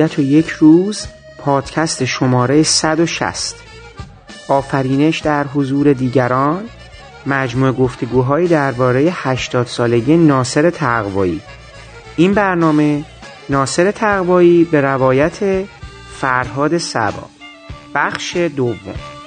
ابدیت و یک روز پادکست شماره 160 آفرینش در حضور دیگران مجموع گفتگوهایی درباره 80 سالگی ناصر تقوایی. این برنامه ناصر تقوایی به روایت فرهاد سبا. بخش دوم.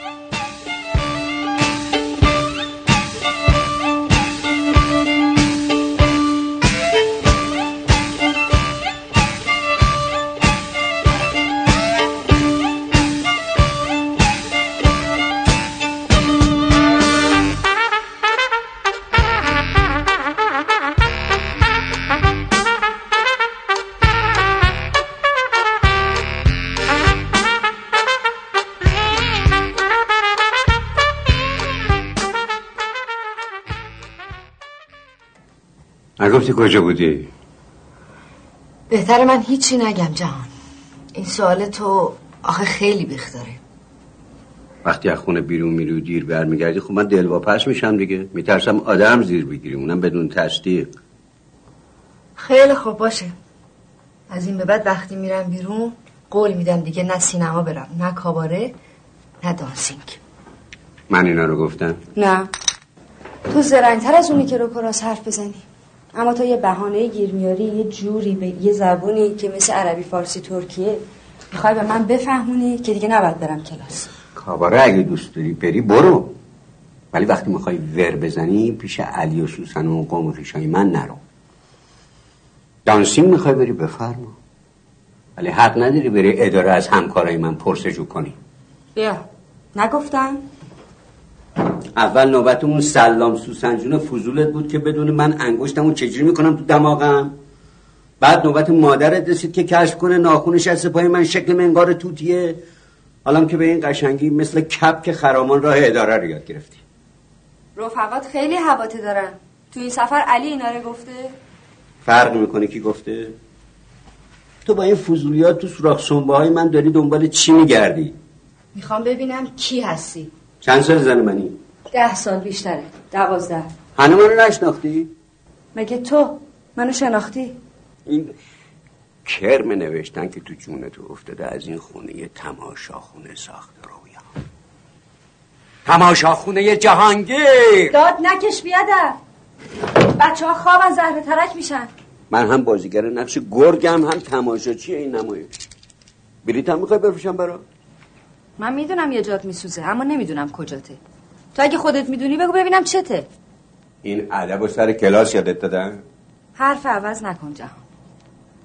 نگفتی کجا بودی؟ بهتر من هیچی نگم جهان. این سوال تو آخه خیلی بیخ داره. وقتی از خونه بیرون میری و دیر برمیگردی خب من دلواپس میشم دیگه. میترسم آدم زیر بگیری اونم بدون تصدیق. خیلی خوب باشه. از این به بعد وقتی میرم بیرون قول میدم دیگه نه سینما برم نه کاباره نه دانسینگ. من اینا رو گفتم. نه. تو زرنگتر از اونی که رو کراس حرف بزنی. اما تو یه بهانه گیر میاری یه جوری به یه زبونی که مثل عربی فارسی ترکیه می‌خوای به من بفهمونی که دیگه نباید برم کلاس. کاباره اگه دوست داری بری برو. ولی وقتی می‌خوای ور بزنی پیش علی و سوسن و قوم خیشای من نرو. دانسینگ می‌خوای بری بفرما. ولی حق نداری بری اداره از همکارای من پرسجو کنی. بیا. نگفتم؟ اول نوبتمون سلام سوسنجون فضولت بود که بدون من انگشتمو چجوری می‌کنم تو دماغم. بعد نوبت مادرت رسید که کشف کنه ناخونش از پای من شکل منگار توتیه. حالا که به این قشنگی مثل کپ که خرامان راه اداره رو یاد گرفتی. رفقات خیلی حواته دارن. تو این سفر علی اینا رو گفته؟ فرق می‌کنه کی گفته؟ تو با این فضولیات تو سوراخ سنبه های من داری دنبال چی میگردی؟ می‌خوام ببینم کی هستی. چند سال زن منی؟ ده سال بیشتره. دوازده. هنو منو نشناختی؟ مگه تو منو شناختی؟ این کرم نوشتن که تو جون تو افتاده از این خونه یه تماشاخونه ساخته رویا. تماشاخونه جهانگیر! داد نکش بیادر بچه ها خوابن زهر ترک میشن. من هم بازیگر نقش گرگم هم تماشاچی این نمایش. بلیط هم می‌خوای بفروشم برا؟ من می‌دونم یه جات میسوزه اما نمی‌دونم کجاته. تو اگه خودت می‌دونی بگو ببینم چته. این ادب و سر کلاس یادت دادن؟ حرف عوض نکن جهان.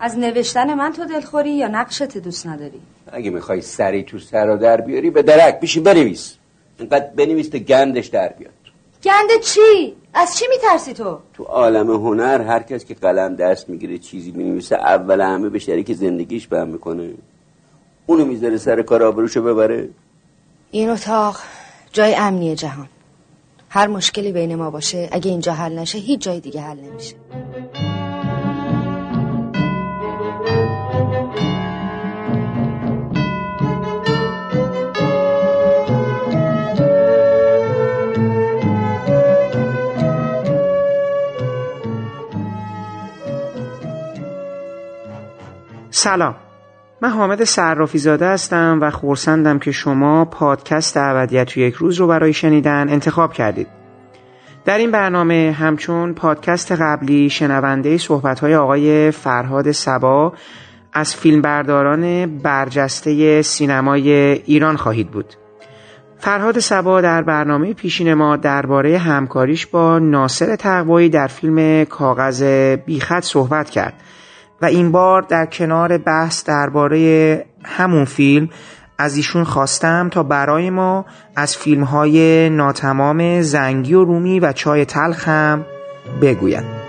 از نوشتن من تو دلخوری یا نقشت دوست نداری؟ اگه می‌خوای سری تو سر و در بیاری به درک بیشی بنویس. اینقدر بنویس تا گندش در بیاد. گنده چی؟ از چی میترسی تو؟ تو عالم هنر هر کس که قلم دست می‌گیره چیزی بنویسه اول همه به شریک زندگیش بهم می‌کنه. اونو می‌ذاره سر کار آبروشو ببره؟ این اتاق جای امنی جهان. هر مشکلی بین ما باشه اگه اینجا حل نشه هیچ جای دیگه حل نمیشه. سلام. من حامد صرافی زاده هستم و خورسندم که شما پادکست ابدیت یک روز رو برای شنیدن انتخاب کردید. در این برنامه همچون پادکست قبلی شنونده صحبت‌های آقای فرهاد سبا از فیلمبرداران برجسته سینمای ایران خواهید بود. فرهاد سبا در برنامه پیشین ما درباره همکاریش با ناصر تقوایی در فیلم کاغذ بیخط صحبت کرد. و این بار در کنار بحث درباره همون فیلم از ایشون خواستم تا برای ما از فیلم های ناتمام زنگی و رومی و چای تلخ هم بگوید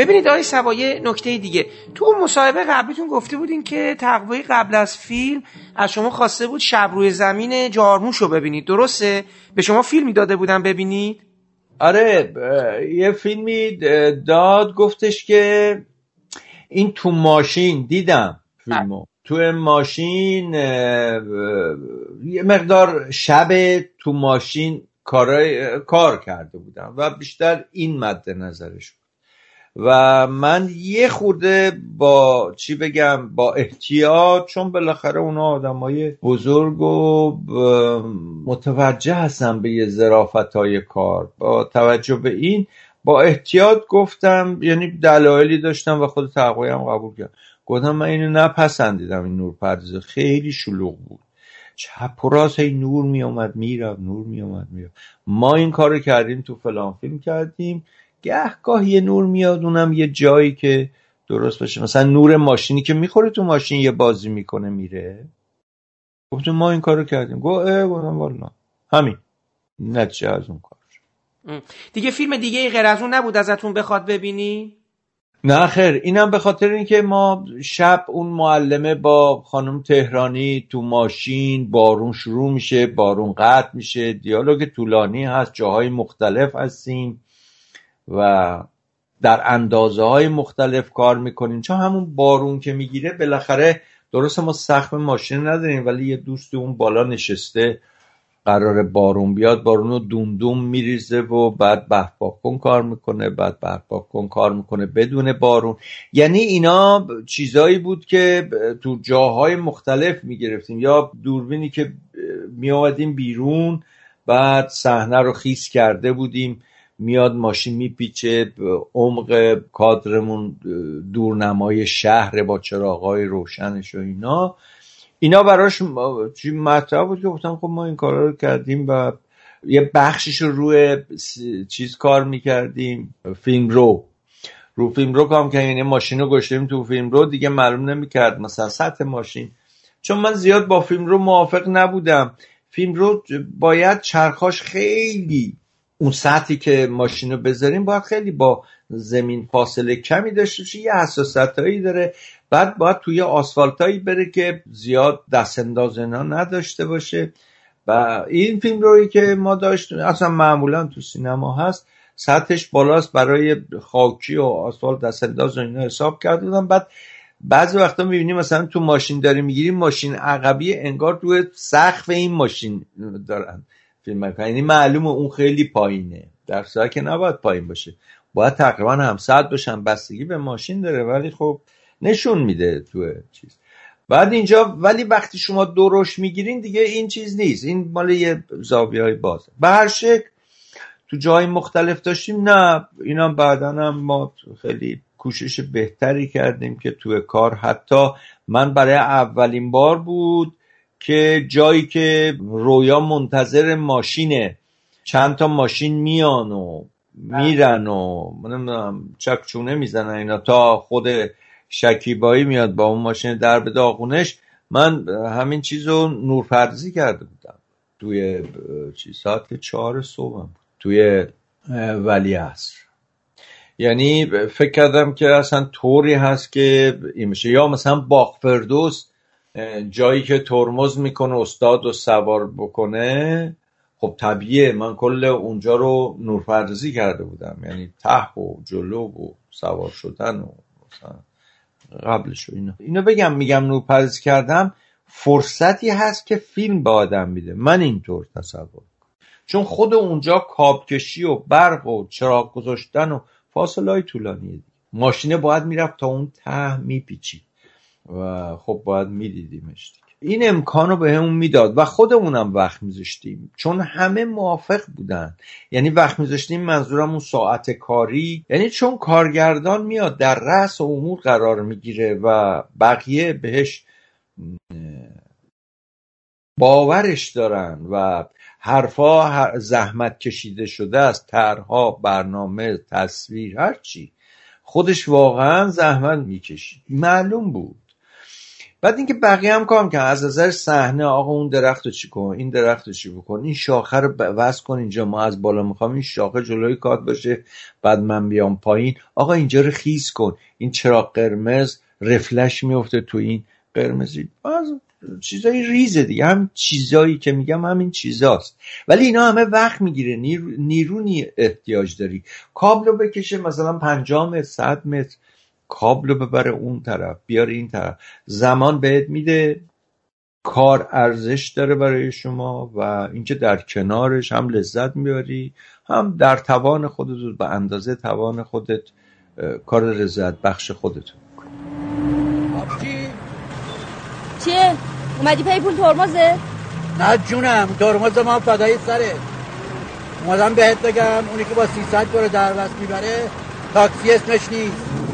ببینید آقای سوایه نکته دیگه. تو اون مصاحبه قبلیتون گفته بودین که تقوی قبل از فیلم از شما خواسته بود شب روی زمین جارموش رو ببینید. درسته؟ به شما فیلمی داده بودن ببینید؟ آره یه فیلمی داد گفتش که این تو ماشین دیدم فیلمو. تو ماشین یه مقدار شب تو ماشین کار کرده بودم و بیشتر این مد نظرش بود. و من یه خورده با چی بگم با احتیاط چون بالاخره اونا آدم های بزرگ و متوجه هستن به یه ظرافت های کار. با توجه به این با احتیاط گفتم یعنی دلایلی داشتم و خود تقویم قبول کردم. گفتم من اینو نپسندیدم این نور پردازه. خیلی شلوغ بود. چپ و راست هی نور می اومد نور می اومد ما این کارو کردیم تو فلان فیلم کردیم. گهگاه یه نور میاد اونم یه جایی که درست باشه. مثلا نور ماشینی که می‌خوره تو ماشین یه بازی می‌کنه میره. گفتم ما این کارو کردیم. گو اه گفتم والا. همین. نتیجه از اون کار دیگه فیلم دیگه غیر از اون نبود ازتون بخواد ببینی؟ نه خیر. اینم به خاطر اینکه ما شب اون معلمه با خانم تهرانی تو ماشین بارون شروع میشه بارون قطع میشه. دیالوگ طولانی هست جاهای مختلف هستیم. و در اندازه های مختلف کار می‌کنیم. چون همون بارون که می‌گیره بالاخره درست ما سخت ماشین نداریم ولی یه دوست اون بالا نشسته قرار بارون بیاد بارون رو دوم میریزه و بعد کن کار می‌کنه بعد کن کار می‌کنه بدون بارون. یعنی اینا چیزایی بود که تو جاهای مختلف می‌گرفتیم. یا دوربینی که میآمدیم بیرون بعد صحنه رو خیس کرده بودیم. میاد ماشین میپیچه عمق کادرمون دورنمای شهر با چراغای روشنش و اینا. اینا براش چی مطرح بود که گفتم خب ما این کارا رو کردیم و یه بخشش رو روی چیز کار می‌کردیم فیلم رو. رو فیلم رو کام که یعنی ماشین رو گشتیم تو فیلم رو دیگه معلوم نمی‌کرد مثلا سطح ماشین. چون من زیاد با فیلم رو موافق نبودم. فیلم رو باید چرخاش خیلی اون سطحی که ماشین رو بذاریم باید خیلی با زمین فاصله کمی داشته باشه. یه حساسیت هایی داره. بعد باید توی آسفالتایی بره که زیاد دست انداز نداشته باشه. و این فیلم روی که ما داشتیم اصلا معمولا تو سینما هست. سطحش بالاست برای خاکی و آسفالت دست انداز اینا حساب کرده بودم. بعد بعضی وقتا می‌بینیم مثلا تو ماشین داریم می‌گیریم ماشین عقبی انگار تو سقف این ماشین دارن. فیلم یعنی معلومه اون خیلی پایینه. در صورت که نباید پایین باشه. باید تقریبا هم ساعت باشن. بستگی به ماشین داره. ولی خب نشون میده تو چیز. بعد اینجا ولی وقتی شما درش می‌گیرین دیگه این چیز نیست. این مال یه زاویه های بازه. به هر شکل تو جای مختلف داشتیم. نه اینا بعدا هم ما خیلی کوشش بهتری کردیم که توی کار. حتی من برای اولین بار بود که جایی که رویا منتظر ماشینه. چند تا ماشین میان و میرن و نمی‌دونم چکچونه می‌زنن اینا. تا خود شکیبایی میاد با اون ماشین در به داغونش. من همین چیز رو نورپردازی کرده بودم. توی چی ساعت چهار صبح توی ولی عصر. یعنی فکر کردم که اصلا طوری هست که این میشه. یا مثلا باغ فردوس جایی که ترمز می‌کنه استاد و سوار بکنه خب طبیعه من کل اونجا رو نورپردازی کرده بودم. یعنی ته و جلو و سوار شدن و مثلا قبلش و اینا. اینو بگم میگم نورپردازی کردم. فرصتی هست که فیلم به آدم میده. من اینطور تصور چون خود اونجا کابکشی و برق و چراغ گذاشتن و فاصله های طولانیه ماشینه باید می‌رفت تا اون ته میپیچید. و خب باید میدیدیمش این امکان رو به همون می‌داد و خودمونم وقت میذاشتیم. چون همه موافق بودن. یعنی وقت میذاشتیم منظورم اون ساعت کاری. یعنی چون کارگردان میاد در رأس امور قرار می‌گیره و بقیه بهش باورش دارن و حرفا زحمت کشیده شده است. طرها برنامه تصویر هرچی خودش واقعا زحمت می‌کشید. معلوم بود. بعد اینکه بقیه هم کام که از نظر صحنه آقا اون درخت رو چی کن؟ این درخت رو چی بکن؟ این شاخه رو وز کن اینجا. ما از بالا می‌خوام این شاخه جلوی کات باشه. بعد من بیام پایین. آقا اینجا رو خیز کن. این چراغ قرمز رفلش میفته تو این قرمزی باز چیزای ریزه دیگه. هم چیزایی که میگم همین چیزاست. ولی اینا همه وقت می‌گیره. نیرو, نیرو احتیاج داری. کابل رو بکشه مثلا پنجاه متر صد متر. کابل رو ببره اون طرف بیاره این طرف. زمان بهت میده کار ارزش داره برای شما و اینکه در کنارش هم لذت می‌بری هم در توان خودت به اندازه توان خودت کار لذت بخش خودت چیه؟ اومدی پی پول ترمزه؟ نه جونم ترمز ما فدای سره. اومدم بهت بگم اونی که با 300 در دربست می‌بره تاکسی اسمش نیست.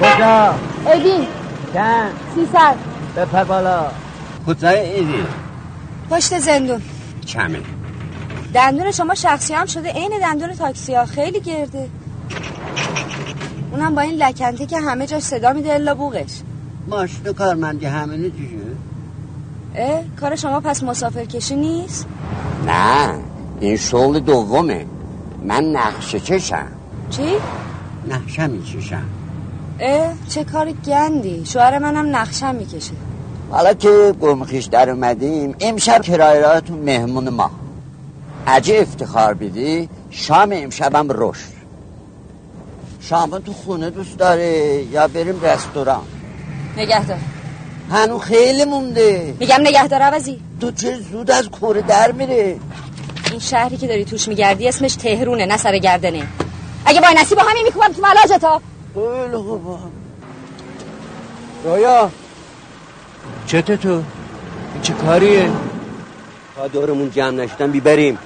کجا؟ ایدین چند؟ 300 بپر بالا. کجای ایدی؟ پشت زندون. کمه. دندون شما شخصی هم شده. عین دندون تاکسی ها. خیلی گرده. اونم با این لکنته که همه جاش صدا میده الا بوغش ماشین کارمندی همه دیگه اه کار شما پس مسافر کشی نیست؟ نه این شغل دومه. من نقشه چشم. چی؟ نقشه میچشم اه چه کار گندی. شوهر منم نقشه می‌کشه حالا که گمخیش در اومدیم امشب کرایراتون مهمون ما. عجه افتخار بیدی شام امشبم رشد. شام تو خونه دوست داره یا بریم رستوران؟ نگهدار. هنو خیلی مونده. میگم نگهدار عوضی. تو چه زود از کوره در میره؟ این شهری که داری توش میگردی اسمش تهرونه نه سر گردنه. اگه با نصیب با همین میکوبم تو ملاجتا خیلی خوبا رویا چته تو؟ این چه کاریه؟ تا دورمون جمع نشدن بیبریم.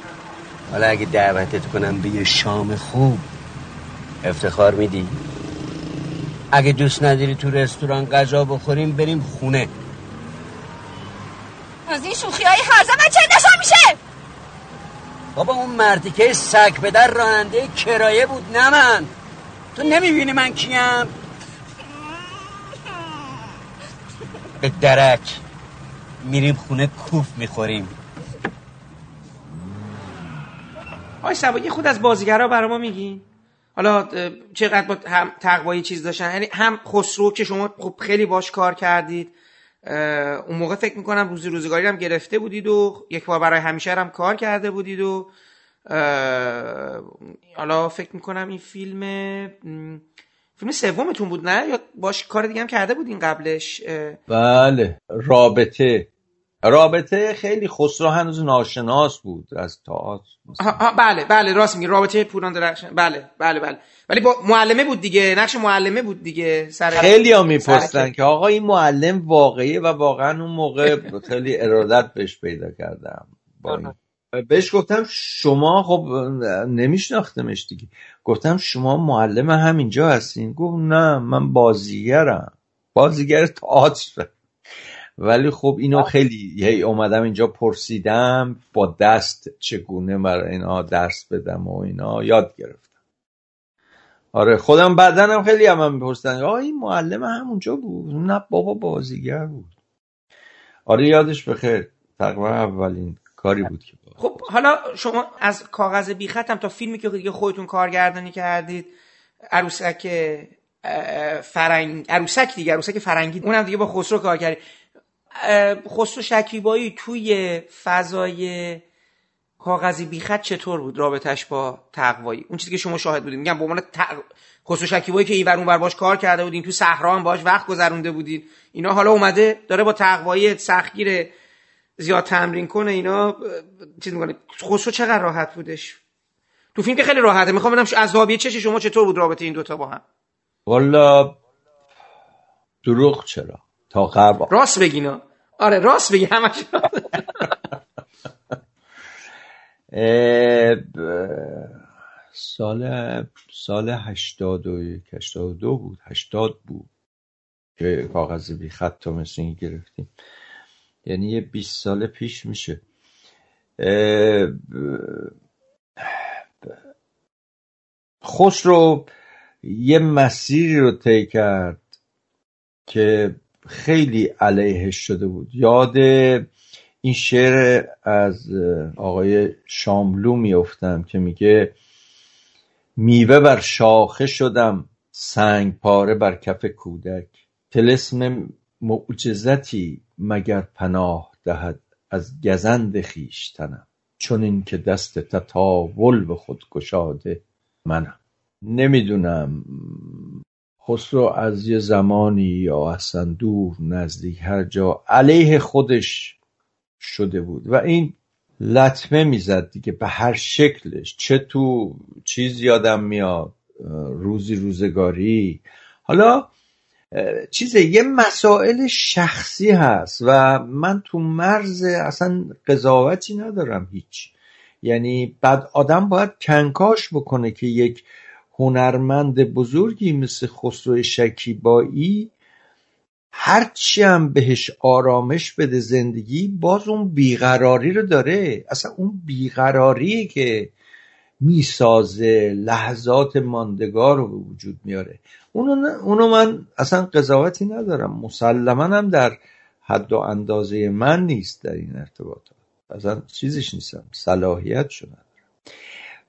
حالا اگه دعوتت کنم به یه شام خوب افتخار میدی؟ اگه دوست نداری تو رستوران غذا بخوریم بریم خونه. از این شوخی های هرزه من چه نشان میشه؟ بابا اون مردی که سگ پدر راننده کرایه بود نه من. تو نمی‌بینی من کیم؟ به درک. میریم خونه کوف می‌خوریم. آی سبا یه خود از بازیگرا برای ما میگین حالا چقدر با هم تقوایی چیز داشتن؟ یعنی هم خسرو که شما خب خیلی باش کار کردید اون موقع فکر می‌کنم روزی روزگاری هم گرفته بودید و یک بار برای همیشه هم کار کرده بودید و حالا فکر می‌کنم این فیلم فیلم سومتون بود نه؟ یا باش کار دیگه هم کرده بودین قبلش؟ بله رابطه. رابطه خیلی خسرو هنوز ناشناس بود از تئاتر. بله بله راست میگی. رابطه پوران درخشان بله بله بله. ولی با معلمه بود دیگه نقش معلمه بود دیگه سر خیلی ها می‌پرسن که آقا این معلم واقعیه و واقعا اون موقع خیلی ارادت بهش پیدا کردم با این. بهش گفتم شما خب نمیشناختمش دیگه. گفتم شما معلم همینجا هستین. گفت نه من بازیگرم. بازیگر تئاتر. ولی خب اینو خیلی هی اومدم اینجا پرسیدم با دست چگونه برای اینا درس بدم و اینا یاد گرفتم. آره خودم بعدنم خیلی هم, هم میپرسیدن. آه این معلم همونجا بود. نه بابا بازیگر بود. آره یادش بخیر تقریبا اولین کاری بود که خب حالا شما از کاغذ بیختم تا فیلمی که دیگه خودتون کارگردانی کردید عروسک فرنگ عروسک دیگه عروسک فرنگی اونم دیگه با خسرو کار کردید خسرو شکیبایی توی فضای کاغذی بیخط چطور بود؟ رابطش با تقوایی. اون چیزی که شما شاهد بودید میگم به عنوان تق... خسرو شکیبایی که اینور اونور باش کار کرده بودین تو صحرا هم باش وقت گذرونده بودین. اینا حالا اومده داره با تقوایی سختگیر زیاد تمرین کنه اینا چیز می‌کنه. خسرو چقدر راحت بودش؟ تو فیلم که خیلی راحته. می‌خوام بدم از زاویه چش شما چطور بود رابطه این دوتا با هم؟ والا دروغ چرا؟ تا قبل. راست بگینا آره راست بگی همش سال سال هشتاد و هشتاد دو بود هشتاد بود که کاغذ بی خط مثل این گرفتیم. یعنی یه بیست سال پیش میشه. خسرو یه مسیری رو طی کرد که خیلی علیهش شده بود. یاد این شعر از آقای شاملو میفتم که میگه میوه بر شاخه شدم سنگ پاره بر کف کودک. تلسم معجزتی مگر پناه دهد از گزند خیشتنم چون این که دست تطاول به خود گشاده منم. نمی‌دونم خسرو از یه زمانی یا اصلا دور نزدیک هر جا علیه خودش شده بود. و این لطمه می‌زد دیگه به هر شکلش. چه تو چیز یادم میاد روزی روزگاری. حالا چیزه یه مسائل شخصی هست و من تو مرز اصلا قضاوتی ندارم هیچ. یعنی بعد آدم باید کنکاش بکنه که یک هنرمند بزرگی مثل خسرو شکیبایی هرچی هم بهش آرامش بده زندگی باز اون بیقراری رو داره. اصلا اون بیقراری که می‌سازه لحظات ماندگار رو به وجود میاره. اونو, اونو من اصلا قضاوتی ندارم. مسلما هم در حد و اندازه من نیست در این ارتباطات اصلا چیزش نیستم. صلاحیت شدن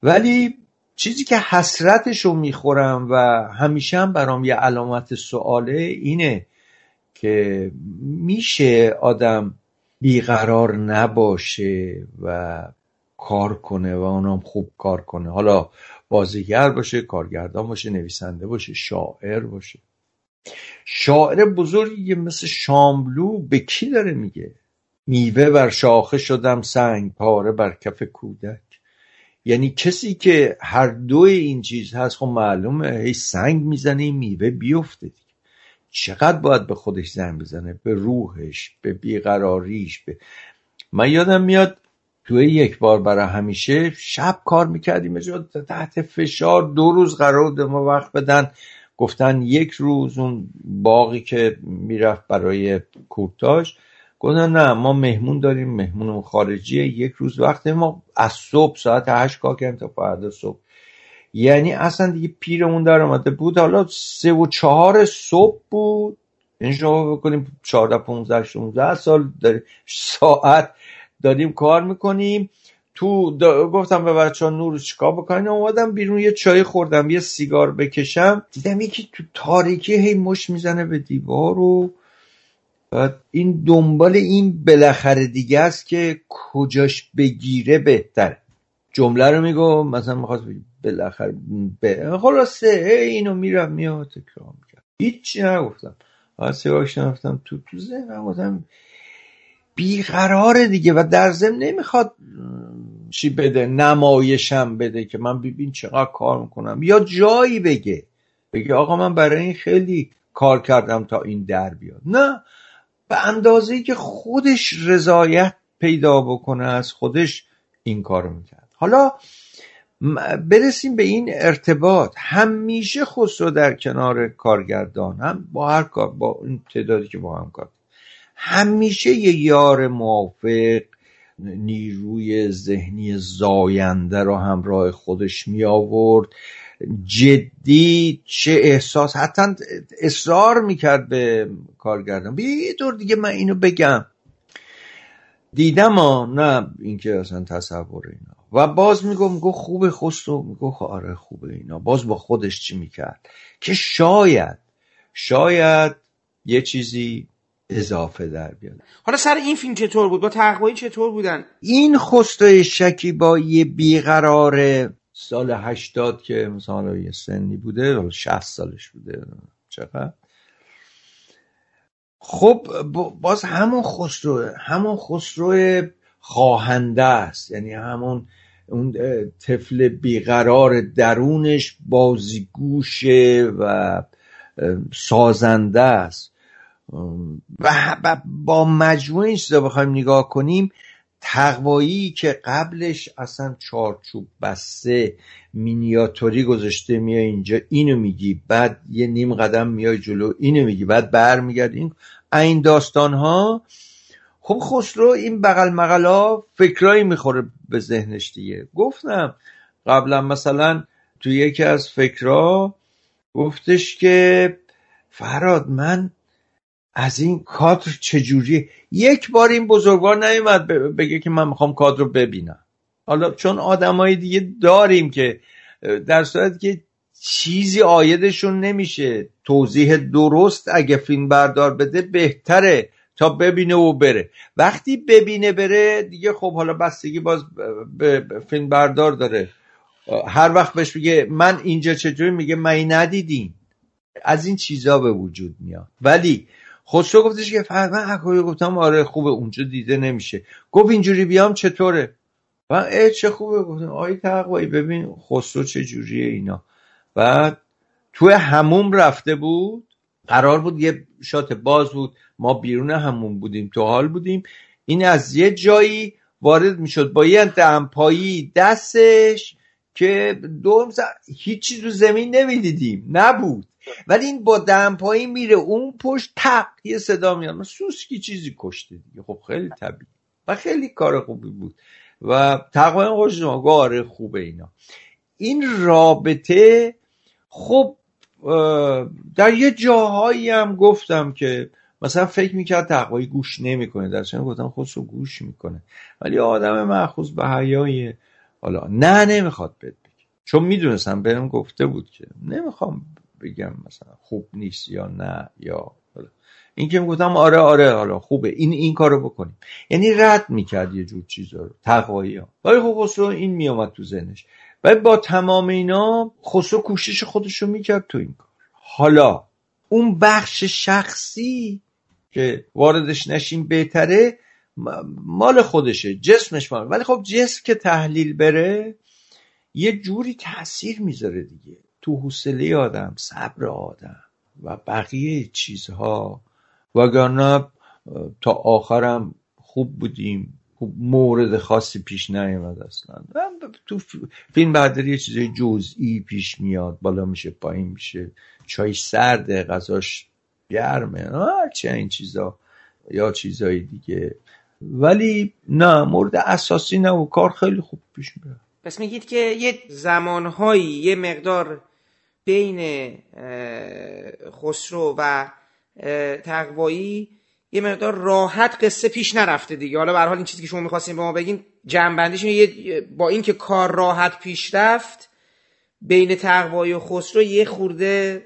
ولی چیزی که حسرتش رو می‌خورم و همیشه هم برام یه علامت سواله اینه که میشه آدم بیقرار نباشه و کار کنه و اونم خوب کار کنه. حالا بازیگر باشه کارگردان باشه نویسنده باشه شاعر باشه. شاعر بزرگی مثل شاملو به کی داره میگه؟ میوه بر شاخه شدم سنگ پاره بر کف کودک. یعنی کسی که هر دو این چیز هست خب معلومه هی سنگ می‌زنه میوه بیفته. چقدر باید به خودش زنگ بزنه؟ به روحش به بیقراریش به من یادم میاد توی یک بار برای همیشه شب کار می‌کردیم تحت فشار دو روز قرار بود ما وقت بدن. گفتن یک روز اون باقی که می‌رفت برای کورتاژ. گفتن نه ما مهمون داریم مهمون خارجیه یک روز وقت ما از صبح ساعت هشت کار کردیم تا فردا صبح. یعنی اصلا دیگه پیرمون در آمده بود. حالا سه و چهار صبح بود. این یعنی شما بکنیم چهارده پونزده شونزده سال داریم ساعت داریم کار می‌کنیم. تو گفتم به بچه ها نور چیکار بکنین؟ اومدم بیرون یه چای خوردم یه سیگار بکشم. دیدم یکی تو تاریکی هی مش می‌زنه به دیوار و این دنبال این بالاخره دیگه است که کجاش بگیره بهتره. جمله رو میگو مثلا می‌خواست بالاخره ب... خلاصه اینو میرم میاد تکرار می‌کرد. هیچی نگفتم. سیگارش نفتم تو تو ذهنم گفتم بیقراره دیگه و در ضمن نمی‌خواد چی بده نمایشم بده که من ببین چقدر کار می‌کنم. یا جایی بگه. بگه آقا من برای این خیلی کار کردم تا این در بیاد. نه. به اندازه که خودش رضایت پیدا بکنه از خودش این کارو می‌کرد. حالا برسیم به این ارتباط. همیشه خسرو در کنار کارگردان هم با هر کار با این تعدادی که با هم کار همیشه یه یار موافق نیروی ذهنی زاینده رو همراه خودش می آورد جدی چه احساس حتی اصرار می‌کرد به کارگردان. بیا یه دور دیگه من اینو بگم. دیدم ها نه اینکه اصلا تصور اینا. و باز میگو میگو خوبه خسرو میگو آره خوبه اینا. باز با خودش چی می‌کرد؟ که شاید شاید یه چیزی اضافه در بیاد. حالا سر این فیلم چطور بود؟ با تقوایی چطور بودن؟ این خسرو شکی با یه بیقرار سال هشتاد که مثلا یه سنی بوده شهست سالش بوده چقدر؟ خب باز همون خسرو همون خسرو خواهنده است. یعنی همون اون طفل بیقرار درونش بازیگوشه و سازنده است. و با مجموع این چیزا بخوایم نگاه کنیم تقوایی که قبلش اصلا چارچوب بسته مینیاتوری گذاشته میای اینجا اینو میگی بعد یه نیم قدم میای جلو اینو میگی بعد برمیگرد. این این داستان ها خب خسرو این بغل مغلا فکرایی می‌خوره به ذهنش دیگه. گفتم قبلا مثلا تو یکی از فکرها گفتش که فراد من از این کادر چجوری یک بار این بزرگوار نیومد بگه که من می‌خوام کادر رو ببینم. حالا چون آدمای دیگه داریم که در صورت که چیزی آیدشون نمیشه. توضیح درست اگه فیلم بردار بده بهتره. تا ببینه و بره. وقتی ببینه بره دیگه خب حالا بستگی باز به فیلم بردار داره. هر وقت بهش بگه من اینجا چجوری میگه من ندیدیم از این چیزا به وجود میاد. ولی خسرو گفتش که من حکایی گفتم آره خوبه اونجا دیده نمیشه. گفت اینجوری بیام چطوره؟ و ای چه خوبه گفتم آی تقوایی ببین خسرو چجوریه اینا. بعد توی هموم رفته بود قرار بود یه شات باز بود. ما بیرون همون بودیم تو حال بودیم. این از یه جایی وارد می‌شد با یه دمپایی دستش که دوم هیچ چیز رو زمین نمی‌دیدیم نبود. ولی این با دمپایی میره اون پشت تق یه صدا میاد. سوسکی چیزی کشته دیگه. خب خیلی طبیعی و خیلی کار خوبی بود. و تقریبا خوش آره خوبه اینا. این رابطه خب در یه جاهایی هم گفتم که مثلا فکر می‌کرد تقوایی گوش نمی‌کنه. در چنین گفتم خودشو گوش می‌کنه. ولی آدم محخوص به حیای حالا نه نمی‌خواد بهت بگه. چون می‌دونستم بهم گفته بود که نمی‌خوام بگم مثلا خوب نیست یا نه یا این که می‌گفتم آره آره حالا خوبه. این این کارو بکنیم. یعنی رد می‌کرد یه جور چیزا رو. تقوایی ها. ولی خب خسرو این میامد تو ذهنش. و با تمام اینا خسرو کوشش خودش رو می‌کرد تو این کار. حالا اون بخش شخصی که واردش نشیم بهتره مال خودشه جسمش مال. ولی خب جسم که تحلیل بره یه جوری تاثیر می‌ذاره دیگه. تو حوصله آدم صبر آدم و بقیه چیزها. وگرنه تا آخرم خوب بودیم. خوب مورد خاصی پیش نیامد اصلا. تو فیلم برداری یه چیزای جزئی پیش میاد. بالا میشه پایین میشه. چای سرده غذاش گرمه چه این چیزا یا چیزایی دیگه. ولی نه مورد اساسی نه و کار خیلی خوب پیش میره پس میگید که یه زمانهایی یه مقدار بین خسرو و تقوایی یه مقدار راحت قصه پیش نرفته دیگه. حالا به حال این چیزی که شما می‌خواستین به ما بگین جنبندیش یه با اینکه کار راحت پیش رفت بین تقوایی و خسرو یه خورده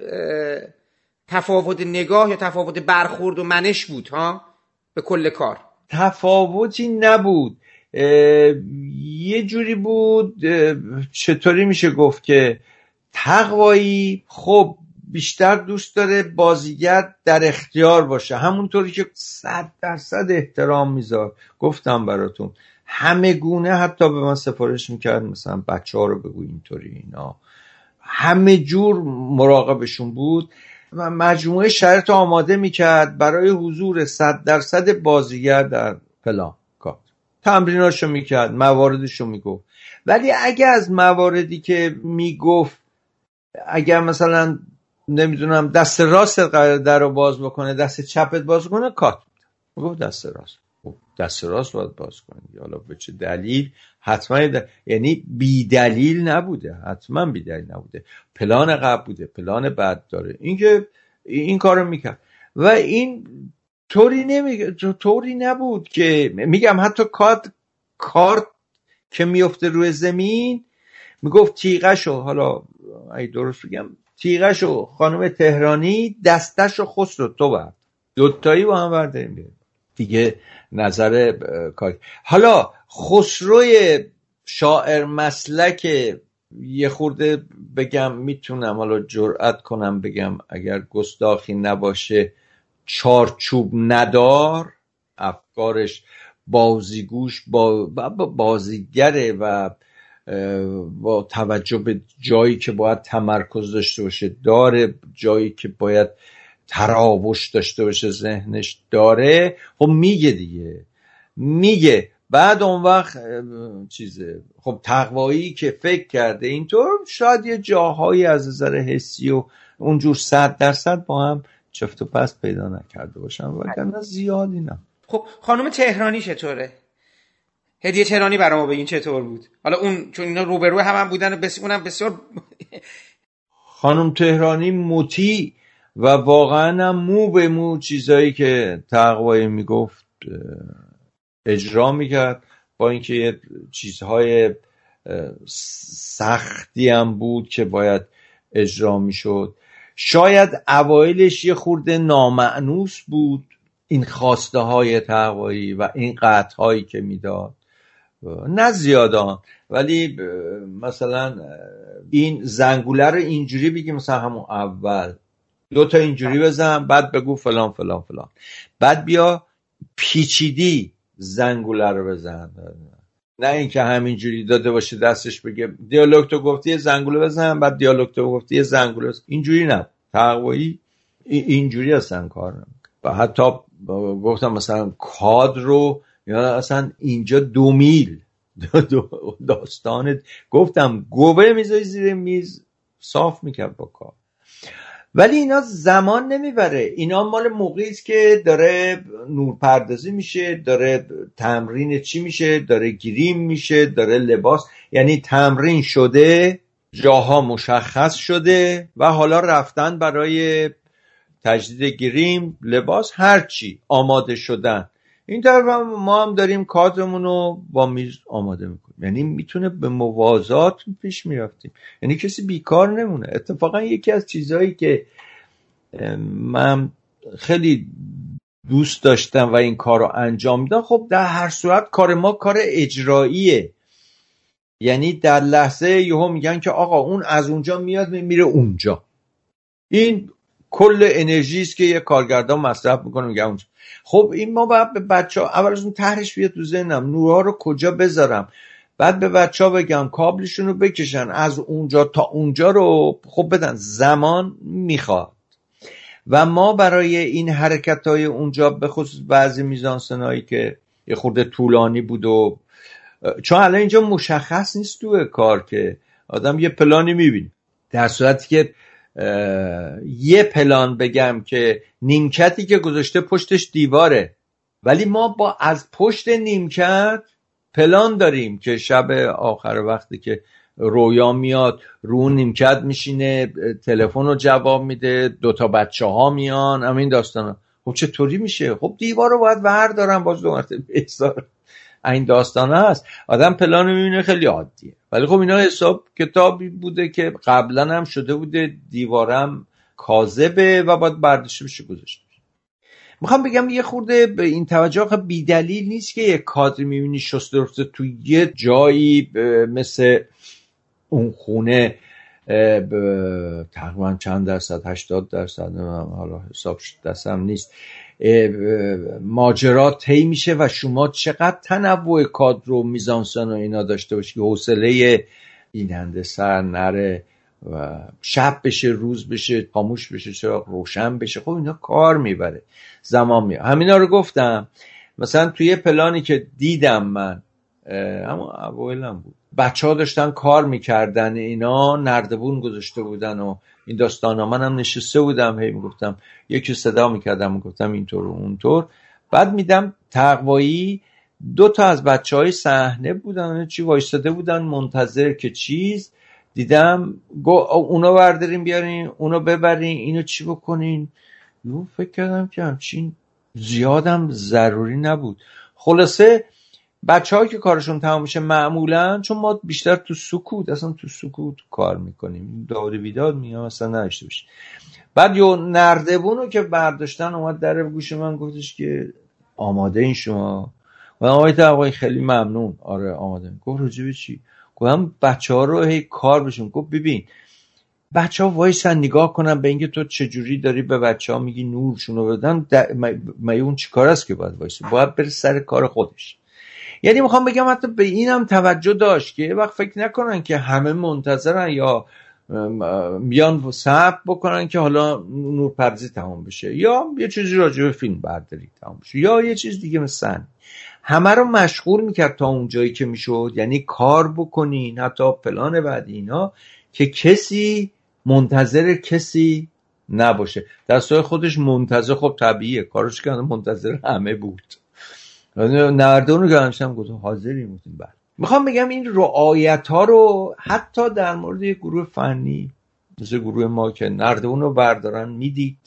تفاوت نگاه یا تفاوت برخورد و منش بود ها؟ به کل کار. تفاوتی نبود. یه جوری بود چطوری میشه گفت که تقوایی خب بیشتر دوست داره بازیگر در اختیار باشه. همونطوری که صد درصد احترام میذار. گفتم براتون همه گونه حتی به من سفارش می‌کرد مثلا بچه ها رو بگو اینطوری اینا. همه جور مراقبشون بود. مجموعه شرط آماده می‌کرد برای حضور صد درصد بازیگر در فلان کار. تمریناشو می‌کرد مواردشو می‌گفت. ولی اگه از مواردی که می‌گفت اگر مثلا نمی‌دونم دست راست در رو باز بکنه دست چپت باز کنه کات گفت دست راست. خب، دست راست باید باز کنی. حالا به چه دلیل؟ حتما یعنی بی دلیل نبوده حتما بی دلیل نبوده. پلان قبل بوده پلان بعد داره. اینکه این کارو می‌کرد. و این طوری نمی طوری نبود که میگم حتی کات کارت که میفته روی زمین می‌گفت تیغشو حالا ای درست بگم تیغشو خانم تهرانی دستشو خسرو تو برد. دوتایی با هم برداریم دیگه نظر کار حالا خسروی شاعر مسلک یه خورده بگم می‌تونم حالا جرأت کنم بگم اگر گستاخی نباشه چارچوب ندار افکارش بازیگوش با بازیگره و با توجه به جایی که باید تمرکز داشته باشه داره جایی که باید تراوش داشته باشه ذهنش داره. خب میگه دیگه میگه بعد اون وقت چیزه خب تقوایی که فکر کرده اینطور شاید یه جاهایی از نظر حسی و اونجور صد درصد با هم چفت و پس پیدا نکرده باشن و زیادی نه. خب خانم تهرانی چطوره؟ هدیه تهرانی برای ما بگین چطور بود؟ حالا اون چون اینا روبرو هم, هم بودن بس اونم بسیار خانم تهرانی مطیع و واقعا هم مو به مو چیزایی که تقوایی می‌گفت اجرا می‌کرد با اینکه چیزهای سختی هم بود که باید اجرا می‌شد. شاید اوایلش یه خورده نامعنوس بود این خواسته های تقوایی و این قطع هایی که می‌داد. نه زیادان ولی مثلا این زنگوله رو اینجوری بگیم مثلا همون اول. دو تا اینجوری بزن بعد بگو فلان فلان فلان. بعد بیا پیچیدی. زنگوله رو بزن. نه اینکه همینجوری داده باشه دستش بگه دیالوگ تو گفتی زنگوله بزن بعد دیالوگ تو گفتی زنگوله. اینجوری نه. تقوایی اینجوری اصلا کار و حتی گفتم مثلا کاد رو یا اصلا اینجا دو میل. داستان گفتم گوبه می‌ذاری زیر میز صاف می‌کرد با کار. ولی اینا زمان نمی‌بره. اینا مال موقعی است که داره نورپردازی میشه داره تمرین چی میشه داره گریم میشه داره لباس یعنی تمرین شده جاها مشخص شده و حالا رفتن برای تجدید گریم لباس هرچی آماده شدن. این طرف ما هم داریم کادرمون رو با میز آماده می‌کنیم. یعنی می‌تونه به موازات پیش می‌رفتیم. یعنی کسی بیکار نمونه. اتفاقا یکی از چیزهایی که من خیلی دوست داشتم و این کار رو انجام میدم خب در هر صورت کار ما کار اجراییه. یعنی در لحظه یهو میگن که آقا اون از اونجا میاد میره اونجا. این کل انرژی است که یه کارگردان مصرف می‌کنه میگه اونجا خب این ما باید به بچه ها اول از اون تهرش بیاد تو ذهنم نورها رو کجا بذارم؟ بعد به بچه ها بگم کابلشون رو بکشن از اونجا تا اونجا رو. خب بدن زمان می‌خواد. و ما برای این حرکت های اونجا به خصوص بعضی میزانسنایی که یه خورده طولانی بود و چون الان اینجا مشخص نیست تو کار که آدم یه پلانی می‌بینه. در صورتی که یه پلان بگم که نیمکتی که گذاشته پشتش دیواره. ولی ما با از پشت نیمکت پلان داریم که شب آخر وقتی که رویا میاد رو نیمکت میشینه تلفن رو جواب میده دوتا بچه ها میان همین داستان خب چطوری میشه؟ خب دیوار رو باید ور دارم باز دو مرتبه این داستان هست. آدم پلان می‌بینه خیلی عادیه. ولی خب اینا حساب کتابی بوده که قبلا هم شده بوده دیوارم کاذبه و باید برداشته بشه گذاشته می‌خوام بگم یه خورده به این توجه بی بیدلیل نیست که یه کادر می‌بینی شسته رفته تو یه جایی مثل اون خونه تقریبا چند درصد هشتاد درصد حالا حساب دستم نیست. ماجرا طی میشه و شما چقدر تنوع کادر و میزانسن و اینا داشته باشی که حوصله بیننده سر نره و شب بشه روز بشه خاموش بشه چرا روشن بشه. خب اینا کار می‌بره. زمان میاد همینا رو گفتم. مثلا توی پلانی که دیدم من اما اوایلم بود. بچه ها داشتن کار می‌کردن اینا نردبون گذاشته بودن و این داستان ها منم نشسته بودم هی می‌گفتم یکی صدا می‌کردم می‌گفتم اینطور و اونطور. بعد میدم تقوایی. دو تا از بچه های صحنه بودن چی وایستاده بودن منتظر که چیز. دیدم گو اونا برداریم بیارین اونا ببرین اینو چی بکنین؟ فکر کردم که همچین زیادم ضروری نبود. خلاصه بچه که کارشون تمام میشه معمولا چون ما بیشتر تو سکوت اصلا تو سکوت کار می‌کنیم. داری بیداد میام اصلا نداشته باشه بعد یو نردبون رو که برداشتن اومد در گوش من گفتش که آماده این شما. و آقای خیلی ممنون. آره آماده. گفت رجبه چی؟ گفتم بچه ها رو هی کار بشون. گفت ببین بچه ها وایسن نگاه کنن به اینکه تو چجوری داری به بچه ها میگی نورشون رو بدن ما اون چیکار است که باید وایسه؟ باید بره سر کار خودش. یعنی می‌خوام بگم حتی به اینم توجه داشت که یه وقت فکر نکنن که همه منتظرن یا میان صبر بکنن که حالا نورپردازی تمام بشه. یا یه چیزی راجع به فیلم برداری تمام بشه. یا یه چیز دیگه مثلا همه رو مشغول می‌کرد تا اون جایی که می‌شد. یعنی کار بکنین حتی پلان بعدی اینا که کسی منتظر کسی نباشه. در خودش منتظر خب طبیعیه. کارش که منتظر همه بود. نردون رو گرانشتم گفتم حاضری بودیم بله. می‌خوام بگم این رعایت ها رو حتی در مورد یک گروه فنی مثل گروه ما که نردبون رو بردارن می‌دید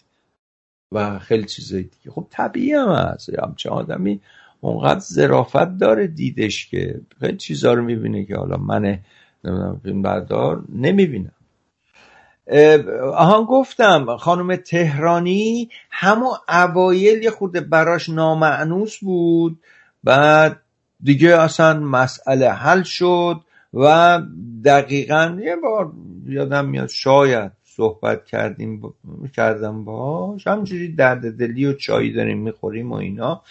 و خیلی چیزایی دیگه. خب طبیعی هم هست. همچه آدمی اونقدر زرافت داره دیدش که خیلی چیزا رو می‌بینه که حالا من نمی‌دونم فیلم بردار نمی‌بینم. آهان گفتم خانم تهرانی همون اوایل یه خورده براش نامعنوس بود. بعد دیگه اصلا مسئله حل شد و دقیقا یه بار یادم میاد شاید صحبت کردیم با... کردم باش همجوری درد دلی و چایی داریم می‌خوریم و اینا.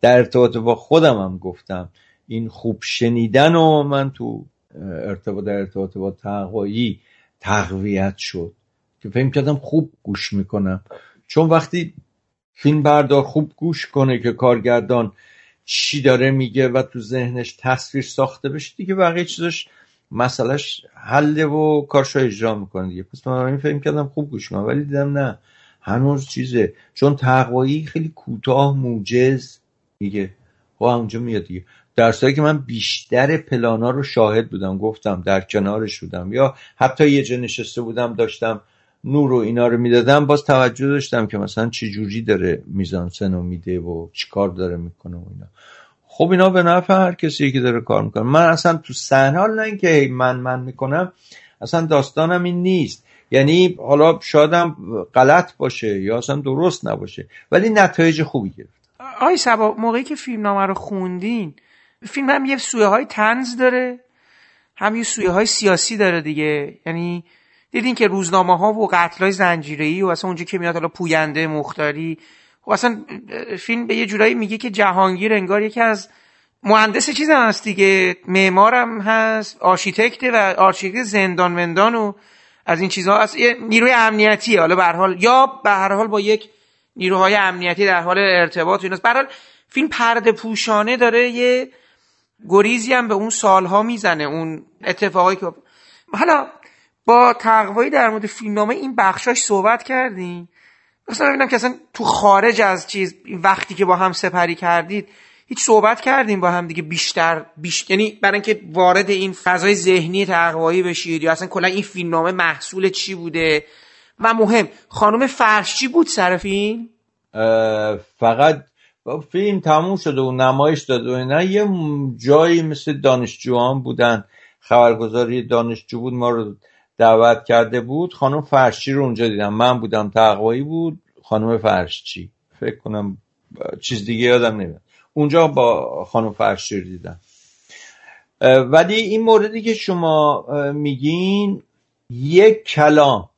در ارتباط با خودم هم گفتم این خوب شنیدن و من تو ارتباط در ارتباط با تقوایی تقویت شد. که فکر کردم خوب گوش می‌کنم. چون وقتی فیلم بردار خوب گوش کنه که کارگردان چی داره میگه و تو ذهنش تصویر ساخته بشه دیگه بقیه چیزاش مسئلهش حله و کارشو اجرا می‌کنه دیگه. پس من این فکر کردم خوب گوش کنم ولی دیدم نه هنوز چیزه. چون تقوایی خیلی کوتاه موجز دیگه و خب اونجا میاد دیگه. در که من بیشتر پلانا رو شاهد بودم گفتم در کنارش بودم یا حتی یه جا نشسته بودم داشتم نور و اینا رو می‌دادم باز توجه داشتم که مثلا چه جوری داره میزان سنو میده و چیکار داره می‌کنه و اینا. خب اینا به نفع هر کسی که داره کار می‌کنه. من اصلا تو صحنه حال نه اینکه من من می‌کنم اصلا داستانم این نیست. یعنی حالا شادم غلط باشه یا اصلا درست نباشه ولی نتایج خوبی گرفت. آی سبا موقعی که فیلم نامه رو خوندین فیلم هم یه سویه های تنز داره هم یه سویه های سیاسی داره دیگه. یعنی دیدین که روزنامه ها و قتل های زنجیره و اصلا اونجا که میاد حالا پوینده مختاری و اصلا فیلم به یه جورایی میگه که جهانگیر انگار یکی از مهندس چیز هست دیگه. معمارم هست آرشیتکت و آرشیتکت زندان مندان و از این چیزها. هست یه نیروی امنیتی حالا به حال یا به هر حال با یک نیروهای امنیتی در حال ارتباط ایناست. به فیلم پرده پوشانه داره یه گریزی هم به اون سالها می‌زنه اون اتفاقایی که حالا با تقوایی در مورد فیلمنامه این بخشاش صحبت کردیم. مثلا ببینم که اصلا تو خارج از چیز وقتی که با هم سپری کردید هیچ صحبت کردیم با هم دیگه بیشتر بیشتر یعنی برای اینکه وارد این فضای ذهنی تقوایی بشید یا اصلا کلا این فیلمنامه محصول چی بوده؟ و مهم خانم فرشچی بود سر فیلم؟ فقط فیلم تموم شده و نمایش داده و اینا یه جایی مثل دانشجوان بودن. خبرگزاری دانشجو بود ما رو دعوت کرده بود. خانم فرشچی رو اونجا دیدم. من بودم تقوایی بود. خانم فرشچی فکر کنم چیز دیگه یادم نمیاد. اونجا با خانم فرشچی رو دیدم. ولی این موردی که شما میگین یک کلام.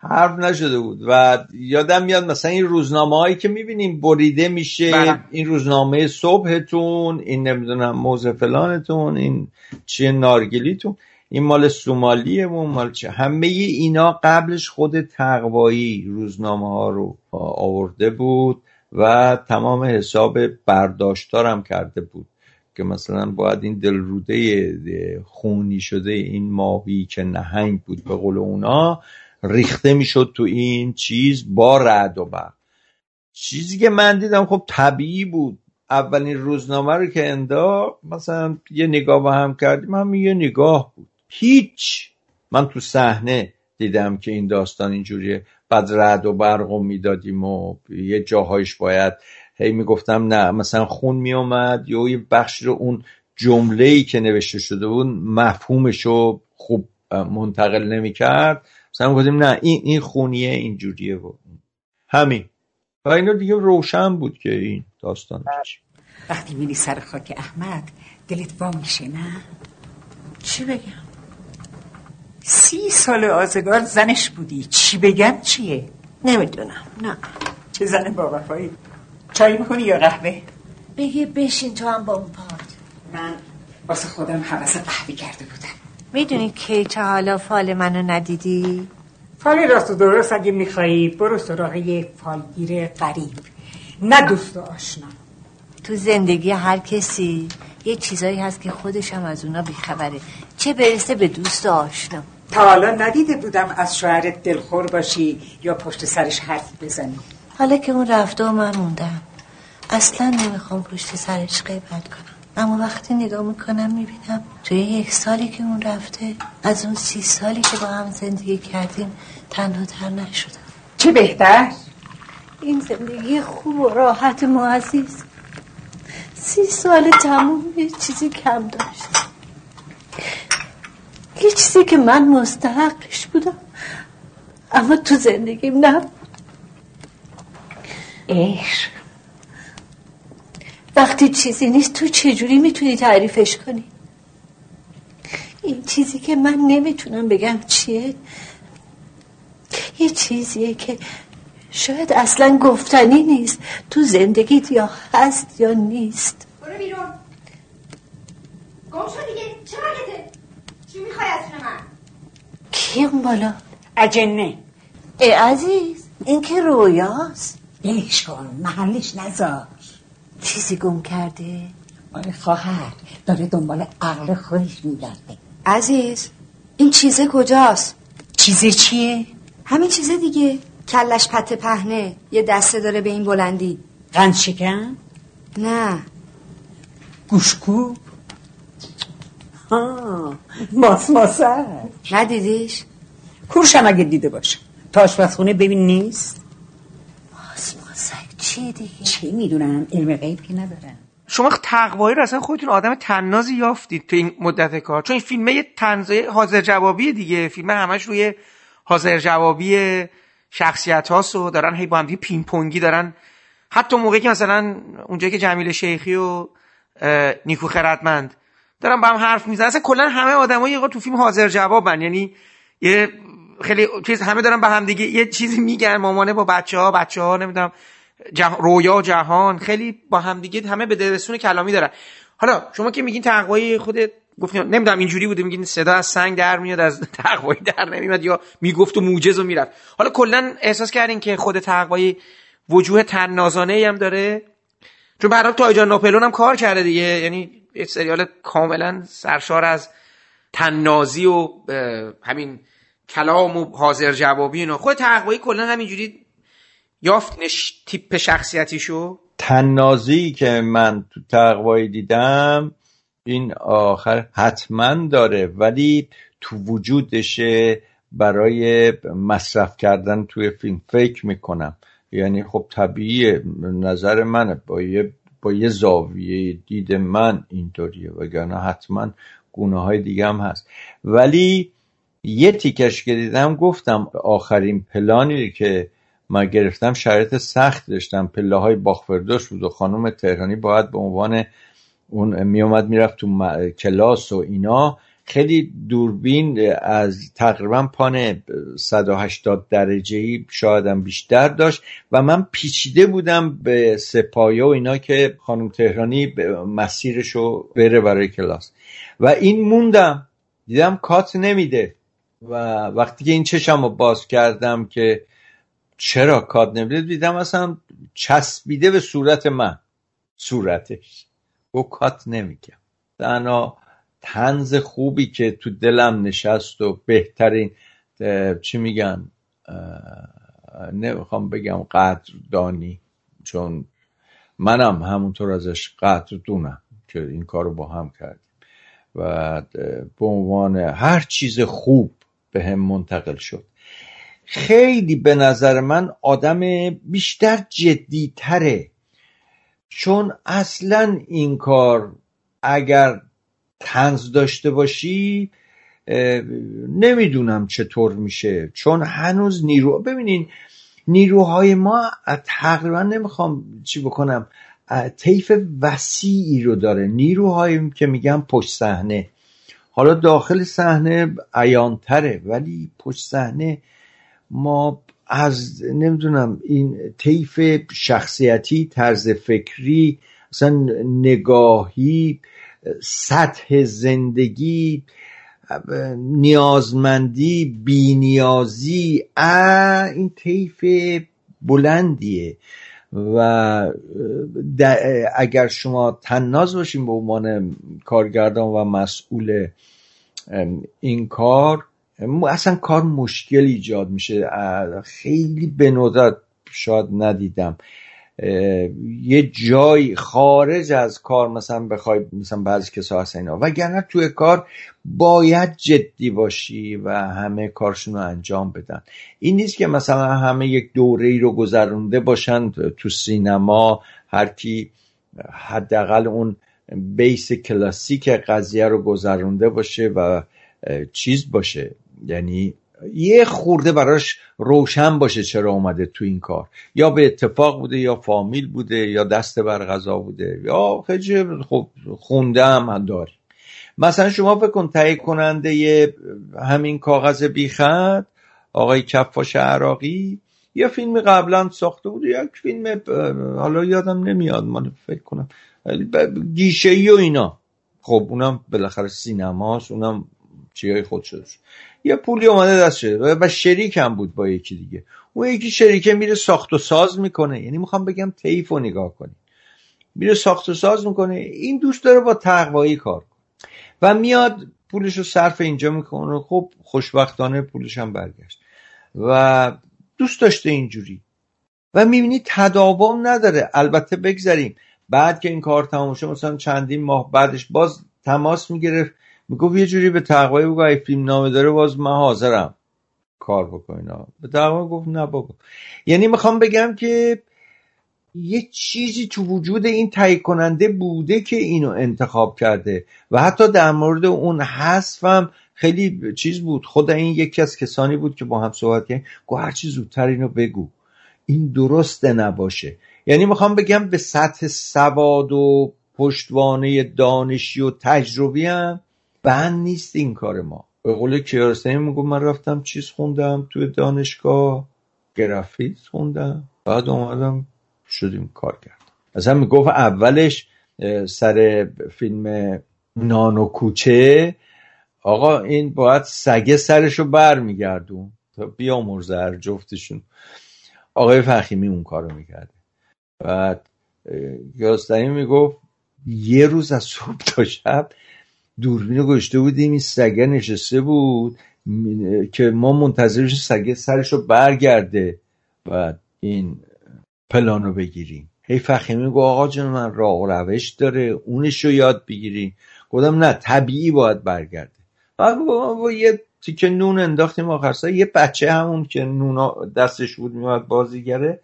حرف نشده بود. و یادم میاد مثلا این روزنامه هایی که می‌بینیم بریده میشه بله. این روزنامه صبحتون این نمی‌دونم موزه فلانتون این چیه نارگلیتون این مال سومالیه و مال چه. همه اینا قبلش خود تقوایی روزنامه ها رو آورده بود و تمام حساب برداشتارم کرده بود. که مثلا باید این دلروده خونی شده این ماهی که نهنگ بود به قول اونا ریخته می‌شد تو این چیز با رعد و برق. چیزی که من دیدم خب طبیعی بود. اولین روزنامه رو که اندا مثلا یه نگاه با هم کردیم هم یه نگاه بود. هیچ. من تو صحنه دیدم که این داستان اینجوریه. بعد رد و برق و می‌دادیم و یه جاهایش باید هی می‌گفتم نه مثلا خون میومد یا یه بخشی رو اون جمله ای که نوشته شده بود مفهومش رو خوب منتقل نمی‌کرد. مثلا گفتیم نه این این خونیه اینجوریه و همین. و اینا دیگه روشن بود که این داستان وقتی میری سر خاک احمد دلت با میشه نه؟ چی بگم؟ سی سال آزگار زنش بودی. چی بگم؟ چیه؟ نمی‌دونم نه. چه زن با وفایی؟ چای می‌کنی یا قهوه؟ بگی بشین تو هم با اون پارت من واسه خودم حوث قهوه کرده بودم. می‌دونی کی تا حالا فال منو ندیدی؟ فال راست و درست اگه میخوایی برو سراغ یه فالگیر قریب نه دوست آشنا. تو زندگی هر کسی یه چیزایی هست که خودش هم از اونا بیخبره. چه برسه به دوست آشنا؟ تا حالا ندیده بودم از شوهرت دلخور باشی یا پشت سرش حرف بزنی. حالا که اون رفته و من موندم. اصلا نمی‌خوام پشت سرش غیبت کنم. اما وقتی نگاه می‌کنم می‌بینم توی یک سالی که اون رفته از اون سی سالی که با هم زندگی کردیم تنها تر نشدم. چه بهتر؟ این زندگی خوب و راحت ما عزیز. سی سال تموم یه چیزی کم داشت. یه چیزی که من مستحقش بودم. اما تو زندگیم نبود. عشق. وقتی چیزی نیست تو چجوری می‌تونی تعریفش کنی؟ این چیزی که من نمی‌تونم بگم چیه؟ یه چیزیه که شاید اصلا گفتنی نیست. تو زندگیت یا هست یا نیست. برو بیرون. گم شو دیگه. چه حالته چی می‌خوای از من؟ کی اون بالا؟ اجنه. ای عزیز این که رویاست. بلش کن محلش نذار چیزی گم کرده؟ آره خواهر. داره دنبال عقل خودش میگرده عزیز این چیزه کجاست؟ چیزه چیه؟ همین چیزه دیگه. کلش پته پهنه. یه دسته داره به این بلندی. قند شکن؟ نه. گوشکو؟ ها ماس ماسه. ندیدیش؟ کورشم اگه دیده باشم تا آشپزخونه ببین نیست؟ چیه دیگه؟ چه می‌دونم علم غیب که ندارم شما تقوایی رو اصلا خودتون آدم تنازی یافتید تو این مدت کار. چون این فیلمه تنزای حاضر جوابیه دیگه. فیلم همش روی حاضر جوابی شخصیت هاست و دارن هی با هم دیگه پینگ پونگی دارن. حتی موقعی که مثلا اونجایی که جمیل شیخی و نیکو خردمند دارن با هم حرف می‌زنن اصلا کلا همه آدمایی یه تو فیلم حاضر جوابن. یعنی یه خیلی چیز همه دارن به هم دیگه یه چیزی میگن مامانه با بچه ها بچه ها نمی‌دونم جه... رویا جهان خیلی با هم دیگه همه به درسون کلامی دارن. حالا شما که میگین تقوایی خود گفتین نمی‌دونم اینجوری بوده میگین صدا از سنگ در میاد از تقوایی در نمیاد یا می‌گفت و موجز و می‌رفت. حالا کلا احساس کردین که خود تقوایی وجوه تنازانه هم داره؟ چون برای تایجان ناپلون هم کار کرده دیگه. یعنی یه سریال کاملا سرشار از تنازی و همین کلام و حاضر جوابی اینا. خود تقوایی کلا همینجوری یافتنش تیپ شخصیتیشو؟ تنازی که من تو تقوایی دیدم این آخر حتما داره ولی تو وجودشه برای مصرف کردن توی فیلم فکر می‌کنم. یعنی خب طبیعیه نظر منه با یه با یه زاویه دید من اینطوریه وگرنه حتما گونه های دیگه هم هست. ولی یه تیکش که دیدم گفتم آخرین پلانی که من گرفتم شرایط سخت داشتم. پله های باخفردوش بود و خانم تهرانی باید به عنوان اون میومد می‌رفت تو م- کلاس و اینا. خیلی دوربین از تقریبا پان 180 درجه ای شایدم بیشتر داشت و من پیچیده بودم به سپایه و اینا که خانم تهرانی مسیرشو بره برای کلاس. و این موندم. دیدم کات نمیده. و وقتی که این چشم رو باز کردم که چرا کات نمیده دیدم؟ اصلا چسبیده به صورت من. صورتش. و کات نمیگم. تنها تنز خوبی که تو دلم نشست و بهترین چی میگن؟ نمی‌خوام بگم قدردانی چون منم همونطور ازش قدردونم که این کارو با هم کردیم. و به عنوان هر چیز خوب به هم منتقل شد. خیلی به نظر من آدم بیشتر جدیتره. چون اصلا این کار اگر تنز داشته باشی نمی‌دونم چطور میشه. چون هنوز نیرو ببینین نیروهای ما تقریبا نمی‌خوام چی بکنم طیف وسیعی رو داره. نیروهایی که میگم پشت صحنه. حالا داخل صحنه عیانتره ولی پشت صحنه ما از نمی‌دونم این طیف شخصیتی طرز فکری اصلا نگاهی سطح زندگی نیازمندی بینیازی این طیف بلندیه. و اگر شما تناز باشین به عنوان کارگردان و مسئول این کار اصلا کار مشکل ایجاد میشه. خیلی به ندرت شاید ندیدم. یه جای خارج از کار مثلا بخوای مثلا بعضی کسا هستن اینا. وگرنه توی کار باید جدی باشی و همه کارشون رو انجام بدن. این نیست که مثلا همه یک دوره ای رو گذرونده باشن تو سینما هر کی حداقل اون بیس کلاسیک قضیه رو گذرونده باشه و چیز باشه. یعنی یه خورده براش روشن باشه چرا اومده تو این کار. یا به اتفاق بوده یا فامیل بوده یا دست بر غذا بوده. یا خیلی خب خونده هم داری مثلا شما فکر کن تهیه کننده همین کاغذ بیخط آقای کفاش عراقی. یه فیلم قبلا ساخته بود یک فیلم حالا یادم نمیاد من فکر کنم. گیشه ای و اینا. خب اونم بالاخره سینماست اونم چیهای خود شده یه پولی اومده دست شده و شریک هم بود با یکی دیگه. اون یکی شریکه میره ساخت و ساز می‌کنه. یعنی می‌خوام بگم تیف رو نگاه کنی. میره ساخت و ساز می‌کنه. این دوست داره با تقوایی کار کنه. و میاد پولش رو صرف اینجا می‌کنه. خب خوشبختانه پولش هم برگشت. و دوست داشته اینجوری. و می‌بینی تداوم نداره. البته بگذاریم بعد که این کار تموم شد مثلا چندین ماه بعدش باز تماس می‌گرفت. می‌گفت یه جوری به تقوی بگو اگه فیلم نامه داره باز من حاضرم کار بکنینا به تقوی گفت نه بابا. یعنی می‌خوام بگم که یه چیزی تو وجود این تهیه کننده بوده که اینو انتخاب کرده و حتی در مورد اون حذفم خیلی چیز بود. خود این یکی از کسانی بود که با هم صحبت کردیم گو هرچی زودتر اینو بگو. این درسته نباشه. یعنی می‌خوام بگم به سطح سواد و پشتوانه دانشی و تجربی هم بند نیست این کار ما. به قول کیارستانی میگو من رفتم چیز خوندم توی دانشگاه گرافیت خوندم. بعد اومدم شدیم کار کردم. اصلا می‌گفت اولش سر فیلم نانو کوچه آقا این باید سگه سرشو بر میگردون تا بیامرزه جفتشون. آقای فخیمی اون کارو می‌کرده. بعد یاستانی می‌گفت یه روز از صبح تا شب دوربین رو گشته بودیم این سگه نشسته بود که ما منتظرش سگه سرش رو برگرده و این پلانو بگیریم. هی فخیمی گو آقا جان من راه و روش داره اونش رو یاد بگیریم. گفتم نه طبیعی باید برگرده. و یه تیکه نون انداختیم آخر یه بچه همون که نون دستش بود میومد بازیگره.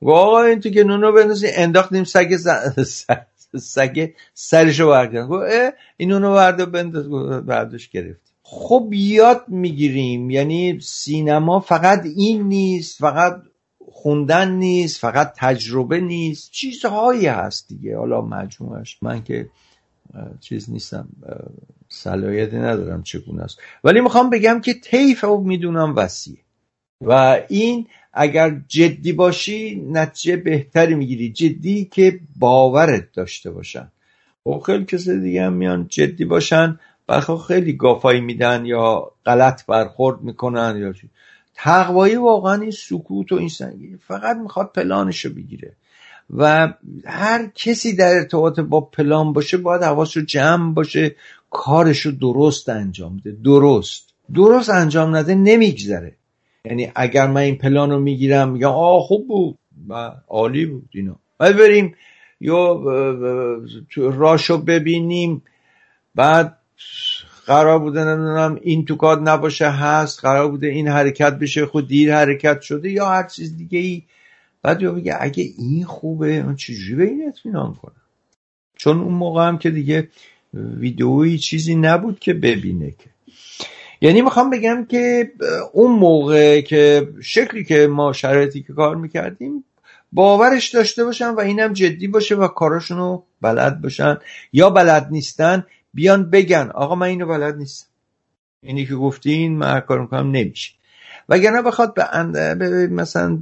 گو آقا این تیکه نون رو بندازی انداختیم سگ سگه سرشو برگرد گفت این اونو برده بنداز. بردش گرفت. خب یاد می‌گیریم. یعنی سینما فقط این نیست فقط خوندن نیست فقط تجربه نیست. چیزهایی هست دیگه. حالا مجموعش من که چیز نیستم. صلاحیتی ندارم چگونه است. ولی می‌خوام بگم که طیف رو می‌دونم وسیعه و این اگر جدی باشی نتیجه بهتری می‌گیری. جدی که باورت داشته باشن. خب خیلی کسی دیگه هم میان جدی باشن برخواه خیلی گافایی میدن یا غلط برخورد می‌کنن یا چی. تقوایی واقعا این سکوت و این سنگی. فقط می‌خواد پلانشو بگیره. و هر کسی در ارتباط با پلان باشه باید حواس رو جمع باشه کارشو درست انجام بده. درست. درست انجام نده نمیگذره. یعنی اگر من این پلان رو می‌گیرم میگم آه خوب بود و عالی بود اینا. بعد بریم یا راشو ببینیم. بعد قرار بوده نمی‌دونم این تو کاد نباشه هست قرار بوده این حرکت بشه خود دیر حرکت شده یا هر چیز دیگه ای. بعد یا بگه اگه این خوبه من چجوری به این اطمینان کنم؟ چون اون موقع هم که دیگه ویدئویی چیزی نبود که ببینه که. یعنی می‌خوام بگم که اون موقع که شکلی که ما شرایطی که کار می‌کردیم باورش داشته باشن و اینم جدی باشه و کاراشونو بلد باشن یا بلد نیستن بیان بگن آقا من اینو بلد نیستم. اینی که گفتین من کار می‌کنم نمیشه. وگرنه بخواد به مثلا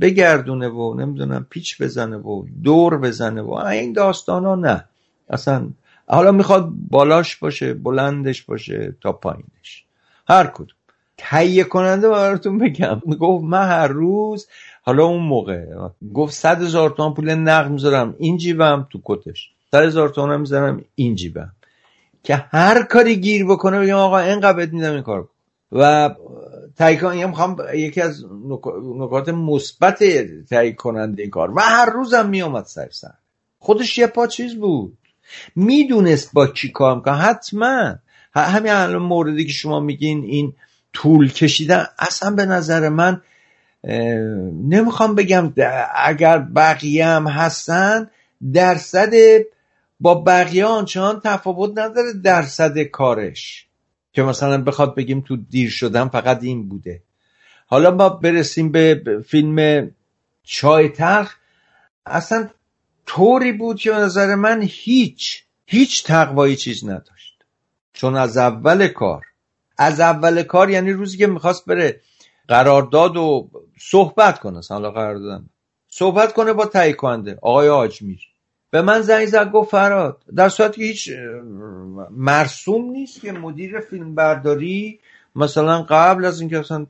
بگردونه و نمی‌دونم پیچ بزنه و دور بزنه و این داستان ها نه. اصلا حالا می‌خواد بالاش باشه بلندش باشه تا پایینش. هر کدوم. تهیه کننده براتون بگم. گفت من هر روز حالا اون موقع گفت صد هزار تومن پول نقد می‌ذارم این جیبم تو کتش. صد هزار تومن می‌ذارم این جیبم. که هر کاری گیر بکنه بگم آقا اینقدر بهت میدم این کار و تایکان می‌خوام یکی از نکات مثبت تایید کننده این کار. و هر روزم میومد سر سر. خودش یه پا چیز بود. می‌دونست با کی کار می‌کنه. حتما. همین الان موردی که شما میگین این طول کشیدن اصلا به نظر من نمی‌خوام بگم اگر بقیه هم هستن درصد با بقیه آنچنان تفاوت نداره درصد کارش. که مثلا بخواد بگیم تو دیر شدن فقط این بوده. حالا ما برسیم به فیلم چای تلخ. اصلا طوری بود که نظر من هیچ هیچ تقوایی چیز نداشت. چون از اول کار از اول کار یعنی روزی که می‌خواست بره قرارداد و صحبت کنه حالا قرارداد صحبت کنه با تهیه کننده آقای آجمیر. به من زنگ زد گفت فراد در صورتی که هیچ مرسوم نیست که مدیر فیلم برداری مثلا قبل از اینکه اصلا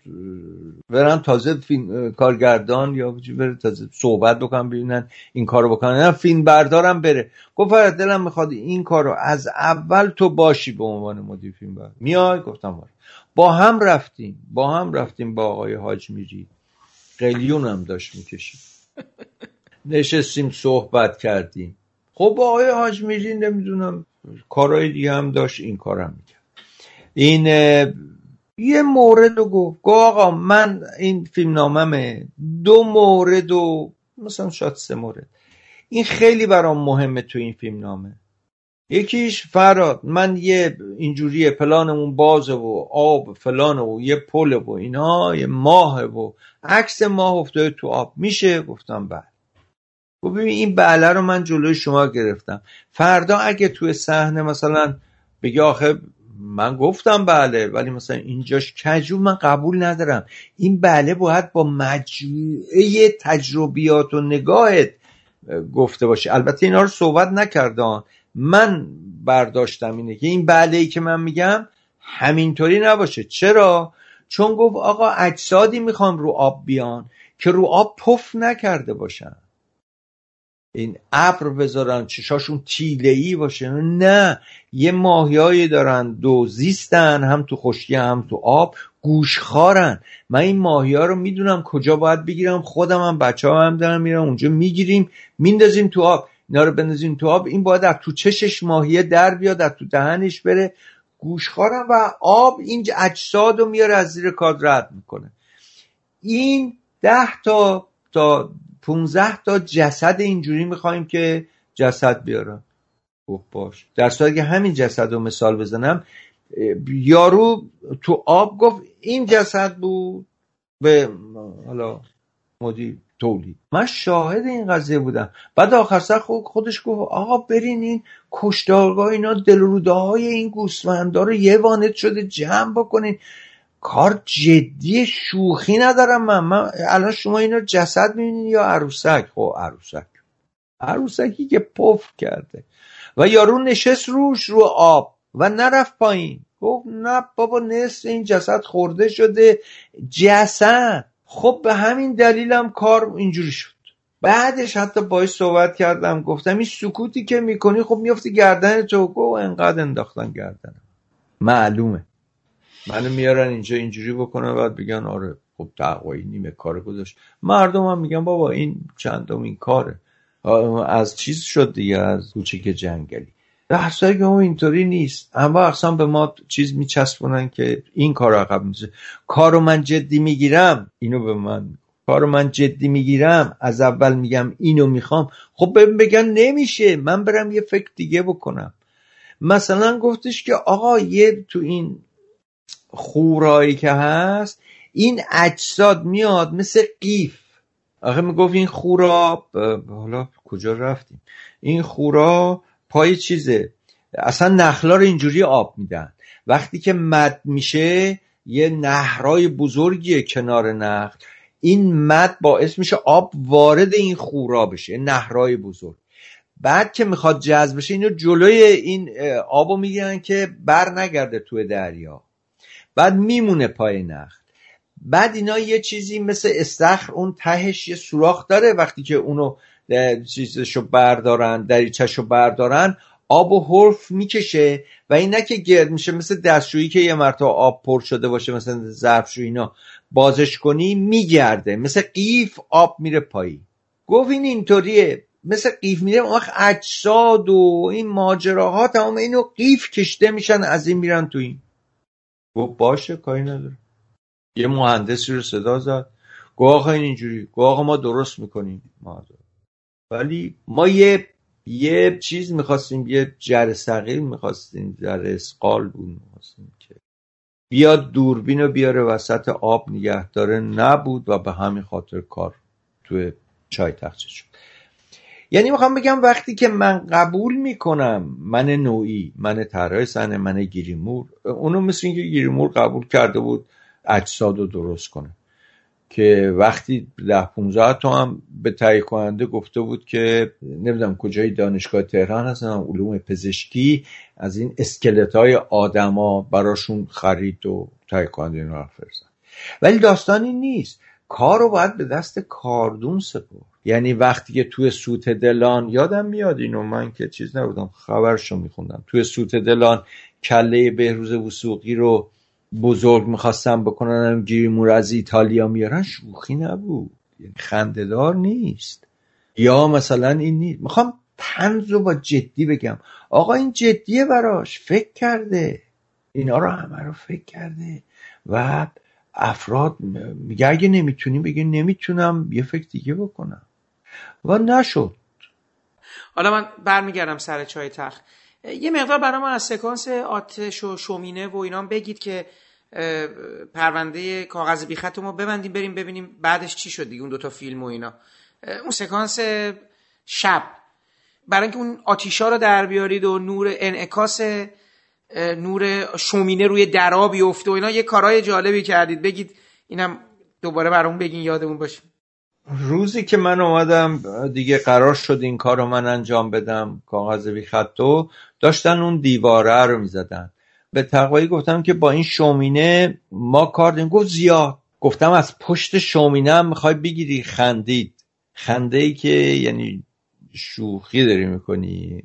برن تازه فیلم کارگردان یا بره تازه صحبت بکنن ببینن این کارو بکنن. نه فیلم بردارم بره. گفت فراد دلم می‌خواد این کارو از اول تو باشی به عنوان مدیر فیلم بردار. میای؟ گفتم باره. با هم رفتیم. با هم رفتیم با آقای حاج میری قلیون هم داشت می‌کشید. نشستیم صحبت کردیم. خب با آقای حاج میری نمی‌دونم کارهای دیگه هم داشت این کارم می‌کرد. این یه مورد رو گفت. گفت آقا من این فیلم ناممه دو مورد و مثلا شاید سه مورد. این خیلی برام مهمه تو این فیلم نامه یکیش فراد من یه اینجوری پلانمون بازه و آب فلانه و یه پل و اینا یه ماه و عکس ماه افتاده تو آب. میشه؟ گفتم بله. خب ببین این بله رو من جلوی شما گرفتم. فردا اگه توی صحنه مثلا بگی آخه من گفتم بله ولی مثلا اینجاش کجو من قبول ندارم. این بله باید با مجموعه تجربیات و نگاهت گفته باشه. البته اینا رو صحبت نکردان من برداشتم اینه که این بله ای که من میگم همینطوری نباشه. چرا؟ چون گفت آقا اجسادی می‌خوام رو آب بیان که رو آب پف نکرده باشن. این ابر بذارن چشاشون تیله ای باشه نه یه ماهیایی دارن دو زیستن هم تو خشکی هم تو آب گوشخارن من این ماهی رو می‌دونم کجا باید بگیرم خودم هم بچه ها هم دارم میرم اونجا می‌گیریم میندازیم تو آب. اینا رو بندازیم تو آب این باید از تو چشش ماهیه در بیاد از تو دهنش بره. گوشخارم و آب این اجساد رو میاره از زیر کاد رد می‌کنه. این ده تا تا 15 تا جسد اینجوری می‌خوایم که جسد بیارن. گفت باش. در صورتی که همین جسد رو مثال بزنم یارو تو آب گفت این جسد بود به حالا مدیر تولید. من شاهد این قضیه بودم. بعد آخر سر خودش گفت آقا برین این کشتارگاه اینا دلروده های این گوسفندا رو یه وانت شده جمع بکنین. کار جدی شوخی ندارم من, من الان شما اینا جسد می‌بینین یا عروسک؟ خب عروسک. عروسکی که پف کرده. و یارو نشست روش رو آب و نرفت پایین. گفت نه بابا نصف این جسد خورده شده. جسد. خب به همین دلیلم کار اینجوری شد. بعدش حتی باش صحبت کردم. گفتم این سکوتی که می‌کنی خب میفتی گردن تو و انقدر انداختن گردنم. معلومه. منو میارن اینجا اینجوری بکنن بعد بگن آره خب تقوایی نیمه کار گذاشت. مردم هم میگن بابا این چندم این کاره. از چیز شد دیگه؟ از کوچیک جنگلی. در که اینطوری نیست. اما اقسام به ما چیز میچسبونن که این کار عقب میشه کارو من جدی می‌گیرم اینو به من کارو من جدی می‌گیرم از اول میگم اینو می‌خوام. خب بگن نمیشه من برم یه فکر دیگه بکنم. مثلا گفتش که آقا یه تو این خورایی که هست این اجساد میاد مثل قیف. آخه می‌گفت این خورا حالا کجا رفتیم؟ این خورا پای چیزه. اصلا نخلا رو اینجوری آب میدن. وقتی که مد میشه یه نهرای بزرگیه کنار نخل. این مد باعث میشه آب وارد این خورا بشه نهرای بزرگ. بعد که می‌خواد جذب بشه اینو جلوی این آبو می‌گیرن که بر نگرده توی دریا. بعد میمونه پای نخل بعد اینا یه چیزی مثل استخر اون تهش یه سوراخ داره. وقتی که اونو چیزشو بردارن دریچهشو بردارن آب و حرف می‌کشه و این نه که گرد میشه مثل دستشویی که یه مرتبه آب پر شده باشه مثل ظرفشویی اینا بازش کنی میگرده. مثل قیف آب میره پایی گفت این اینطوریه. مثل قیف میره آخ اجساد و این ماجراها تمام اینو قیف کشته میشن از این میرن تو این. گفت باشه کاری نداره یه مهندسی رو صدا زد. گفت اینجوری. گفت ما درست می‌کنیم. ولی ما یه یه چیز می‌خواستیم. یه جر صغیر می‌خواستیم. در اسقال بود می‌خواستیم که بیاد دوربین رو بیاره وسط آب نگه داره نبود و به همین خاطر کار توی چای تخته شد یعنی می‌خوام بگم وقتی که من قبول می‌کنم من نوعی من طراح سنه من گیریمور اونو مثل اینکه گیریمور قبول کرده بود اجساد رو درست کنه. که وقتی ده 15 تا هم به تهیه کننده گفته بود که نمی‌دونم کجای دانشگاه تهران هستن علوم پزشکی از این اسکلت های آدما براشون خرید و تهیه کننده اینا فرستن ولی داستانی نیست. کار رو باید به دست کاردون سپر یعنی وقتی که توی سوت دلان یادم میاد اینو من که چیز نبودم خبرشو میخوندم. توی سوت دلان کله بهروز وسوقی رو بزرگ می‌خواستم بکنن گیریمور از ایتالیا میارن شوخی نبود. یعنی خندهدار نیست. یا مثلا این نیست. می‌خوام تنز رو با جدی بگم. آقا این جدیه براش فکر کرده. اینا رو همه رو فکر کرده. و افراد میگه اگه نمی‌تونی بگه نمی‌تونم یه فکر دیگه بکنم. و نشد. حالا من برمیگردم سر چای تخ یه مقدار برای من از سکانس آتش و شومینه و اینا بگید که پرونده کاغذ بیخط ما ببندیم بریم ببینیم بعدش چی شد دیگه اون دوتا فیلم و اینا. اون سکانس شب. برای اینکه اون آتیشا رو در بیارید و نور انعکاس نور شومینه روی درا بیفته و اینا یه کارهای جالبی کردید. بگید اینم دوباره برامون بگین یادمون باشه. روزی که من اومدم دیگه قرار شد این کار رو من انجام بدم کاغذ بی خطو داشتن اون دیواره رو می‌زدن. به تقوایی گفتم که با این شومینه ما کار دیم گفت زیاد گفتم از پشت شومینه هم می‌خوای بگیری. خندید. خنده ای که یعنی شوخی داری می‌کنی.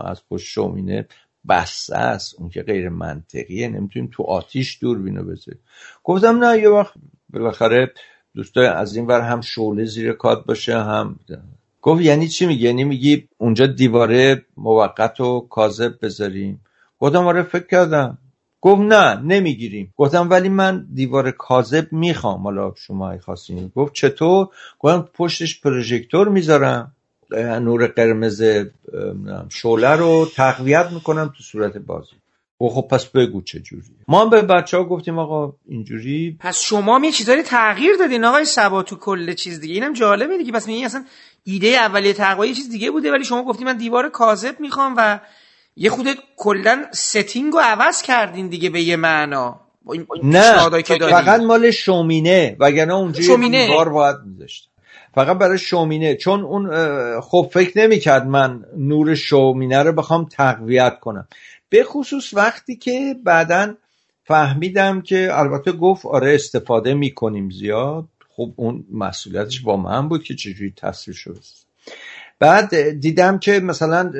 از پشت شومینه بسته است. اون که غیر منطقیه. نمی‌تونیم تو آتیش دور بینو بذاری. گفتم نه یه وقت بالاخره دوستای از این ور هم شعله زیر کات باشه هم گفت یعنی چی میگی؟ یعنی میگی اونجا دیواره موقت و کاذب بذاریم؟ گفتم آره فکر کردم. گفت نه نمی‌گیریم. گفتم ولی من دیوار کاذب می‌خوام. حالا شما خواستین گفت چطور؟ گفتم پشتش پروژکتور می‌ذارم. نور قرمز شعله رو تقویت می‌کنم تو صورت بازی. و خب پس بگو چه جوری ما به بچه ها گفتیم آقا اینجوری. پس شما هم یه چیزایی تغییر دادین آقای صبا تو کل چیز دیگه. اینم جالبه دیگه. پس میگی اصلا ایده اولیه تقوی یه چیز دیگه بوده ولی شما گفتیم من دیوار کاذب می‌خوام و یه خود کلا setting رو عوض کردین دیگه به یه معنا. نه. فقط مال شومینه. وگرنه اونجا شومینه. دیوار باید میذاشتم فقط برای شومینه. چون اون خب فکر نمی‌کرد من نور شومینه رو بخوام تقویت کنم. به خصوص وقتی که بعدا فهمیدم که البته گفت آره استفاده می‌کنیم زیاد. خب اون مسئولیتش با من بود که چجوری تصویر شد. بعد دیدم که مثلا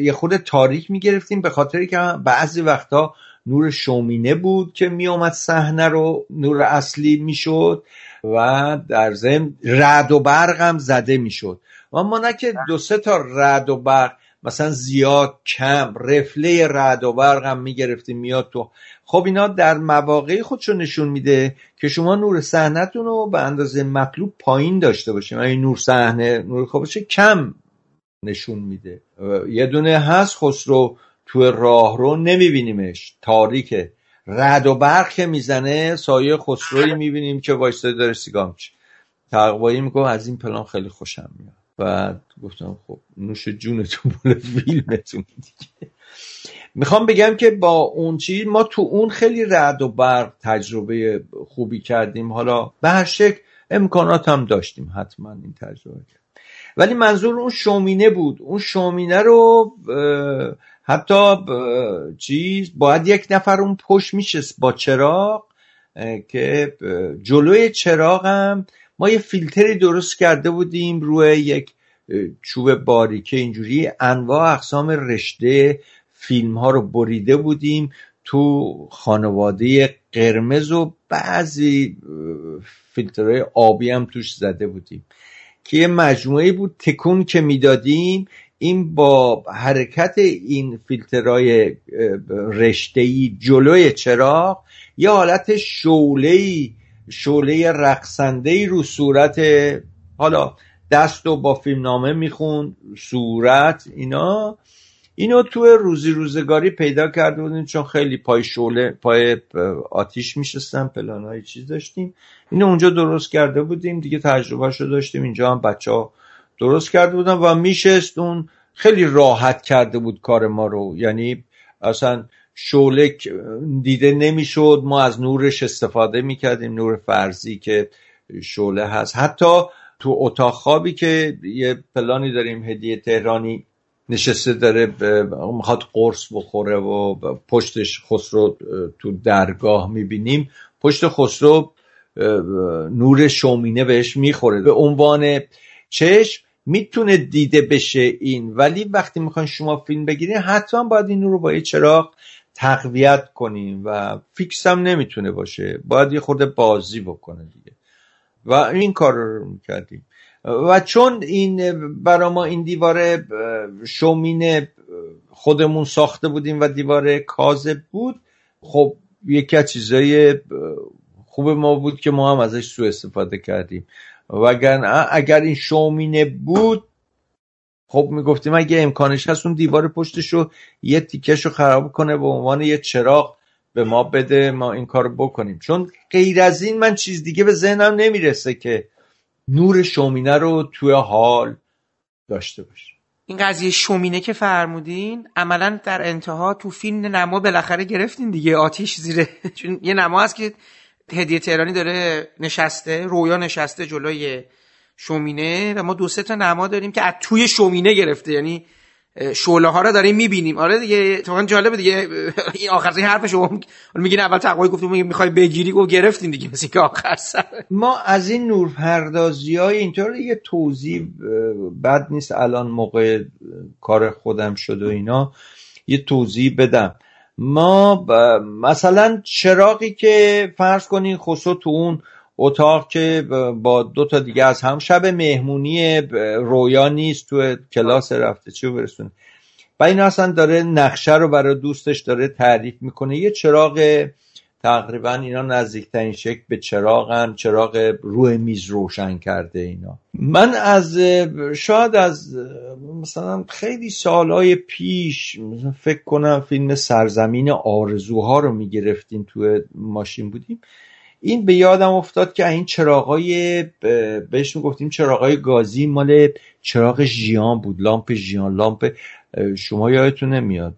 یه خود تاریک می‌گرفتیم به خاطری که بعضی وقتا نور شومینه بود که میومد صحنه رو نور اصلی می‌شد و در ضمن رد و برق هم زده می‌شد. اما نه که دو سه تا رد و برق مثلا زیاد کم رفله رد و برق هم می‌گرفتیم میاد تو. خب اینا در مواقعی خودشو نشون میده که شما نور صحنتون رو به اندازه مطلوب پایین داشته باشیم این نور صحنه نور خوابش کم نشون میده. یه دونه هست خسرو تو راه رو نمیبینیمش. تاریکه رد و برق که می‌زنه سایه خسروی می‌بینیم که وایسته داره سیگار میشه تقوایی میگم از این پلان خیلی خوشم میاد. بعد گفتم خب نوش جونتون بوله فیلمتون دیگه. می‌خوام بگم که با اون چیز ما تو اون خیلی رد و برق تجربه خوبی کردیم. حالا به هر شکل امکانات هم داشتیم حتما این تجربه ولی منظور اون شومینه بود. اون شومینه رو حتی چیز باید یک نفر اون پشت میشست با چراغ که جلوی چراغ هم ما یه فیلتری درست کرده بودیم روی یک چوب باریکه اینجوری. انواع اقسام رشته فیلم ها رو بریده بودیم تو خانواده قرمز و بعضی فیلترهای آبی هم توش زده بودیم. که یه مجموعه بود تکون که می‌دادیم. این با حرکت این فیلترهای رشتهی جلوی چراغ یه حالت شولهی شوله رقصنده رو صورت حالا دست و با فیلمنامه می‌خوند صورت اینا. اینو تو روزی روزگاری پیدا کرده بودیم چون خیلی پای شعله پای آتیش میشستن پلان های چیز داشتیم. اینو اونجا درست کرده بودیم دیگه تجربه شو داشتیم. اینجا هم بچه ها درست کرده بودن و میشست اون خیلی راحت کرده بود کار ما رو. یعنی اصلا شعله دیده نمی‌شد. ما از نورش استفاده می‌کردیم نور فرضی که شعله هست. حتی تو اتاق خوابی که یه پلانی داریم هدیه تهرانی نشسته داره می‌خواد قرص بخوره و پشتش خسرو تو درگاه می‌بینیم. پشت خسرو نور شومینه بهش می‌خوره. به عنوان چشم می‌تونه دیده بشه این. ولی وقتی می‌خواین شما فیلم بگیرین حتما باید این نور رو با یه چراغ تقویت کنیم و فیکس هم نمی‌تونه باشه. باید یه خورده بازی بکنه دیگه. و این کار رو می‌کردیم. و چون این برا ما این دیوار شومین خودمون ساخته بودیم و دیوار کاذب بود خب یکی از چیزای خوب ما بود که ما هم ازش سوء استفاده کردیم. و اگر این شومینه بود خب می‌گفتیم اگه امکانش هست اون دیوار پشتش رو یه تیکش رو خراب کنه به عنوان یه چراغ به ما بده ما این کار بکنیم. چون غیر از این من چیز دیگه به ذهنم نمی‌رسه که نور شومینه رو توی حال داشته باشه این قضیه شومینه که فرمودین عملا در انتها تو فیلم نما بالاخره گرفتین دیگه آتیش زیره. چون یه نما هست که هدیه تهرانی داره نشسته رویا نشسته جلوی شومینه و ما دو سه تا نما داریم که از توی شومینه گرفته. یعنی شعله ها رو داریم می‌بینیم. آره دیگه تو جالبه دیگه. این آخر حرف شما میگین اول تقوی گفتیم می‌خوای بگیری و گرفتین دیگه. مثل که آخر سر. ما از این نورپردازی های اینطور یه توضیح بد نیست. الان موقع کار خودم شد و اینا یه توضیح بدم. ما مثلا چراغی که فرض کنین خصوص تو اون اتاق که با دو تا دیگه از هم شب مهمونی رویا نیست تو کلاس رفته چی برسونه. و این اصلا داره نقشه رو برای دوستش داره تعریف می‌کنه. یه چراغ تقریبا اینا نزدیکترین شکل به چراغن چراغ روی میز روشن کرده اینا. من از شاید از مثلا خیلی سالهای پیش فکر کنم فیلم سرزمین آرزوها رو می‌گرفتیم تو ماشین بودیم. این به یادم افتاد که این چراغای بهش می‌گفتیم چراغای گازی مال چراغ ژیان بود لامپ ژیان لامپ شما یادتون نمیاد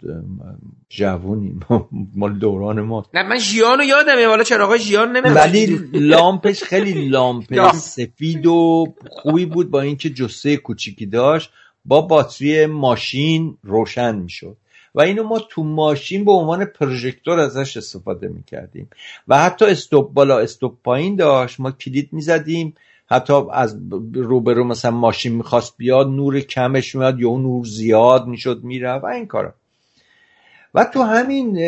جوونی مال دوران ما. نه من ژیانو یادمه والا چراغای ژیان نمیاد. ولی لامپش خیلی لامپ سفید و خوبی بود با اینکه جسه کوچیکی داشت با باتری ماشین روشن می‌شد. و اینو ما تو ماشین به عنوان پروژکتور ازش استفاده می‌کردیم. و حتی استوب بالا استوب پایین داشت ما کلید می‌زدیم. حتی از روبرو مثلا ماشین می‌خواست بیاد نور کمش میاد یا نور زیاد می‌شد میره و این کارا. و تو همین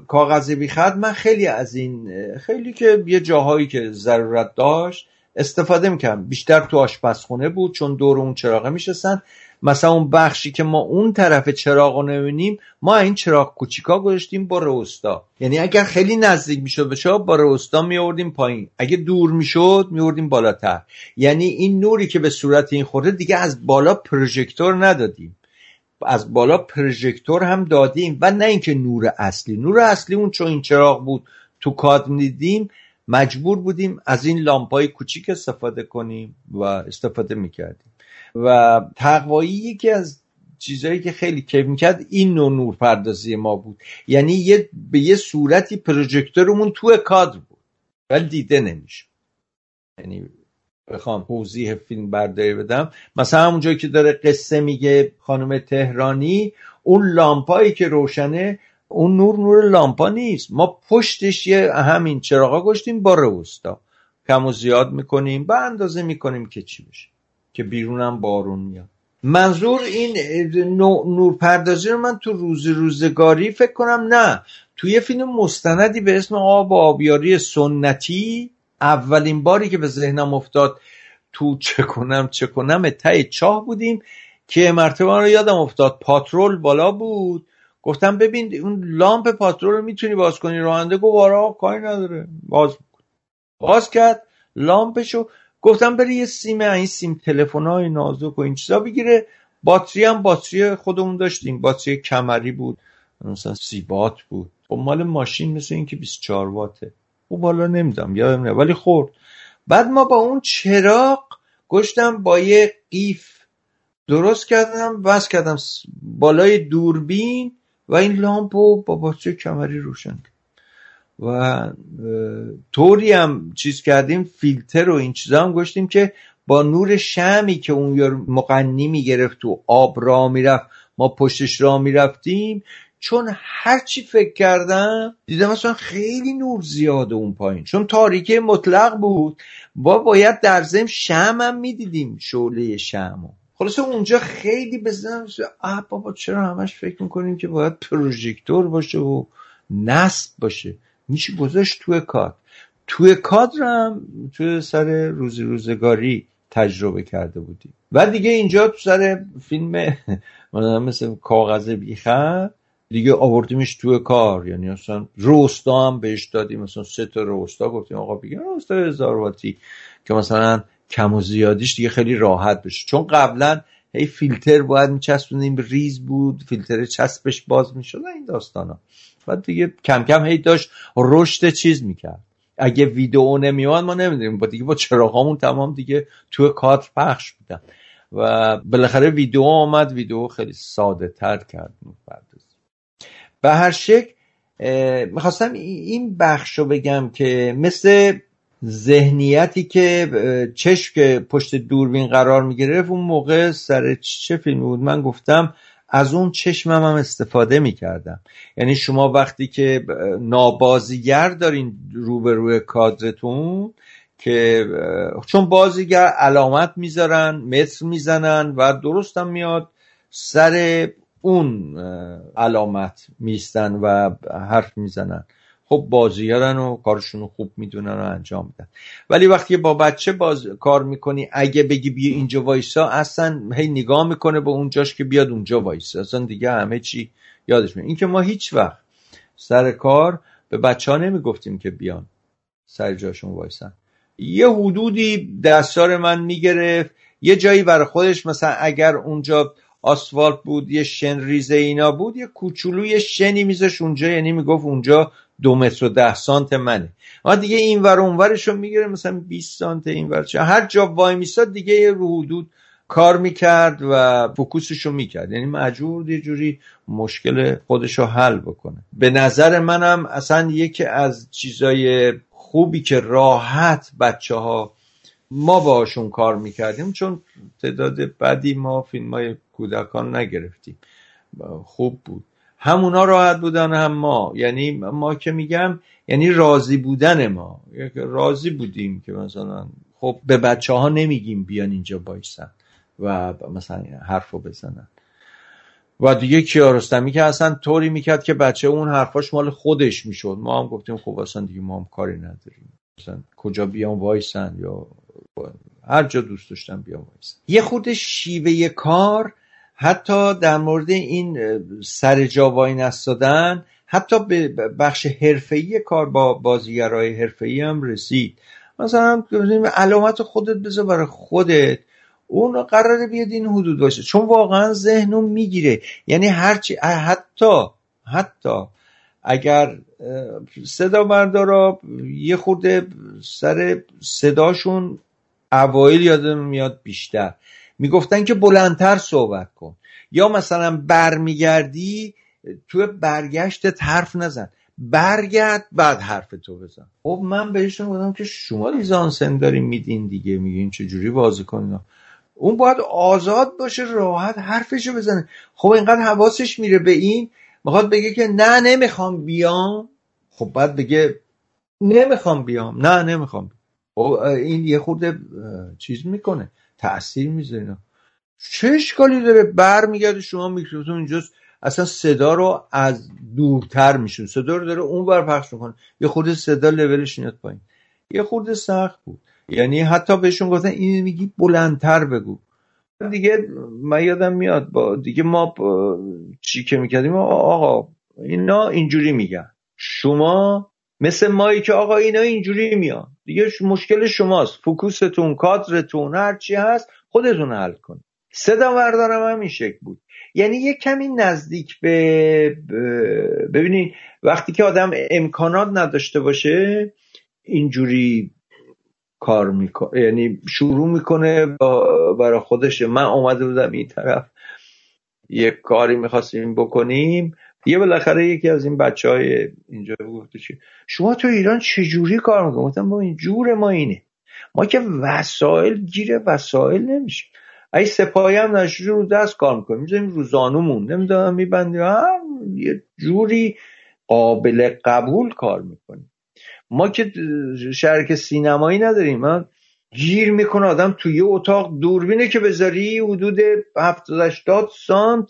کاغذ بیخط من خیلی از این خیلی که یه جاهایی که ضرورت داشت استفاده می‌کردم. بیشتر تو آشپزخونه بود چون دور اون چراغه میشستن. مثلا اون بخشی که ما اون طرف چراغ رو نبینیم ما این چراغ کوچیکا گذاشتیم با روستا یعنی اگر خیلی نزدیک می‌شد به چراغ با روستا میوردیم پایین. اگه دور می‌شد میوردیم بالاتر. یعنی این نوری که به صورت این خورده دیگه از بالا پروژکتور ندادیم. از بالا پروژکتور هم دادیم و نه اینکه نور اصلی. نور اصلی اون چون این چراغ بود تو کاد می‌دیدیم مجبور بودیم از این لامپای کوچیک استفاده کنیم و استفاده می‌کردیم. و تقوایی یکی از چیزهایی که خیلی کیف می‌کرد این نوع نور پردازی ما بود. یعنی یه به یه صورتی پروژکتورمون تو کادر بود ولی دیده نمیشه یعنی بخوام توضیح فیلم برداری بدم. مثلا همون جایی که داره قصه میگه خانم تهرانی اون لامپایی که روشنه اون نور نور لامپا نیست. ما پشتش یه همین چراغا گشتیم با روستا کم و زیاد می‌کنیم به اندازه می‌کنیم که چی بشه. که بیرونم بارون میاد. منظور این نورپردازی رو من تو روز روزگاری فکر کنم نه. توی فیلم مستندی به اسم آب و آبیاری سنتی اولین باری که به ذهنم افتاد تو چه کنم چه کنم تای چاه بودیم که مرتبه رو یادم افتاد. پاترول بالا بود. گفتم ببین اون لامپ پاترول رو می‌تونی باز کنی. راننده گفت آره کاری نداره. باز باز کرد. لامپشو گفتم بری یه سیم این سیم تلفن های نازک و این چیزا بگیره. باتری هم باتری خودمون داشتیم. باتری کمری بود مثلا سی بات بود. خب مال ماشین مثل اینکه 24 واته. او بالا نمیدم یادم نه ولی خورد. بعد ما با اون چراغ گشتم با یه قیف. درست کردم بس کردم بالای دوربین و این لامپ رو با باتری کمری روشن و طوری هم چیز کردیم فیلتر و این چیزا هم گشتیم که با نور شمی که اون مقنی می‌گرفت تو آب را می‌رفت ما پشتش را می‌رفتیم. چون هرچی فکر کردم دیدم اصلا خیلی نور زیاده اون پایین. چون تاریکه مطلق بود. با باید در زم شم هم می‌دیدیم شعله شمو. خلاصه اونجا خیلی بزنم آه بابا چرا همش فکر می‌کنیم که باید پروژکتور باشه و نصب باشه. میشه گذاشت توی کادر توی کادر هم توی سر روزی روزگاری تجربه کرده بودیم. و دیگه اینجا تو سر فیلم مثل کاغذ بیخم دیگه آوردیمش توی کار. یعنی اصلا روستا هم بهش دادیم. مثلا سه تا روستا گفتیم آقا بگیم روستا هزار واتی که مثلا کم و زیادیش دیگه خیلی راحت بشه. چون قبلا هی فیلتر باید میچسبونیم ریز بود فیلتر چسبش باز می‌شد این داستان بعد دیگه کم کم هی داشت رشد چیز می‌کرد. اگه ویدئو نمیومد ما نمی‌دونیم. با دیگه با چراغامون تمام دیگه توی کادر پخش بودن. و بالاخره ویدیو آمد. ویدیو خیلی ساده تر کرد. به هر شکل می‌خواستم این بخش رو بگم که مثل ذهنیتی که چشم که پشت دوربین قرار می‌گرفت اون موقع سر چه فیلمی بود؟ من گفتم از اون چشمم هم استفاده می‌کردم. یعنی شما وقتی که نابازیگر دارین روبروی کادرتون که چون بازیگر علامت می‌ذارن متر می‌زنن و درستم میاد سر اون علامت میستن و حرف می‌زنن. خب بازیگرن و کارشون رو خوب می‌دونن و انجام میدن. ولی وقتی با بچه باز کار می‌کنی اگه بگی بیا اینجا وایسا اصلا هی نگاه می‌کنه به اونجاش که بیاد اونجا وایسا. اصلا دیگه همه چی یادش میاد. اینکه ما هیچ وقت سر کار به بچه ها نمی‌گفتیم که بیان سر جاشون وایسن. یه حدودی دستار من می‌گرفت. یه جایی برای خودش مثلا اگر اونجا آسفالت بود یه شن ریزه اینا بود یه کوچولو یه شنی میزش اونجا یعنی می‌گفت اونجا دو متر و ده سانت منه. اما دیگه این ور اونورش رو می‌گیره مثلا 20 سانت این ور هر جا وای میستاد دیگه یه رو حدود کار می‌کرد و فکوسش رو می‌کرد. یعنی مجبور یه جوری مشکل خودش رو حل بکنه. به نظر منم اصلا یکی از چیزای خوبی که راحت بچه ها ما باشون کار می‌کردیم چون تعداد بدی ما فیلم های کودکان نگرفتیم. خوب بود. همونا راحت بودن هم ما. یعنی ما که میگم یعنی راضی بودن ما. راضی بودیم که مثلا خب به بچه ها نمیگیم بیان اینجا بایستن و مثلا حرفو بزنن. و دیگه کیارستمی که اصلا طوری می‌کرد که بچه اون حرفاش مال خودش می‌شد. ما هم گفتیم خب اصلا دیگه ما هم کاری نداریم. مثلا کجا بیان وایسن یا هر جا دوست داشتن بیان وایسن. یه خود شیوه کار حتی در مورد این سر جا وای نستادن حتی به بخش حرفه‌ای کار با بازیگرای حرفه‌ای هم رسید. مثلا علامت خودت بذار برای خودت. اون قراره بیاد این حدود باشه. چون واقعا ذهنو می‌گیره. یعنی هرچی حتی حتی اگر صدا بردارا یه خورده سر صداشون اوایل یادم میاد بیشتر. می‌گفتن که بلندتر صحبت کن. یا مثلا برمیگردی تو برگشت حرف نزن. برگرد بعد حرف تو بزن. خب من بهشون گفتم که شما لیزانسن داریم میدین دیگه میگین چجوری بازی کنین؟ اون باید آزاد باشه راحت حرفشو بزنه. خب اینقدر حواسش میره به این می‌خواد بگه که نه نمی‌خوام بیام. خب بعد بگه نمی‌خوام بیام. نه نمی‌خوام. خب این یه خورده چیز می‌کنه. تاثیر می‌ذاره چه اشکالی داره؟ بر میگرده شما میکروفون اینجاست. اصلا صدا رو از دورتر میشون صدا رو داره اون بر پخش می‌کنه. یه خورده صدا لولش میاد پایین. یه خورده سخت بود. یعنی حتی بهشون گفتن این میگی بلندتر بگو. دیگه من یادم میاد با دیگه ما چی که می‌کردیم؟ آقا اینا اینجوری میگن. شما مثل مایی که آقا اینا اینجوری میان. دیگه مشکل شماست. فکوستون کادرتون هر چی هست خودتون حل کن. صدا بردارم هم این شکل بود. یعنی یه کمی نزدیک به ببینید وقتی که آدم امکانات نداشته باشه اینجوری کار می‌کنه یعنی شروع می‌کنه برای خودش من اومده بودم این طرف. یه کاری می‌خواستیم بکنیم. یه بالاخره یکی از این بچه های اینجا گفته چی؟ شما تو ایران چجوری کار می‌کنم گفتم با این جور ما اینه. ما که وسایل گیره وسایل نمیشه. ای سپاهی هم نشوری رو دست کار می‌کنیم می‌ذاریم رو زانومون. نمی‌دونم میبندیم یه جوری قابل قبول کار می‌کنیم ما که شرک سینمایی نداریم من گیر می‌کنه آدم توی یه اتاق. دوربینه که بذاری حدود 70 80 سانت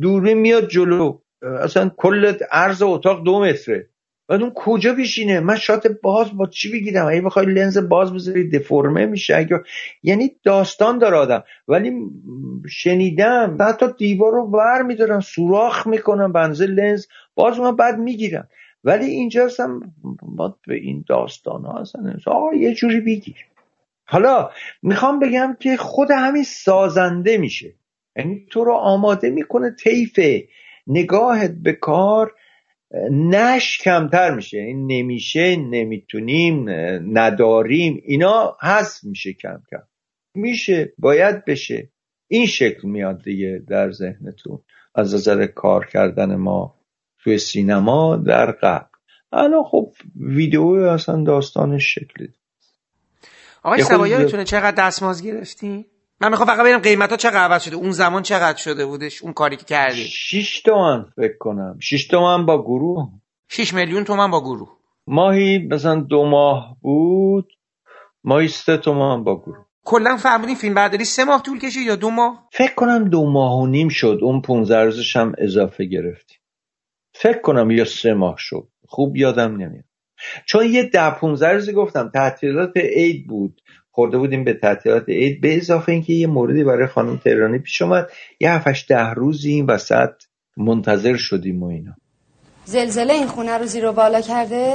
دوربین میاد جلو. اصلا کل عرض اتاق دو متره. بعد اون کجا بشینه؟ من شات باز با چی بگیرم؟ اگه بخوای لنز باز بذاری دفرمه میشه. اگه یعنی داستان داره آدم. ولی شنیدم حتی دیوار رو ور میدارن سوراخ می‌کنن بنزه لنز باز من بعد می‌گیرم ولی اینجا هم به این داستان ها اصلا آقا یه جوری بگیر. حالا می‌خوام بگم که خود همین سازنده میشه. یعنی تو رو آماده می‌کنه طیف نگاهت به کار نش کمتر میشه. این نمیشه نمی‌تونیم نداریم. اینا هست میشه کم کم. میشه باید بشه. این شکل میاد دیگه در ذهنتون. از نظر کار کردن ما توی سینما در قبل. الان خب ویدیو اصلا داستانش شکلی. آقای سوایی چقدر دستماز گرفتی؟ من می‌خوام فقط ببینم قیمت ها چقدر عوض شده. اون زمان چقدر شده بودش؟ اون کاری که کردی؟ 6 تومن فکر کنم. 6 تومن با گروه؟ 6 میلیون تومن با گروه. ماهی مثلا دو ماه بود. ماهی سه تومن با گروه. کلا فهمیدین فیلم برداری سه ماه طول کشید یا دو ماه؟ فکر کنم دو ماه و نیم شد. اون 15 روزش هم اضافه گرفتیم. فکر کنم یا سه ماه شد. خوب یادم نمیاد. چون یه ده 15 روزی گفتم تعطیلات عید بود. خورده بودیم به تعطیلات عید به اضافه اینکه یه موردی برای خانم تهرانی پیش اومد. یه هفتش ده روزی این وسط منتظر شدیم و اینا. زلزله این خونه رو زیر و بالا کرده؟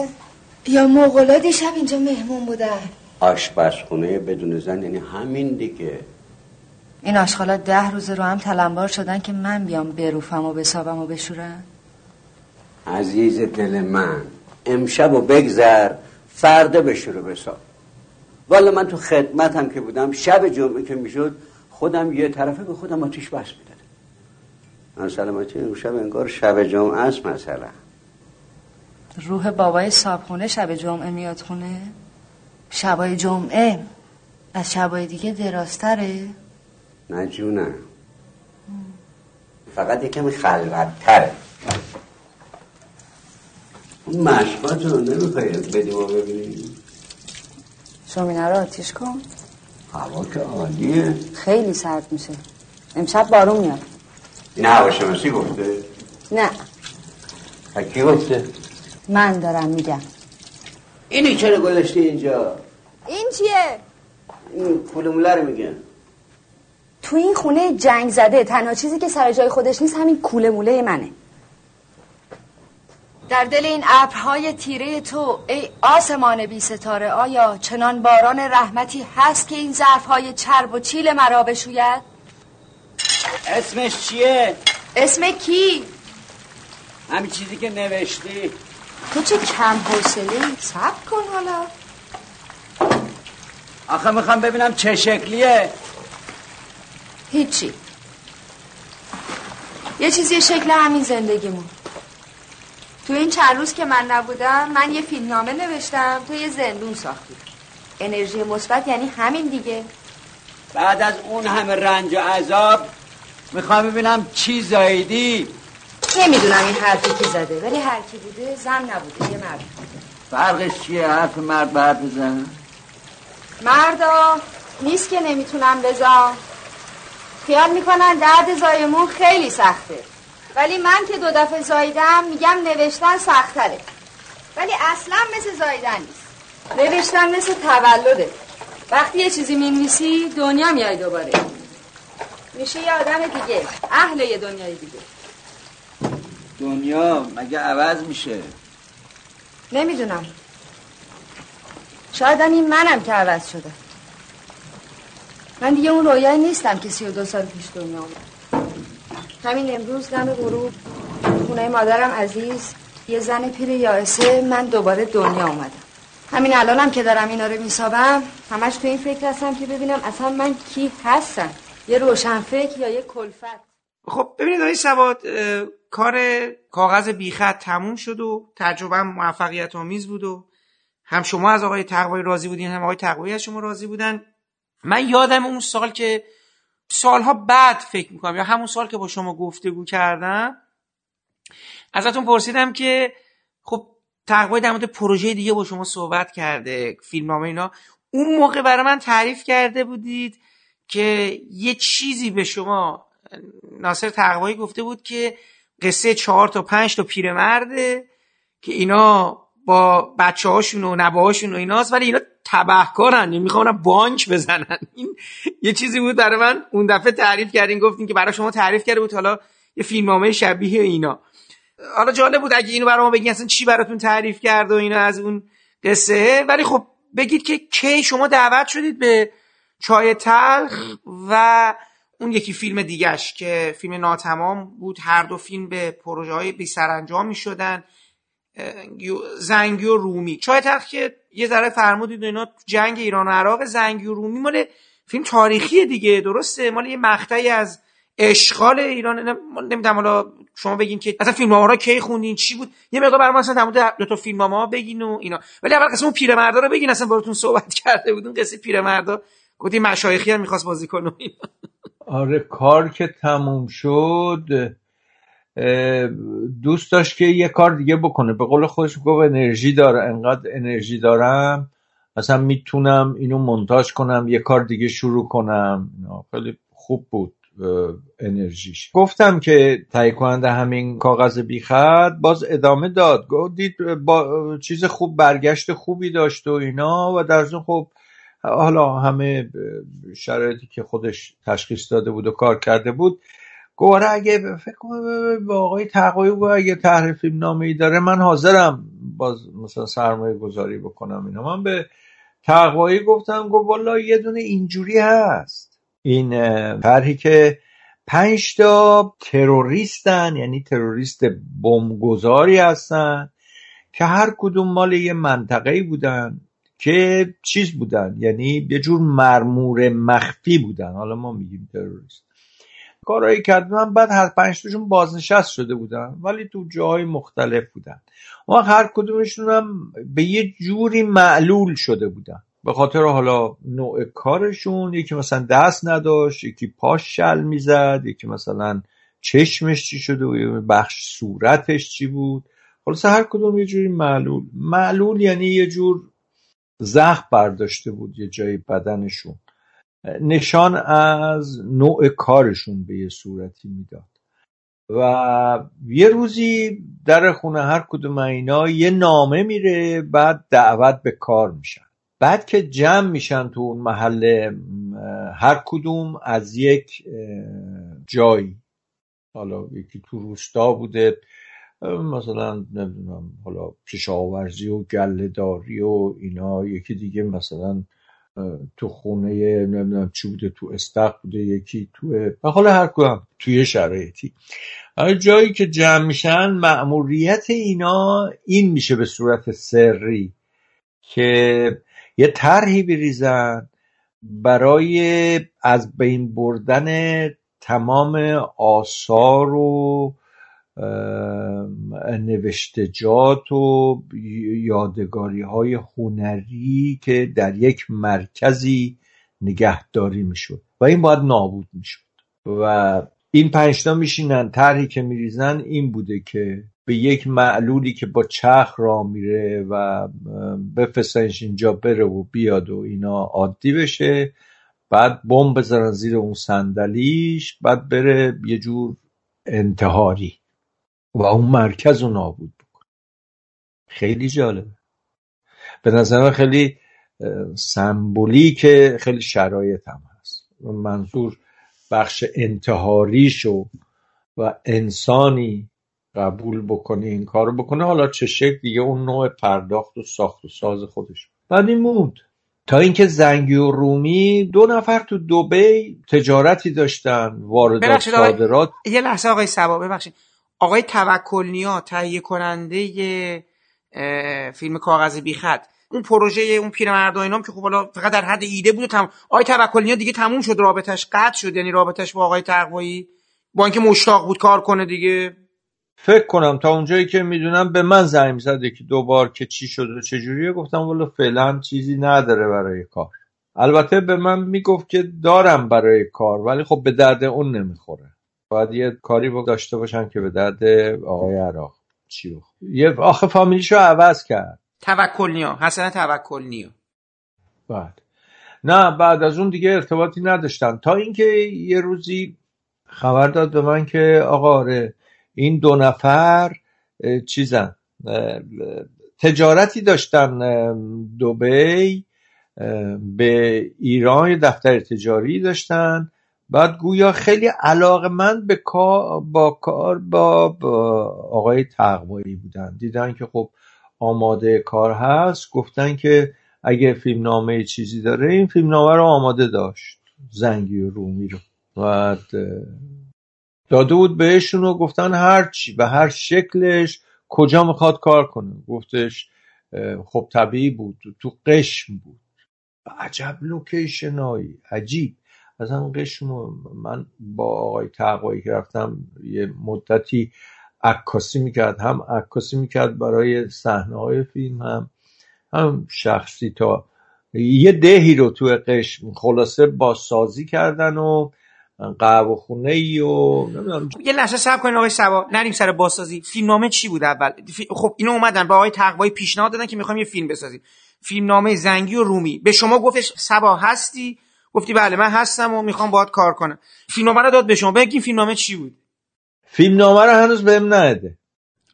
یا مغلا دیشب اینجا مهمون بودن آشپزخونه بدون زن یعنی همین دیگه. این آشخالا ده روز رو هم تلمبار شدن که من بیام بروفم و بسابم و بشورم؟ عزیز دل من امشب و بگذر فرده بشور و بساب والا من تو خدمت که بودم شب جمعه که می‌شد خودم یه طرفه به خودم آتیش بس می‌دادم. من سلامتی اون شب انگار شب جمعه است مثلا. روح بابای صابخونه شب جمعه میاد خونه؟ شبای جمعه؟ از شبای دیگه دراستره نه جونم. فقط یکم خلوتتره. اون مشقات رو نمیخوایی بدیم و ببینیم؟ شومینه رو آتیش کن هوا که عالیه. خیلی سرد میشه. امشب بارون میاد. این هواشناسی گفته. نه. کی گفته؟ من دارم میگم. اینی چرا گذاشتی اینجا؟ این چیه؟ این موله رو میگن. تو این خونه جنگ زده تنها چیزی که سر جای خودش نیست همین کوله موله منه. در دل این ابرهای تیره تو ای آسمان بی ستاره آیا چنان باران رحمتی هست که این ظرفهای چرب و چیل مرا بشوید؟ اسمش چیه؟ اسم کی؟ همین چیزی که نوشتی. تو چه کم حوصله سب کن حالا. آخه می‌خوام ببینم چه شکلیه. هیچی. یه چیزی شکل همین زندگیمون. تو این چند روز که من نبودم من یه فیلمنامه نوشتم تو یه زندون ساختی انرژی مثبت یعنی همین دیگه. بعد از اون همه رنج و عذاب می‌خوام ببینم چی زایدی نمی‌دونم این حرفی کی زده ولی هر کی بوده زن نبوده یه مرد. فرقش چیه؟ حرف مرد بعد بزن مردا نیست که نمی‌تونم بزام خیال می‌کنن درد زایمون خیلی سخته. ولی من که دو دفعه زایدم میگم نوشتن سختره. ولی اصلا مثل زایدن نیست. نوشتن مثل تولده. وقتی یه چیزی می‌نویسی دنیا میای دوباره. میشه یه آدم دیگه. اهل یه دنیای دیگه. دنیا مگه عوض میشه؟ نمی‌دونم. شاید این منم که عوض شده. من دیگه اون رویای نیستم که سی و دو سال پیش دنیا اومد. همین امروز دم غروب. خونه مادرم عزیز. یه زن پیر یائسه. من دوباره دنیا اومدم. همین الانم که دارم اینا رو میسابم همش تو این فکر هستم که ببینم اصلا من کی هستم. یه روشن فکر یا یه کلفت. خب ببینید آقای سواد کار کاغذ بیخط تموم شد و تجربه موفقیت آمیز بود و هم شما از آقای تقوی راضی بودین هم آقای تقوی از شما راضی بودن. من یادم اون سال که سالها بعد فکر می‌کنم یا همون سال که با شما گفتگو کردم ازتون پرسیدم که خب تقوی در مورد پروژه دیگه با شما صحبت کرده فیلم اینا. اون موقع برای من تعریف کرده بودید که یه چیزی به شما ناصر تقوایی گفته بود که قصه چهار تا پنج تا پیرمرده که اینا با بچه هاشون و نبه هاشون و ایناست ولی اینا تبهکارن یعنی می‌خوان بانک بزنن. این یه چیزی بود برای من. اون دفعه تعریف کردین گفتین که برای شما تعریف کرده بود. حالا یه فیلمنامه شبیه اینا. حالا جالب بود اگه اینو برای ما بگین اصلا چی براتون تعریف کرد و اینا از اون قصه. ولی خب بگید که کی شما دعوت شدید به چای تلخ و اون یکی فیلم دیگهش که فیلم ناتمام بود. هر دو فیلم به پروژه های بی سرانجام می شدن زنگی و رومی. چای تلخ که یه ذره فرمودید اینا جنگ ایران و عراق زنگی و رومی مال فیلم تاریخی دیگه درسته؟ مال یه مقطعی از اشغال ایران نمی‌دونم حالا شما بگین که اصلا فیلم ها کی خوندین چی بود؟ یه مقدار برام اصلا در دو تا فیلم ها بگین و اینا. ولی اول قسم اون پیرمردا رو بگین اصلا براتون صحبت کرده بودون قصه پیرمردا. گفتی مشایخی هم می‌خواست بازی کنه آره کار که تموم شد دوست داشت که یه کار دیگه بکنه. به قول خودش گفت انرژی داره. انقدر انرژی دارم مثلا می‌تونم اینو منتاج کنم یه کار دیگه شروع کنم. خیلی خوب بود انرژیش. گفتم که تهیه کننده همین کاغذ بیخط باز ادامه داد. دید با چیز خوب برگشت خوبی داشت و اینا و در ضمن خب حالا همه شرایطی که خودش تشخیص داده بود و کار کرده بود گواره اگه فکر کنم با آقای تقوی اگه طرح فیلم نامه ای داره من حاضرم باز مثلا سرمایه گذاری بکنم اینا من به تقوی گفتم گفت والا یه دونه اینجوری هست. این طرحی که پنج تا تروریستن یعنی تروریست بمبگذاری هستن که هر کدوم مال یه منطقه بودن که چیز بودن یعنی یه جور مرمور مخفی بودن. حالا ما میگیم تروریست. کارهایی کردن بعد هر پنج تاشون بازنشست شده بودن ولی تو جاهای مختلف بودن. و هر کدومشون هم به یه جوری معلول شده بودن. به خاطر حالا نوع کارشون یکی مثلا دست نداشت یکی پاش شل می‌زد یکی مثلا چشمش چی شده و بخش صورتش چی بود. خلاص هر کدوم یه جوری معلول. معلول یعنی یه جور زخم برداشته بود یه جای بدنشون. نشان از نوع کارشون به یه صورتی می‌داد. و یه روزی در خونه هر کدوم اینا یه نامه میره بعد دعوت به کار میشن. بعد که جمع میشن تو اون محله هر کدوم از یک جایی. حالا یکی تو روستا بوده مثلا نمی‌دونم حالا کشاورزی و گلهداری و اینا یکی دیگه مثلا تو خونه نمی‌دونم چی بوده تو استخ بوده یکی تو به حال هر کدوم توی شرایطی. جایی که جمع میشن مأموریت اینا این میشه به صورت سری که یه طرحی بریزن برای از بین بردن تمام آثار و نوشتجات و یادگاری های هنری که در یک مرکزی نگهداری می‌شد. و این باید نابود می‌شد. و این پنجتا میشینن طرحی که میریزن این بوده که به یک معلولی که با چرخ را میره و بفرستنش اینجا بره و بیاد و اینا عادی بشه بعد بمب بذارن زیر اون صندلیش بعد بره یه جور انتحاری. و اون مرکز رو نابود بکنه خیلی جالبه. به نظر من خیلی که خیلی شرایط هم هست. منظور بخش انتحاریشو و انسانی قبول بکنه این کارو بکنه حالا چه شکل دیگه اون نوع پرداخت و ساخت و ساز خودش. بعد این موند. تا اینکه زنگی و رومی دو نفر تو دوبی تجارتی داشتن واردات صادرات. یه لحظه آقای سبا ببخشید. آقای توکلنیا تهیه کننده فیلم کاغذ بیخط. اون پروژه اون پیرمرد و اینام که خب حالا فقط در حد ایده بود تم... آقای توکلنیا دیگه تموم شد رابطش قطع شد. یعنی رابطش با آقای تقوایی. با اینکه مشتاق بود کار کنه دیگه. فکر کنم تا اونجایی که می‌دونم به من زنگ زد که دوبار که چی شده چجوریه گفتم والا فعلا چیزی نداره برای کار. البته به من می‌گفت که دارم برای کار ولی خب به درد اون نمی‌خوره. باید یه کاری داشته باشن که به درد آقای عراق. چی یه آخه فامیلیشو عوض کرد. توکل نیا حسن توکل نیا بعد. نه بعد از اون دیگه ارتباطی نداشتن. تا اینکه یه روزی خبر داد به من که آقا آره این دو نفر چیزن. تجارتی داشتن دوبی به ایران یه دفتر تجاری داشتن. بعد گویا خیلی علاقه من به کار با کار با, با آقای تقوایی بودن. دیدن که خب آماده کار هست. گفتن که اگه فیلمنامه چیزی داره این فیلمنامه رو آماده داشت. زنگی و رومی رو. بعد داده بود بهشون و گفتن هر چی به هر شکلش کجا می‌خواد کار کنه. گفتش خب طبیعی بود. تو قشم بود. عجب لوکیشنایی عجیب. هم قشم من با آقای تقوایی که رفتم یه مدتی عکاسی می‌کرد هم عکاسی می‌کرد برای صحنه های فیلم هم هم شخصی تا یه دهی رو تو قشم خلاصه با سازی کردن و قهوه خونه ای و یه لحظه صبر کنین آقای سبا نریم سر بازسازی. فیلمنامه چی بود اول؟ خب اینو اومدن با آقای تقوایی پیشنهاد دادن که می‌خوایم یه فیلم بسازیم. فیلمنامه زنگی و رومی. به شما گفتش سبا هستی؟ گفتی بله من هستم و می‌خوام باهات کار کنم. فیلمنامه رو داد به شما. بگین فیلمنامه چی بود؟ فیلمنامه رو هنوز بهم نده.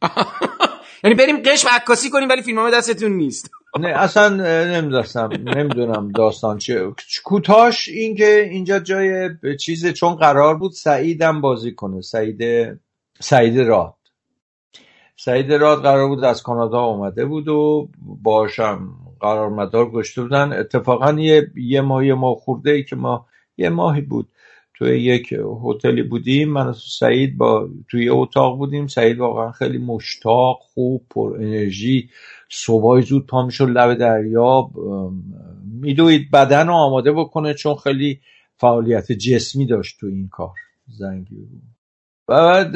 یعنی بریم قشم عکاسی کنیم ولی فیلمنامه دستتون نیست. نه اصلا نمی‌دونستم. نمی‌دونم داستان چه کوتاش این که اینجا جای چیز چون قرار بود سعیدم بازی کنه. سعید سعید راد. سعید راد قرار بود از کانادا اومده بود و باشم قرار مدار گشته بودن. اتفاقا یه, یه ماه یه ماه خورده ای که ما یه ماهی بود توی یک هتلی بودیم. من و سعید با توی اتاق بودیم. سعید واقعا خیلی مشتاق خوب پر انرژی. صبحای زود پا می‌شد لب دریا. میدوید بدن رو آماده بکنه چون خیلی فعالیت جسمی داشت تو این کار. زنگی بعد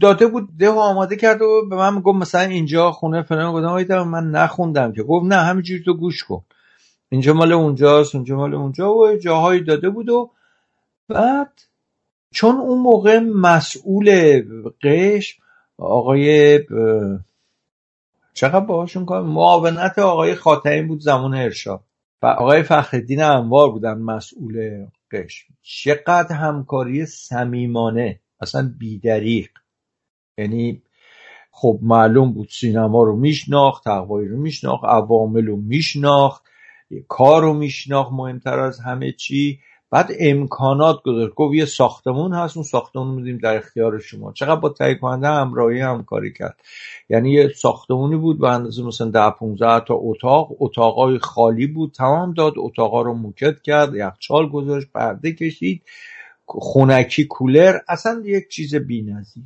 داده بود ده آماده کرد و به من گفت مثلا اینجا خونه فلان گفتم من نخوندم که. گفت نه همینجوری تو گوش کن. اینجا مال اونجاست اونجا مال اونجا. و جاهایی داده بود و بعد چون اون موقع مسئول قش آقای چقدر باهاشون کار؟ معاونت آقای خاتمی بود زمان ارشاد. و آقای فخردین انوار بودن مسئول قش چقدر همکاری صمیمانه. اصلا بیدریق یعنی خب معلوم بود سینما رو میشناخت تقوایی رو میشناخت عوامل رو میشناخت کار رو میشناخت مهمتر از همه چی. بعد امکانات گذاشت. گفت یه ساختمون هست اون ساختمون میدیم در اختیار شما. چقدر با تهیه کننده همراهی همکاری کرد. یعنی یه ساختمونی بود به اندازه مثلا ده 15 تا اتاق. اتاقای خالی بود تمام داد. اتاقا رو موکت کرد یخچال گذاشت پرده کشید. خونکی کولر اصلا یک چیز بی‌نظیر.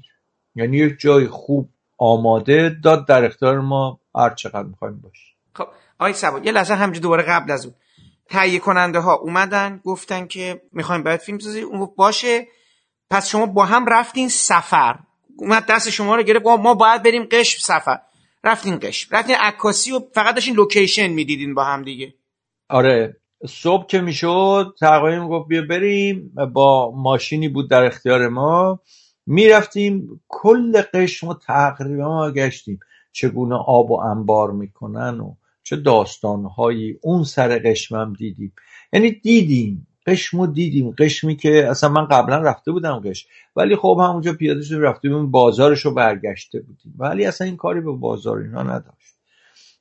یعنی یک جای خوب آماده داد در اختیار ما هر چقدر می‌خوایم باش خب آقای سبا یه لحظه همجور دوباره قبل از اون. تهیه کننده ها اومدن گفتن که می‌خوایم باید فیلم بسازیم اون باشه. پس شما با هم رفتین سفر. اومد دست شما رو گرفت ما باید بریم قشم سفر. رفتین قشم. رفتین عکاسی و فقط داشتین لوکیشن می‌دیدین با هم دیگه. آره صبح که می‌شد تقریبا گفت بیا بریم. با ماشینی بود در اختیار ما. می‌رفتیم کل قشم و تقریبا ما گشتیم. چگونه آب و انبار می‌کنن و چه داستانهایی. اون سر قشمم دیدیم. یعنی دیدیم قشمو دیدیم. قشمی که اصلا من قبلا رفته بودم قش ولی خب همونجا پیاده شده رفته بودیم بازارش رو برگشته بودیم. ولی اصلا این کاری به بازار اینا نداشت.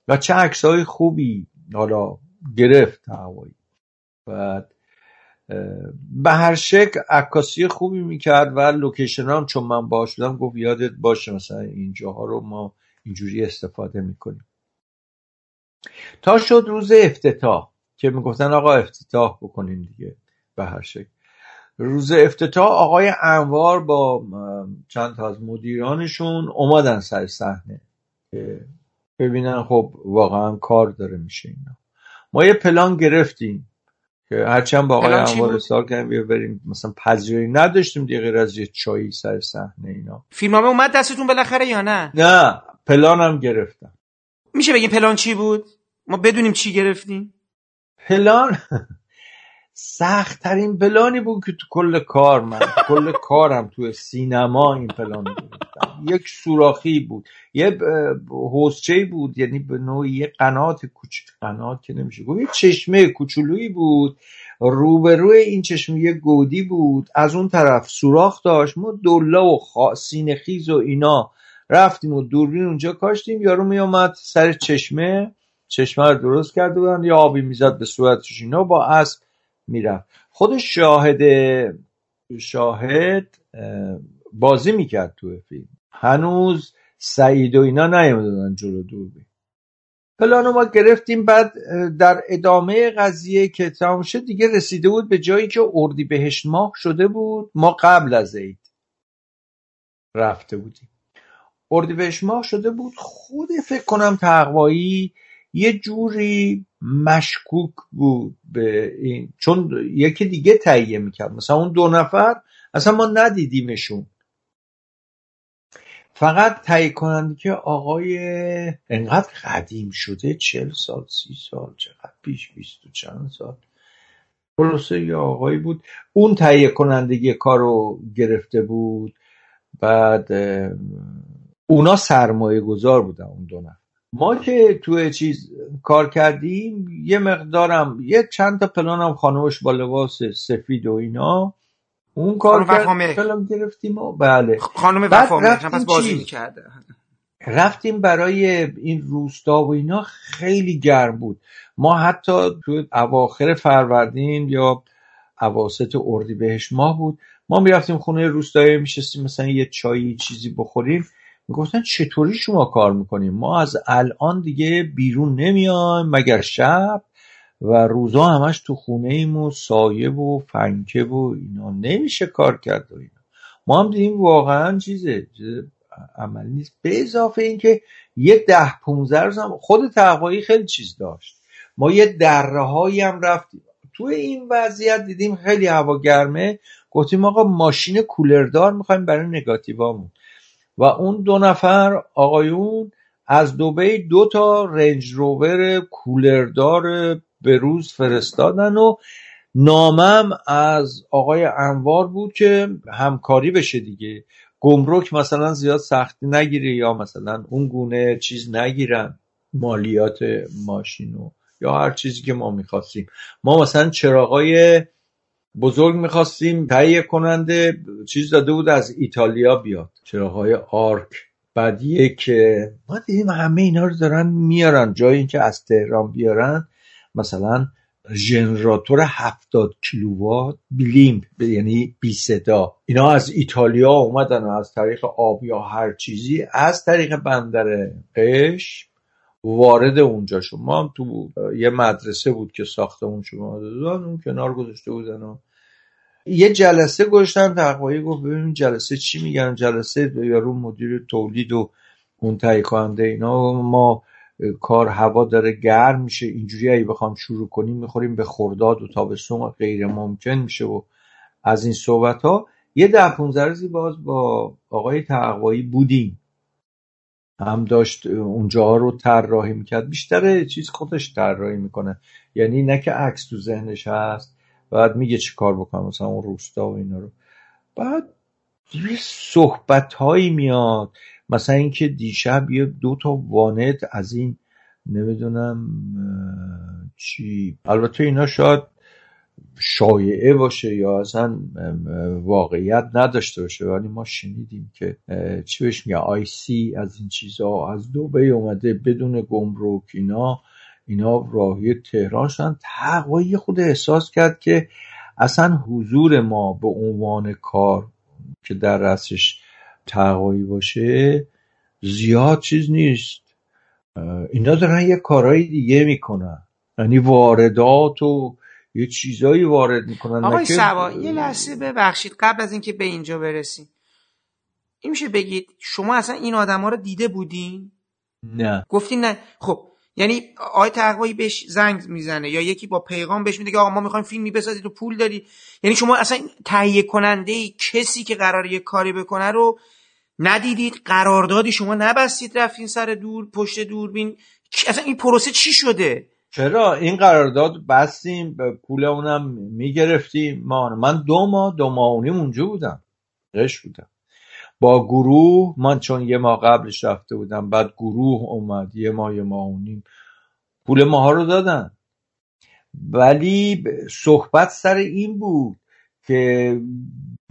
و چه عکسهای خوبی. حالا گرفت هوایی. بعد به هر شکل عکاسی خوبی می‌کرد و لوکیشن هم چون من باش بودم گفت یادت باشه مثلا اینجاها رو ما اینجوری استفاده می‌کنیم. تا شد روز افتتاح که می‌گفتن آقا افتتاح بکنیم دیگه به هر شکل. روز افتتاح آقای انوار با چند تا از مدیرانشون اومدن سر صحنه ببینن خب واقعا کار داره میشه اینا. ما یه پلان گرفتیم که هرچند با آقای انوار اصلاح کردیم بریم مثلا پذیرایی نداشتیم دیگه غیر از یه چایی سر صحنه اینا. فیلمنامه اومد دستتون بالاخره یا نه؟ نه پلانم گرفتم. میشه بگیم پلان چی بود؟ ما بدونیم چی گرفتیم. پلان؟ سخت ترین پلانی بود که تو کل کار من کل کارم تو سینما این پلان بود. یک سوراخی بود. یه حوزچه بود یعنی به نوعی یه قنات کوچیک قنات که نمیشه گفت یه چشمه کوچولویی بود. روبروی این چشمه یه گودی بود. از اون طرف سوراخ داشت. ما دله و سینه خیز و اینا رفتیم و دوربین اونجا کاشتیم. یارو میامد سر چشمه. چشمه رو درست کرده بودن یا آبی می‌زد به صورتش اینا. با اسب می‌رفت. خود شاهد شاهد بازی می‌کرد تو فیلم. هنوز سعید و اینا نیومدن جلو دوربین. پلانو ما گرفتیم بعد در ادامه قضیه که تمام شد دیگه رسیده بود به جایی که اردی بهشت ماه شده بود. ما قبل از عید رفته بودیم. اردی بهشت ماه شده بود. خود فکر کنم تقوایی یه جوری مشکوک بود به این چون یکی دیگه تهیه می‌کرد. مثلا اون دو نفر اصلا ما ندیدیمشون. فقط تهیه کننده که آقای انقدر قدیم شده چل سال سی سال چقدر پیش بیست و چند سال. خلاصه یه آقایی بود. اون تهیه کنندگی کار رو گرفته بود. بعد اونا سرمایه گذار بودن اون دو نفر. ما که تو چیز کار کردیم یه مقدارم یه چند تا پلانم خانوش با لباس سفید و اینا اون کار پلان گرفتیم و بله. خانم وفا پس بازی می‌کرده. رفتیم برای این روستا و اینا خیلی گرم بود. ما حتی تو اواخر فروردین یا اواسط اردی بهش ماه بود ما می‌رفتیم خونه روستایی میشستیم مثلا یه چایی چیزی بخوریم. می‌گفتن چطوری شما کار می‌کنیم ما از الان دیگه بیرون نمیایم مگر شب؟ و روزا همش تو خونه ایم و سایه و فنکه و اینا. نمیشه کار کرد و اینا. ما هم دیدیم واقعا چیزه. عمل نیست. به اضافه اینکه یه ده پونزه روز هم خود تقوایی خیلی چیز داشت. ما یه دره هایی هم رفتیم. تو این وضعیت دیدیم خیلی هوا گرمه گفتیم آقا ماشین کولردار می‌خوایم برای نگاتیوامون. و اون دو نفر آقایون از دوبی دو تا رنج روور کولردار به روز فرستادن و نامم از آقای انوار بود که همکاری بشه دیگه. گمرک مثلا زیاد سختی نگیره یا مثلا اون گونه چیز نگیرن مالیات ماشینو یا هر چیزی که ما می‌خواستیم. ما مثلا چراغای بزرگ می‌خواستیم تهیه کننده چیز داده بود از ایتالیا بیاد. چراغای آرک. بعد یک ما دیدیم همه اینا رو دارن میارن. جای اینکه از تهران بیارن مثلا ژنراتور 70 کیلووات بلیم یعنی بی صدا. اینا از ایتالیا اومدن و از طریق آب یا هر چیزی از طریق بندر قش وارد اونجا شد. ما هم تو یه مدرسه بود که ساختمون شما دادن اون کنار گذاشته بودن و یه جلسه گذاشتن تقوایی گفت ببینیم جلسه چی میگن. جلسه یارو مدیر تولید و اون تهیه کننده اینا. ما کار هوا داره گرم میشه. اینجوری اگه بخوام شروع کنیم می‌خوریم به خرداد و تابستون غیر ممکن میشه و از این صحبت ها یه ده پونزه روزی باز با آقای تقوایی بودیم. هم داشت اونجا رو طراحی می‌کرد. بیشتر چیز خودش طراحی می‌کنه. یعنی نه که عکس تو ذهنش هست بعد میگه چی کار بکنم مثلا اون روستا و اینا رو. بعد یه صحبت هایی میاد. مثلا اینکه دیشب یه دو تا وانت از این نمی‌دونم چی. البته اینا شاید شایعه باشه یا اصلا واقعیت نداشته باشه. ولی ما شنیدیم که چی بهش میگه آی سی از این چیزها از دوبه اومده بدون گمرک اینا اینا راهی تهران شدن. تقوایی خود احساس کرد که اصلا حضور ما به عنوان کار که در رسش تقوایی باشه زیاد چیز نیست. اینا دارن یه کارهای دیگه می‌کنن. یعنی واردات و یه چیزایی وارد می‌کنن آقای سوا یه لحظه ببخشید قبل از اینکه به اینجا برسیم. این میشه بگید شما اصلا این آدم ها رو دیده بودین؟ نه. گفتین نه. خب یعنی آقای تقوایی بهش زنگ می‌زنه یا یکی با پیغام بهش میده که آقا ما می‌خوایم فیلمی بسازید و پول داری یعنی شما اصلا تهیه کننده کسی که قرار یه کاری بکنه رو ندیدید قراردادی شما نبستید رفتین سر دور پشت دوربین. اصلا این پروسه چی شده؟ چرا؟ این قرارداد بستیم پول اونم می‌گرفتیم. ما من دو ماه دو ماه اونجا بودم. قش بودم. با گروه من چون یه ماه قبلش رفته بودم بعد گروه اومد. یه ماه یه ماه اونیم پول ماها رو دادن. ولی صحبت سر این بود که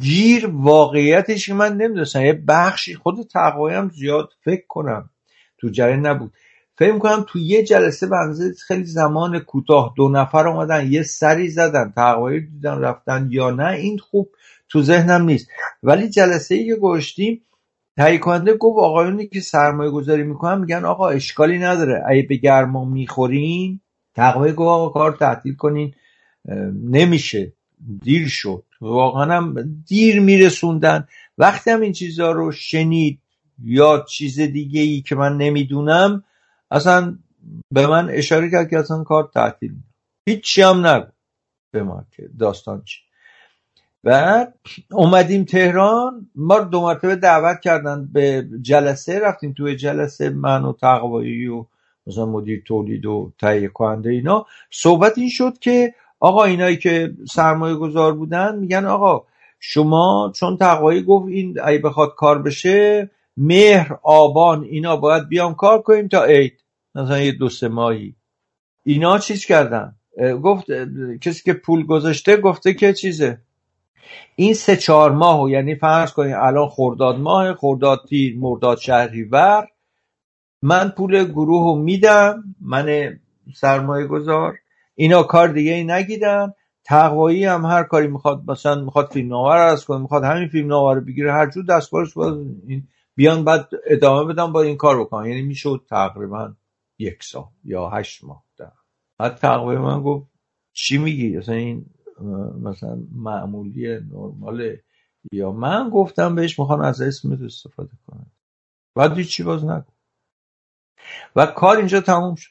گیر واقعیتش من نمی‌دونستم. یه بخشی خود تقویم زیاد فکر کنم. تو جریان نبود. فکر می‌کنم تو یه جلسه بنزه خیلی زمان کوتاه دو نفر اومدن یه سری زدن تقوایی دیدن رفتن یا نه این خوب تو ذهنم نیست. ولی جلسه ای که گشتیم تهیه کننده گفت آقایونی که سرمایه گذاری می‌کنن میگن آقا اشکالی نداره اگه به گرما می‌خورین تقوی گفت آقا کار تعطیل کنین. نمیشه. دیر شد. واقعا هم دیر میرسوندن. وقتی هم این چیزها رو شنید یا چیز دیگه ای که من نمی‌دونم اصلا به من اشاره کرد که اصلا کار تعطیل هیچی هم نگو به ما که داستان چی. بعد اومدیم تهران ما دو مرتبه دعوت کردن به جلسه. رفتیم توی جلسه من و تقوایی و مثلا مدیر تولید و تهیه کننده اینا. صحبت این شد که آقا اینایی که سرمایه گذار بودن میگن آقا شما چون تقوایی گفت این ای بخواد کار بشه مهر آبان اینا باید بیام کار کنیم تا عید. مثلا یه دو سه ماهی. اینا چیز کردن؟ گفت کسی که پول گذاشته گفته که چیزه. این سه چهار ماه یعنی فرض کنید الان خورداد ماه خورداد تیر مرداد ور من پول گروه رو میدم من سرمایه گذار. اینا کار دیگه ای نگیدن. تقوایی هم هر کاری می‌خواد مثلا می‌خواد فیلم نوار از کنه می‌خواد همین فیلم نوار رو بگیره هر جور دستبارش باید بیان بعد ادامه بدم با این کار بکنن یعنی می‌شد تقریبا یک سال یا هشت ماه در. بعد تقوی من گفت چی میگی؟ اصلا این مثلا معمولی نرماله یا من گفتم بهش می‌خوان از اسمت استفاده کنم بعد چی باز نگو و کار اینجا تموم شد.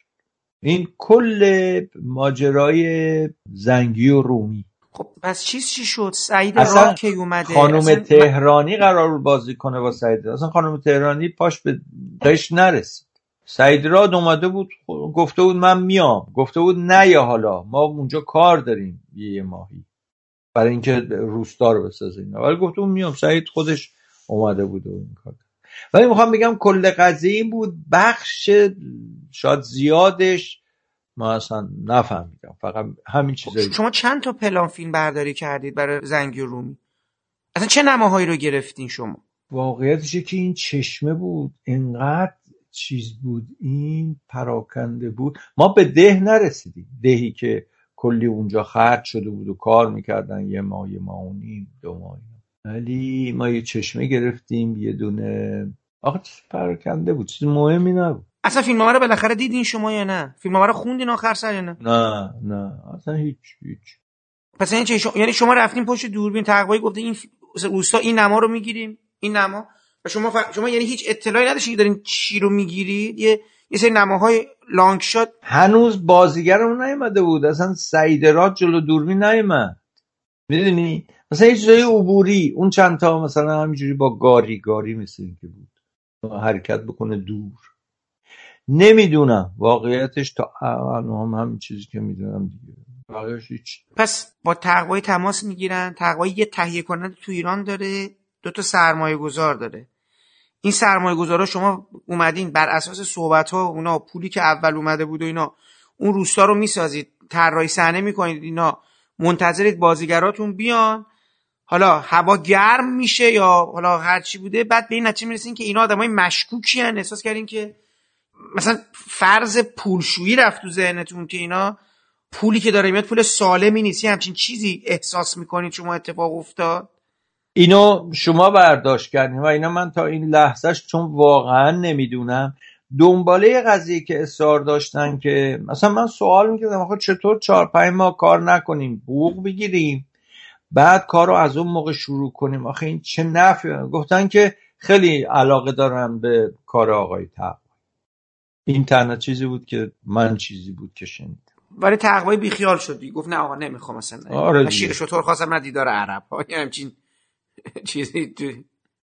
این کل ماجرای زنگی و رومی. خب پس چیز چی شد؟ سعید راه کی اومده؟ خانم تهرانی قرار بازی کنه با سعید اصلا خانم تهرانی پاش به قش نرسید. سعید راد اومده بود گفته بود من میام. گفته بود نه یا حالا. ما اونجا کار داریم یه ماهی. برای اینکه روستا رو بسازیم. ولی گفته بود میام. سعید خودش اومده بود و این کار ولی می‌خوام بگم کل قضیه این بود بخش شاید زیادش ما اصلا نفهمیدم. فقط همین چیزایی شما چند تا پلان فیلم برداری کردید برای زنگی رومی؟ اصلا چه نماهایی رو گرفتین شما؟ واقعیتش که این چشمه بود. انقدر چیز بود. این پراکنده بود. ما به ده نرسیدیم. دهی که کلی اونجا خرج شده بود و کار می‌کردن. یه ماه یه ماه و نیم دو ماه ولی ما یه چشمه گرفتیم. یه دونه آقا چیز پراکنده بود. چیز مهمی نبود. اصلا فیلم رو بالاخره دیدین شما یا نه؟ فیلم رو خوندین آخر سر یا نه؟ نه نه اصلا هیچ هیچ. پس یعنی شما... یعنی شما رفتین پشت دوربین تقوی گفته این روستا این نما رو می‌گیریم این نما. و شما ف... شما یعنی هیچ اطلاعی نداشتین که دارین چی رو می‌گیرید؟ یه یه سری نماهای لانگ شات. هنوز بازیگرمون نیومده بود. اصلا سعید راد جلو دوربین نیومد. می‌دونی؟ مثلا یه چیزای عبوری اون چند تا مثلا همینجوری با گاری گاری مثل که بود. حرکت بکنه دور. نمی‌دونم. واقعیتش تا الان هم همین چیزی که می‌دونم دیگه. هیچ پس با تقوی تماس می‌گیرن. تقوی یه تهیه کننده تو ایران داره. دو تا سرمایه گذار داره. این سرمایه گذارا شما اومدین بر اساس صحبت ها اونا پولی که اول اومده بود و اینا اون روستا رو می‌سازید. طراحی صحنه می‌کنید. اینا منتظرید بازیگراتون بیان. حالا هوا گرم میشه یا حالا هر چی بوده. بعد به این نتیجه می‌رسین که اینا آدمای مشکوکی هن احساس کردین که مثلا فرض پولشویی رفت تو ذهنتون که اینا پولی که داره میاد پول سالمی نیست. یه همچین چیزی احساس می‌کنید شما اتفاق افتاد؟ اینو شما برداشت کردین و اینا من تا این لحظهش چون واقعا نمی‌دونم. دنباله قضیه که اصرار داشتن که مثلا من سوال می‌کردم آخه چطور چهار پنج ماه کار نکنیم؟ بوق بگیریم. بعد کار رو از اون موقع شروع کنیم. آخه این چه نفی گفتن که خیلی علاقه دارم به کار آقای تق این تنها چیزی بود که من چیزی بود که شنیدم. ولی تقوی بیخیال شد گفت نه آقا نمی‌خوام مثلا آره شیر شطور خواستم نه دیدار عرب. همچین چیزی تو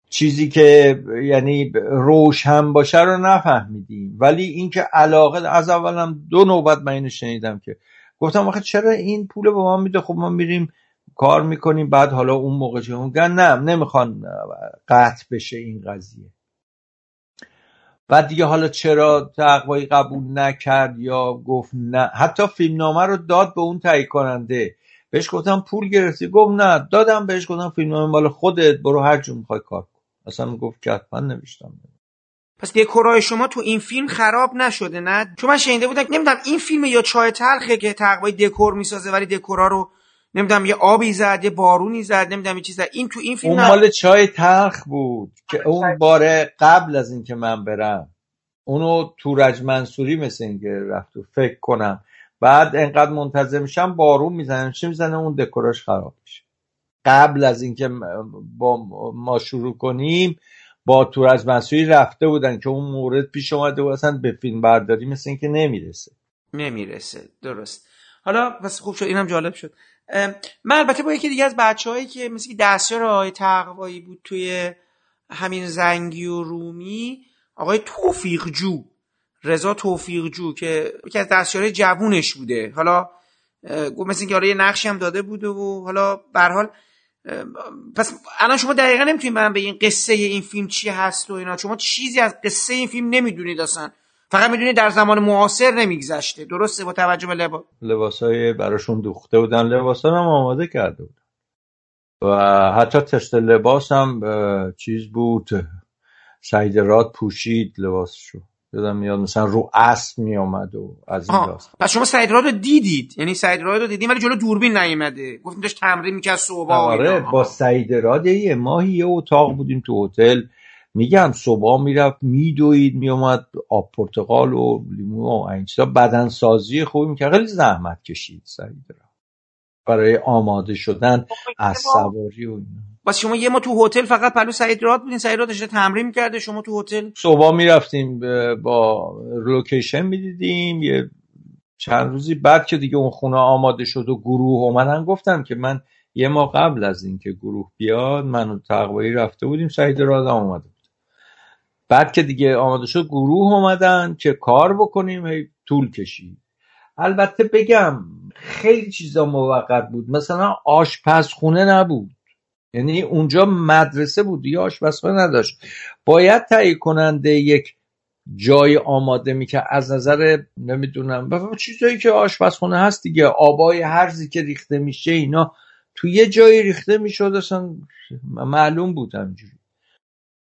چیزی که یعنی روشن باشه رو نفهمیدیم. ولی اینکه علاقه از اولم دو نوبت من اینو شنیدم که گفتم آخه چرا این پول به ما میده؟ خب ما میریم کار می‌کنیم بعد حالا اون موقع چه نه نمی‌خوان قطع بشه این قضیه. بعد دیگه حالا چرا تقوایی قبول نکرد یا گفت نه؟ حتی فیلمنامه رو داد به اون تهیه کننده. بهش گفتم پول گرفتی؟ گفت نه. دادم بهش گفتم فیلمنامه مال خودت. برو هر جور می‌خوای کار کن. اصلا گفت که حتما نوشتم. پس دکورای شما تو این فیلم خراب نشده نه؟ چون من شنیده بودم نمی‌دونم این فیلم یا چای تلخه که تقوی دکور می‌سازه ولی دکورا رو نمی‌دونم یه آبی زد یه بارونی زد نمی‌دونم یه چیز این تو این فیلم اون مال چای تلخ بود که اون باره قبل از اینکه من برم اونو تورج منصوری مثل اینکه رفت و فکر کنم. بعد انقدر منتظر میشم بارون می‌زنه چی می‌زنه؟ اون دکوراش خراب میشه. قبل از اینکه با ما شروع کنیم با تورج منصوری رفته بودن که اون مورد پیش اومده و اصلا به فیلم برداری مثل اینکه نمی‌رسه. نمی‌رسه. درست. حالا پس خوب شد. اینم جالب شد. من البته با یکی دیگه از بچههایی که مثل دستیار آقای تقوایی بود توی همین زنگی و رومی آقای توفیق جو رضا توفیق جو که یکی از دستیارهای جوونش بوده. حالا مثل اینکه آره یه نقشی هم داده بوده و حالا به حال پس الان شما دقیقا نمی‌تونید من به این قصه این فیلم چی هست و اینا شما چیزی از قصه این فیلم نمی‌دونید اصلا. فقط می‌دونید در زمان معاصر نمیگذشته. درسته؟ با توجه به لباس لباسای براشون دوخته بودن. لباسا هم آماده کرده بودن و حتی تست لباس هم چیز بود. سعید راد پوشید لباسشو. یادم میاد مثلا رو اسب می آمد و از این پس شما سعید راد رو دیدید؟ یعنی سعید راد رو دیدیم ولی جلو دوربین نیومده. گفتیم داشت تمرین می‌کرد صبح آره با سعید راد یه ماهی یه اتاق بودیم تو هتل. میگم صبح می‌رفت میدوید میومد آب پرتقال و لیمو و این چیزا. بدن سازی خوبی می‌کرد. خیلی زحمت کشید سعید برای آماده شدن از سواری و اینا. پس شما یه ماه تو هتل فقط پلو سعید راد بودین. سعید راد داشته تمرین می‌کرده. شما تو هتل صبح می‌رفتیم با لوکیشن می‌دیدیم. یه چند روزی بعد که دیگه اون خونه آماده شد و گروه اومدن گفتم که من یه ماه قبل از اینکه گروه بیاد من و تقوایی رفته بودیم. سعید راد اومده بعد که دیگه آماده شد گروه اومدن که کار بکنیم هی طول کشید. البته بگم خیلی چیزا موقت بود. مثلا آشپزخونه نبود. یعنی اونجا مدرسه بود یا آشپزخانه نداشت. باید تهیه کننده یک جای آماده می‌کرد از نظر نمی‌دونم چیزایی که آشپزخونه هست دیگه آبای هرزی که ریخته میشه اینا تو یه جایی ریخته می‌شد اصلا معلوم بود همجوری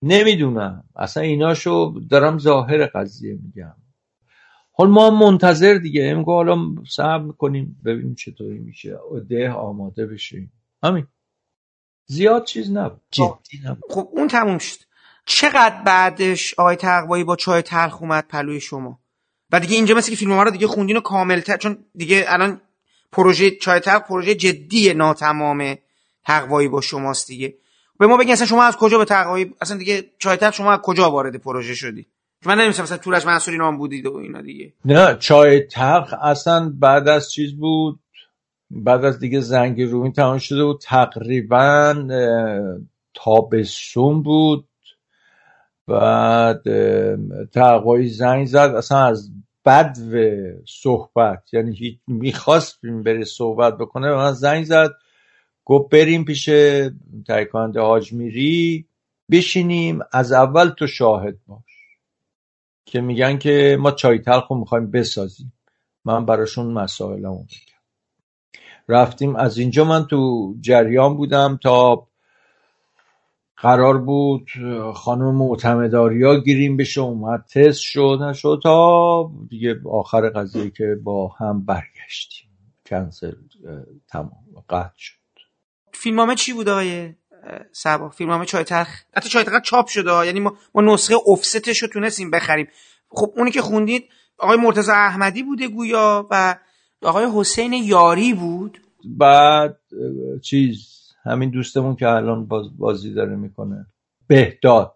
نمی‌دونم. اصلا ایناشو دارم ظاهر قضیه میگم. حال ما منتظر دیگه. امگو حالا صبر می‌کنیم ببینیم چطوری میشه. ده آماده بشه همین. زیاد چیز نبود. جدی نبود. خب اون تموم شد. چقدر بعدش آقای تقوایی با چای تلخ اومد پلوی شما؟ و دیگه اینجا مثل که فیلم رو دیگه خوندین و کاملتر چون دیگه الان پروژه چای تلخ پروژه جدی ناتمام تقوایی با شماست دیگه. به ما بگین اصلا شما از کجا به تقوایی اصلا دیگه چای تلخ شما از کجا وارد پروژه شدی؟ من نمی‌دونم مثلا تورج منصوری نام بودید و اینا دیگه. نه چای تلخ اصلا بعد از چیز بود. بعد از دیگه زنگ رومی تمام شده بود. تقریبا تابستون بود. بعد تقوایی زنگ زد. اصلا از بد صحبت یعنی می‌خواست بره صحبت بکنه و من زنگ زد. گفت بریم پیش تایکانده حاج میری بشینیم از اول تو شاهد باش. که میگن که ما چای تلخ رو می‌خوایم بسازیم. من براشون مسائلمو بگم رفتیم از اینجا من تو جریان بودم تا قرار بود خانم معتمداریا گیریم بشه. اومد تست شد نشد تا دیگه آخر قضیه که با هم برگشتیم. کنسل تمام قطع شد. فیلمنامه چی بود آقای سبا؟ فیلمنامه چای تلخ؟ حتی چای تلخ چاپ شده یعنی ما, ما نسخه افستش رو تونستیم بخریم. خب اونی که خوندید آقای مرتضی احمدی بوده گویا و آقای حسین یاری بود. بعد چیز همین دوستمون که الان باز بازی داره می‌کنه. بهداد.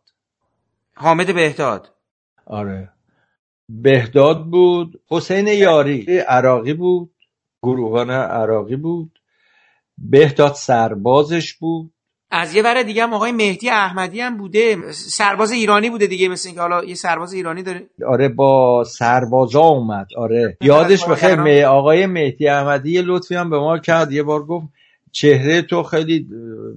حامد بهداد. آره. بهداد بود. حسین یاری عراقی بود. گروهان عراقی بود. بهداد سربازش بود. از یه ور دیگه هم آقای مهدی احمدی هم بوده. سرباز ایرانی بوده دیگه مثل اینکه حالا یه سرباز ایرانی داره. آره با سربازا اومد. آره. یادش بخیر آقای مهدی احمدی یه لطفی هم به ما کرد. یه بار گفت چهره تو خیلی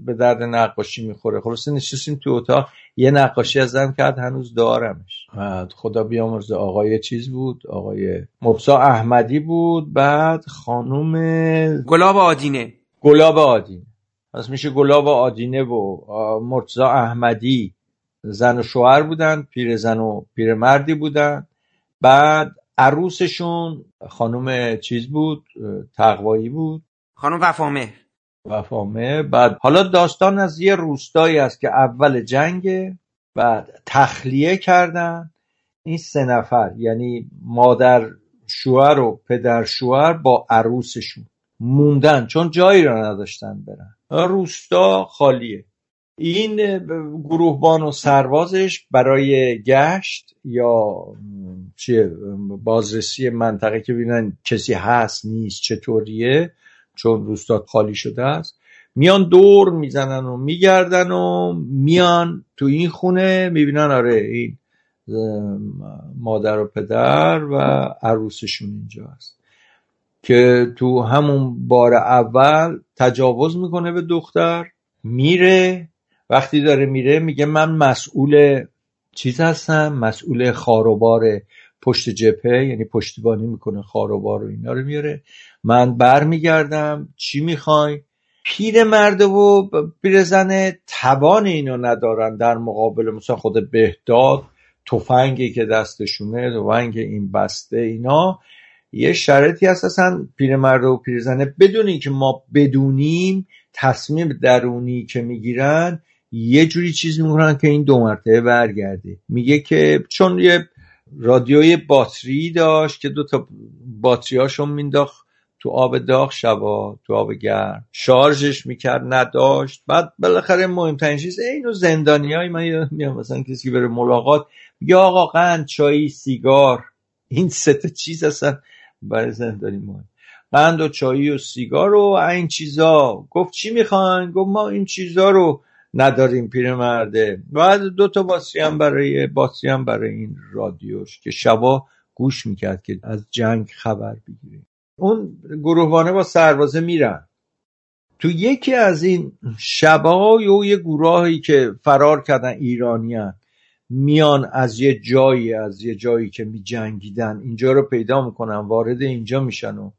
به درد نقاشی می‌خوره. خلاصه نشستیم تو اتاق. یه نقاشی ازم کرد هنوز دارمش. خدا بیامرزه آقای چیز بود آقای مبسا احمدی بود. بعد خانوم گلاب آدینه. گلاب آدینه. پس میشه گلاب آدینه و مرتزا احمدی زن و شوهر بودن پیر زن و پیر مردی بودن. بعد عروسشون خانوم چیز بود تقوایی بود. خانم وفامه وفامه بعد حالا داستان از یه روستایی است که اول جنگ بعد تخلیه کردن. این سه نفر یعنی مادر شوهر و پدر شوهر با عروسشون. موندن چون جایی را نداشتن برن. روستا خالیه. این گروهبان و سربازش برای گشت یا چیه بازرسی منطقه که ببینن کسی هست نیست چطوریه چون روستا خالی شده است میان دور می‌زنن و میگردن و میان تو این خونه می‌بینن آره این مادر و پدر و عروسشون اینجا است. که تو همون بار اول تجاوز می‌کنه به دختر میره وقتی داره میره میگه من مسئول چیز هستم مسئول خاروبار پشت جپه یعنی پشتیبانی می‌کنه خاروبار و اینا رو میاره. من برمیگردم چی می‌خوای؟ پیر مرده و پیرزن توان اینو ندارن در مقابل مثلا خود بهداد تفنگی که دستشونه تفنگ این بسته اینا. یه شرطی هست اصلا پیرمرد و پیرزنه بدون اینکه ما بدونیم تصمیم درونی که می‌گیرن یه جوری چیز می‌کنن که این دو مرتبه برگرده. میگه که چون یه رادیوی باتری داشت که دو تا باتریاشون مینداخت تو آب داغ شبا تو آب گرم. شارژش می‌کرد نداشت. بعد بالاخره مهمترین چیز اینو زندانی های من میام مثلا کسی که بره ملاقات یا آقا قند چایی سیگار. این سه چیز هستن برای زندانی مهم. قند و چایی و سیگار و این چیزا. گفت چی می‌خواین؟ گفت ما این چیزا رو نداریم پیرمرده بعد دو تا باسی هم برای باسی هم برای این رادیوش که شبا گوش می‌کرد که از جنگ خبر بگیریم. اون گروهبانه با سربازه میرن. تو یکی از این شبا و یه گروهی که فرار کردن ایرانی میان از یه جایی از یه جایی که می جنگیدن اینجا رو پیدا می‌کنن وارد اینجا میشن و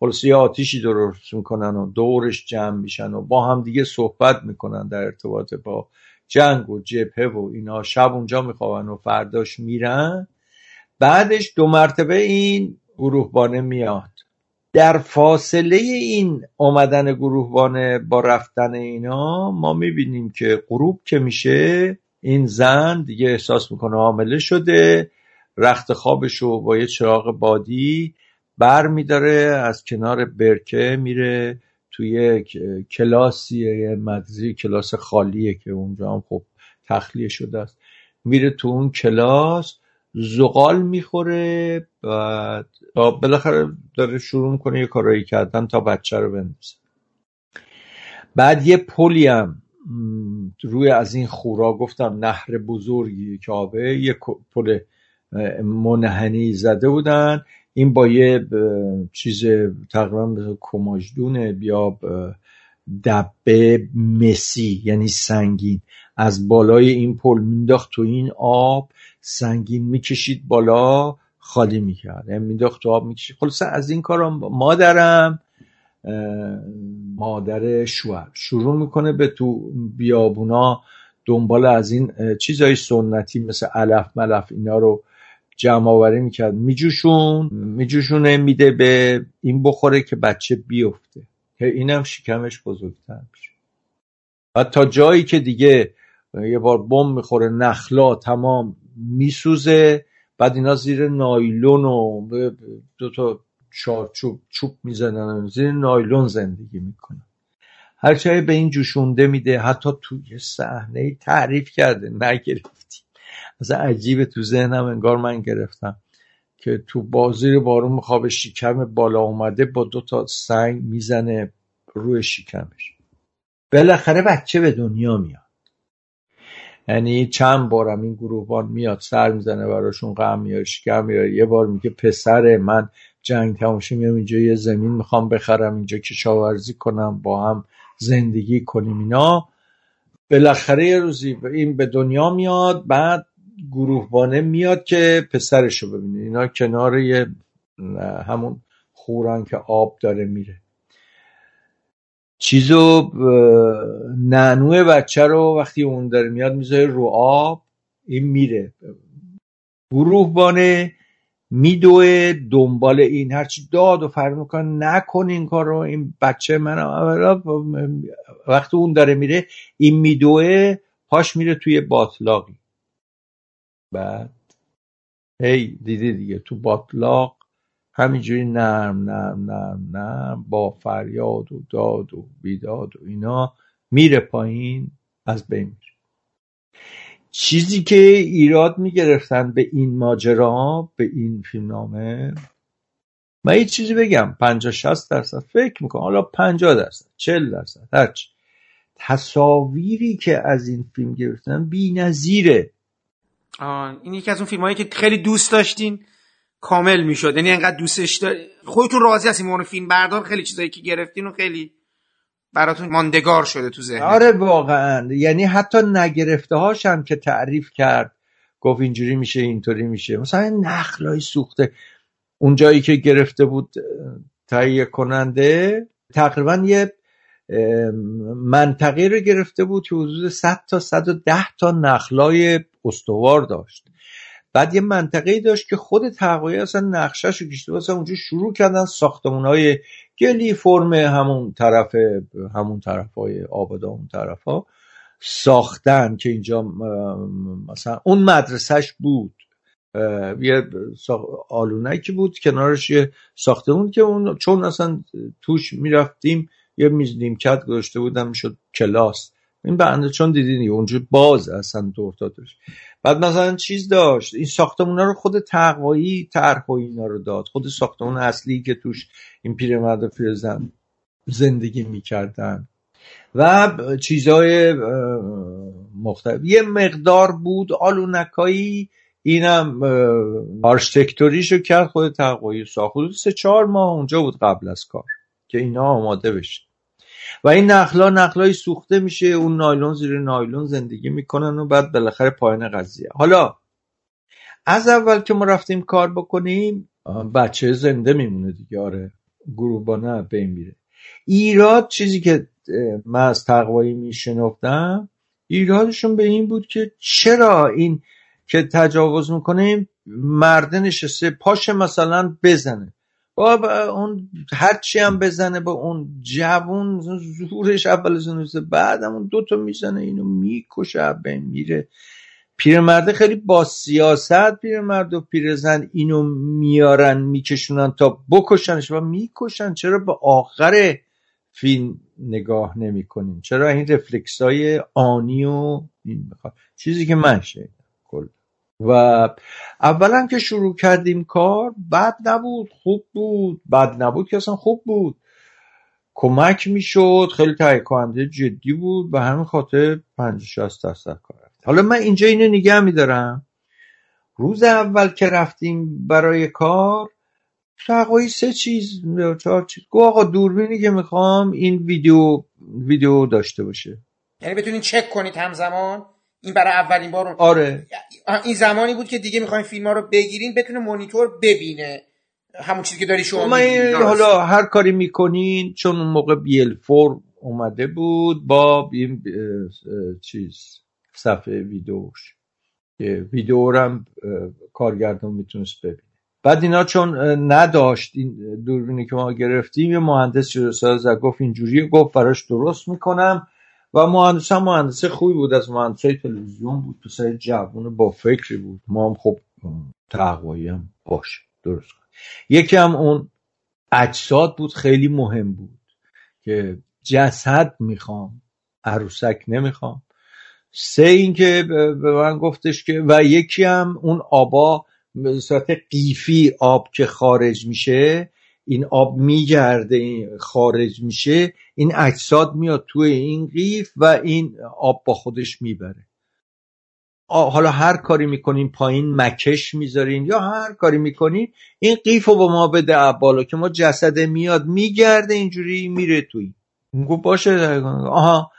خلاصه یه آتیشی درست می‌کنن و دورش جمع میشن و با هم دیگه صحبت می‌کنن در ارتباط با جنگ و جبهه و اینا. شب اونجا میخوابن و فرداش میرن. بعدش دو مرتبه این گروهبانه میاد. در فاصله این آمدن گروهبانه با رفتن اینا ما می‌بینیم که غروب که میشه این زن دیگه احساس می‌کنه حامله شده رخت خوابش رو با یه چراغ بادی بر میداره از کنار برکه میره توی کلاسی مدرسه کلاس خالیه که اونجا هم خب تخلیه شده است. میره تو اون کلاس زغال می‌خوره بعد بالاخره داره شروع می‌کنه یه کارایی کردن تا بچه رو بندازه. بعد یه پلی هم روی از این خورا گفتم نهر بزرگی که آبه یه پل منحنی زده بودن. این با یه چیز تقریبا کماجدونه بیا دبه مسی یعنی سنگین. از بالای این پل مینداخت تو این آب سنگین می‌کشید بالا خالی می‌کرد. یعنی مینداخت تو آب می‌کشید. خلاصه از این کارم مادرم مادر شوهر. شروع می‌کنه به تو بیابونا دنبال از این چیزای سنتی مثل علف ملف اینا رو جمع آوری می‌کرد. میجوشون میجوشونه میده به این بخوره که بچه بیفته. که اینم شکمش بزرگتر میشه. و تا جایی که دیگه یه بار بم می‌خوره نخلا تمام میسوزه بعد اینا زیر نایلون و دو تا چارچوب چوب می‌زنن زیر نایلون زندگی می‌کنن. هر به این جوشونده میده حتی توی صحنه تعریف کرده نگرفتی. مثلا عجیبه تو ذهنم انگار من گرفتم که تو بازی بارون میخواب شکم بالا اومده با دو تا سنگ می‌زنه روی شکمش. بالاخره بچه به دنیا میاد. یعنی چند بارم این گروهبان میاد سر می‌زنه براشون غم میاره شکم میاره یه بار میگه پسر من جنگ تماشی میام اینجا یه زمین می‌خوام بخرم اینجا کشاورزی کنم با هم زندگی کنیم اینا. بالاخره یه روزی این به دنیا میاد بعد گروهبانه میاد که پسرشو ببینه. اینا کنار یه همون خوران که آب داره میره. چیزو ننوه بچه رو وقتی اون داره میاد می‌ذاره رو آب این میره. گروهبانه میدوه دنبال این هرچی داد و فرم می‌کنه. نکن این کار رو این بچه من وقتی اون داره میره این میدوه پاش میره توی باطلاقی. بعد هی دیدی دیگه تو باطلاق همینجوری نرم نرم نرم نرم با فریاد و داد و بیداد و اینا میره پایین از بین میره. چیزی که ایراد می‌گرفتن به این ماجرا به این فیلمنامه من یه چیزی بگم 50 60 درصد فکر می‌کنم حالا 50 درصد 40 درصد هرچی تصاویری که از این فیلم گرفتن بی‌نظیره. این یکی از اون فیلم هایی که خیلی دوست داشتین کامل می‌شد. یعنی انقدر دوستش دار... خودتون راضی هستین اون فیلم بردار خیلی چیزایی که گرفتین و خیلی براتون ماندگار شده تو ذهن آره واقعا. یعنی حتی نگرفته هاشم که تعریف کرد گفت اینجوری میشه اینطوری میشه. مثلا نخلای سوخته. اون جایی که گرفته بود تهیه کننده تقریبا یه منطقه رو گرفته بود که حدود 100 تا 110 تا نخلای استوار داشت. بعد یه منطقه داشت که خود تقویه اصلا نقشهش رو کشته اونجا شروع کردن ساختمون های گلی فرم همون طرف همون طرف های آبادا اون طرف ها ساختن که اینجا مثلا اون مدرسهش بود. یه آلونکی بود کنارش یه ساختمون که اون چون اصلا توش می‌رفتیم یه میز نیمکت گذاشته بودم می‌شد کلاس. این بنده چون دیدین اونجا باز اصلا دور داشت. بعد مثلا چیز داشت این ساختمونا رو خود تقوایی طرح و اینا رو داد. خود ساختمون اصلی که توش این پیرمرد و زندگی می‌کردن. و چیزهای مختلف. یه مقدار بود آلونکایی اینم آرشتکتوریشو کرد خود تقوایی ساخت. سه چهار ماه اونجا بود قبل از کار که اینا آماده بشه. و این نخلا نخلای سوخته میشه اون نایلون زیر نایلون زندگی می‌کنن و بعد بالاخره پایان قضیه. حالا از اول که ما رفتیم کار بکنیم بچه زنده میمونه دیگه آره. گروبانه بین میره. ایراد چیزی که من از تقوایی میشنفتم ایرادشون به این بود که چرا این که تجاوز می‌کنیم مرده نشسته پاش مثلا بزنه. با اون هرچی هم بزنه با اون جوون زورش اول زنوزه بعد اون دوتا می‌زنه اینو می‌کشه به میره. پیرمرده خیلی با سیاست پیرمرد و پیرزن اینو میارن میکشونن تا بکشنش و می‌کشن. چرا به آخر فیلم نگاه نمی‌کنیم چرا این رفلکس های آنی و این بخواد چیزی که من کل و اولا که شروع کردیم کار بد نبود خوب بود. بد نبود که اصلا خوب بود. کمک می‌شد. خیلی تهیه کننده جدی بود. به همین خاطر 50 60 درصد کار حالا من اینجا اینو نگه میدارم. روز اول که رفتیم برای کار تقوی سه چیز چهار چیز. گو آقا دوربینی که می‌خوام این ویدیو ویدیو داشته باشه. یعنی بتونین چک کنید همزمان؟ این برای اولین بار آره. این زمانی بود که دیگه می‌خواین فیلم ها رو بگیرین بتونه مونیتور ببینه. همون چیزی که داری شما میگی حالا هر کاری می‌کنین چون اون موقع بیل فور اومده بود با این چیز صفحه ویدیوش. که ویدیو هم کارگردان می‌تونست ببینه. بعد اینا چون نداشت این دوربینی که ما گرفتیم یه مهندس شروع ساز گفت اینجوری گفت براش درست می‌کنم. و مهندس هم مهندس خوبی بود از مهندس تلویزیون بود پسر جوون با فکری بود. ما هم خب تقوایی هم باشه درست کن. یکی هم اون اجساد بود خیلی مهم بود که جسد می‌خوام عروسک نمی‌خوام. سه اینکه به من گفتش که و یکی هم اون آبا به صورت قیفی آب که خارج میشه این آب میگرده خارج میشه این اجساد میاد توی این قیف و این آب با خودش می‌بره. حالا هر کاری می‌کنین پایین مکش می‌ذارین یا هر کاری می‌کنین این قیف رو با ما بده بالا که ما جسد میاد میگرده اینجوری میره توی. گفت باشه. آها.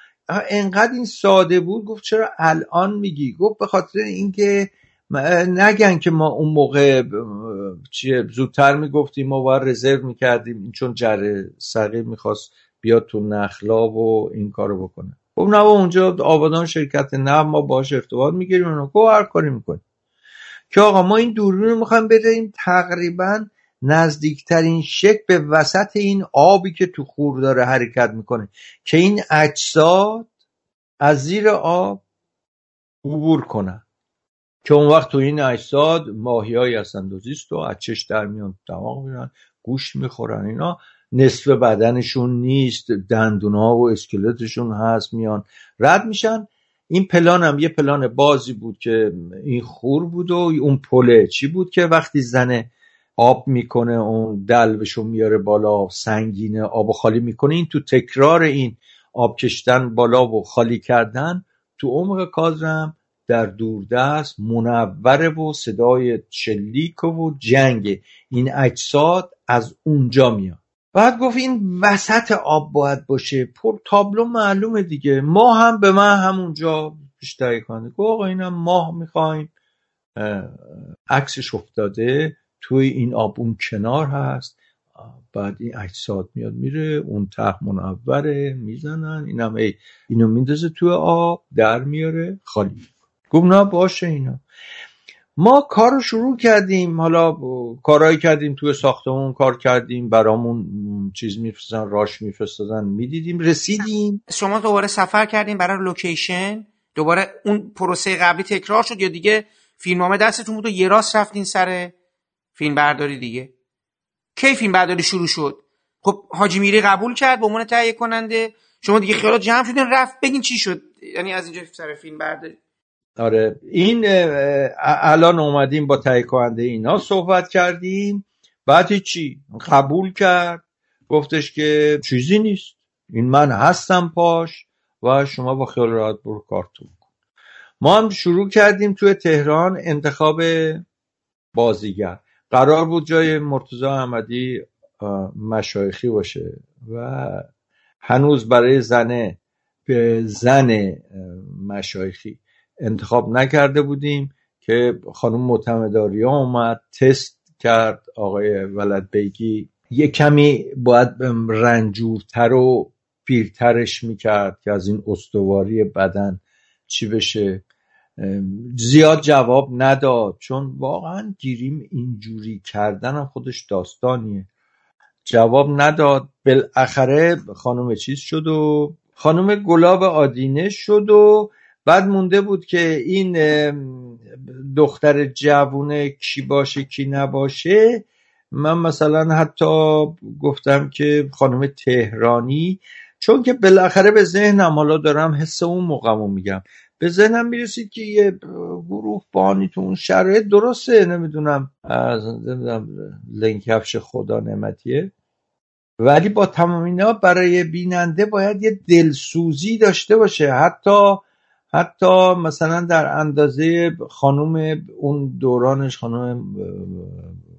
انقدر این ساده بود. گفت چرا الان میگی؟ گفت به خاطر اینکه نگن که ما اون موقع چیه زودتر می‌گفتیم ما باید رزرو می‌کردیم. چون جره سقیل می‌خواست بیاد تو نخلا و این کارو بکنه. خب نه اونجا آبادان شرکت نه ما باش ارتباط می‌گیریم. اونو هر کاری می‌کنیم. که آقا ما این دوربین رو می‌خوایم بدهیم. تقریبا نزدیکترین شکل به وسط این آبی که تو خور داره حرکت می‌کنه. که این اجساد از زیر آب عبور کنن که اون وقت تو این اجساد ماهیایی هستن دوزیست و از چش در میان دماغ میرن گوشت می‌خورن اینا نصف بدنشون نیست دندونا و اسکلتشون هست میان رد میشن. این پلان هم یه پلان بازی بود که این خور بود و اون پله چی بود که وقتی زنه آب می‌کنه اون دلوشو میاره بالا سنگینه آب و خالی می‌کنه. این تو تکرار این آب کشتن بالا و خالی کردن تو عمق کازرم در دوردست منوره و صدای شلیک و جنگ. این اجساد از اونجا میاد. بعد گفت این وسط آب باید باشه. پر تابلو معلومه دیگه. ما هم به من همونجا بیشتری کنه گفت آقا اینم ماه می‌خوایم عکسش افتاده. توی این آب اون کنار هست. بعد این اجساد میاد میره. اون ته منوره می‌زنن. اینم ای اینو میندازه توی آب در میاره. خالی. گفت نه باشه اینا. ما کار رو شروع کردیم حالا کارهایی کردیم توی ساختمون کار کردیم برامون چیز میفرستن راش میفرستادن می‌دیدیم رسیدیم. شما دوباره سفر کردین برای لوکیشن دوباره اون پروسه قبلی تکرار شد یا دیگه فیلمنامه دستتون بود و یه راست رفتین سر فیلم برداری دیگه؟ کی فیلم برداری شروع شد؟ خب حاجی میری قبول کرد به عنوان تهیه کننده شما دیگه خیالات جمع شدین رفت بگین چی شد. یعنی از اینجا سر فیلم برداری. آره. این الان اومدیم با تهیه کننده اینا صحبت کردیم. بعد چی؟ قبول کرد. گفتش که چیزی نیست. این من هستم پاش و شما با خیال راحت برو کارتون کن. ما هم شروع کردیم توی تهران انتخاب بازیگر. قرار بود جای مرتضی احمدی مشایخی باشه و هنوز برای زنه به زن مشایخی. انتخاب نکرده بودیم که خانم معتمداریا اومد تست کرد آقای ولد بیگی یه کمی باید رنجورتر و پیرترش می‌کرد که از این استواری بدن چی بشه. زیاد جواب نداد چون واقعا گیریم اینجوری کردن خودش داستانیه. جواب نداد بالاخره خانم چیز شد و خانم گلاب آدینه شد و بعد مونده بود که این دختر جوونه کی باشه کی نباشه من مثلا حتی گفتم که خانم تهرانی چون که بالاخره به ذهنم حالا دارم حس اون موقعمو میگم به ذهنم می‌رسید که یه گروه بانی تو اون شرایط درسته نمی‌دونم از نمی‌دونم لنکفش خدا نعمتیه. ولی با تمام اینا برای بیننده باید یه دلسوزی داشته باشه حتی حتی مثلا در اندازه خانوم اون دورانش خانوم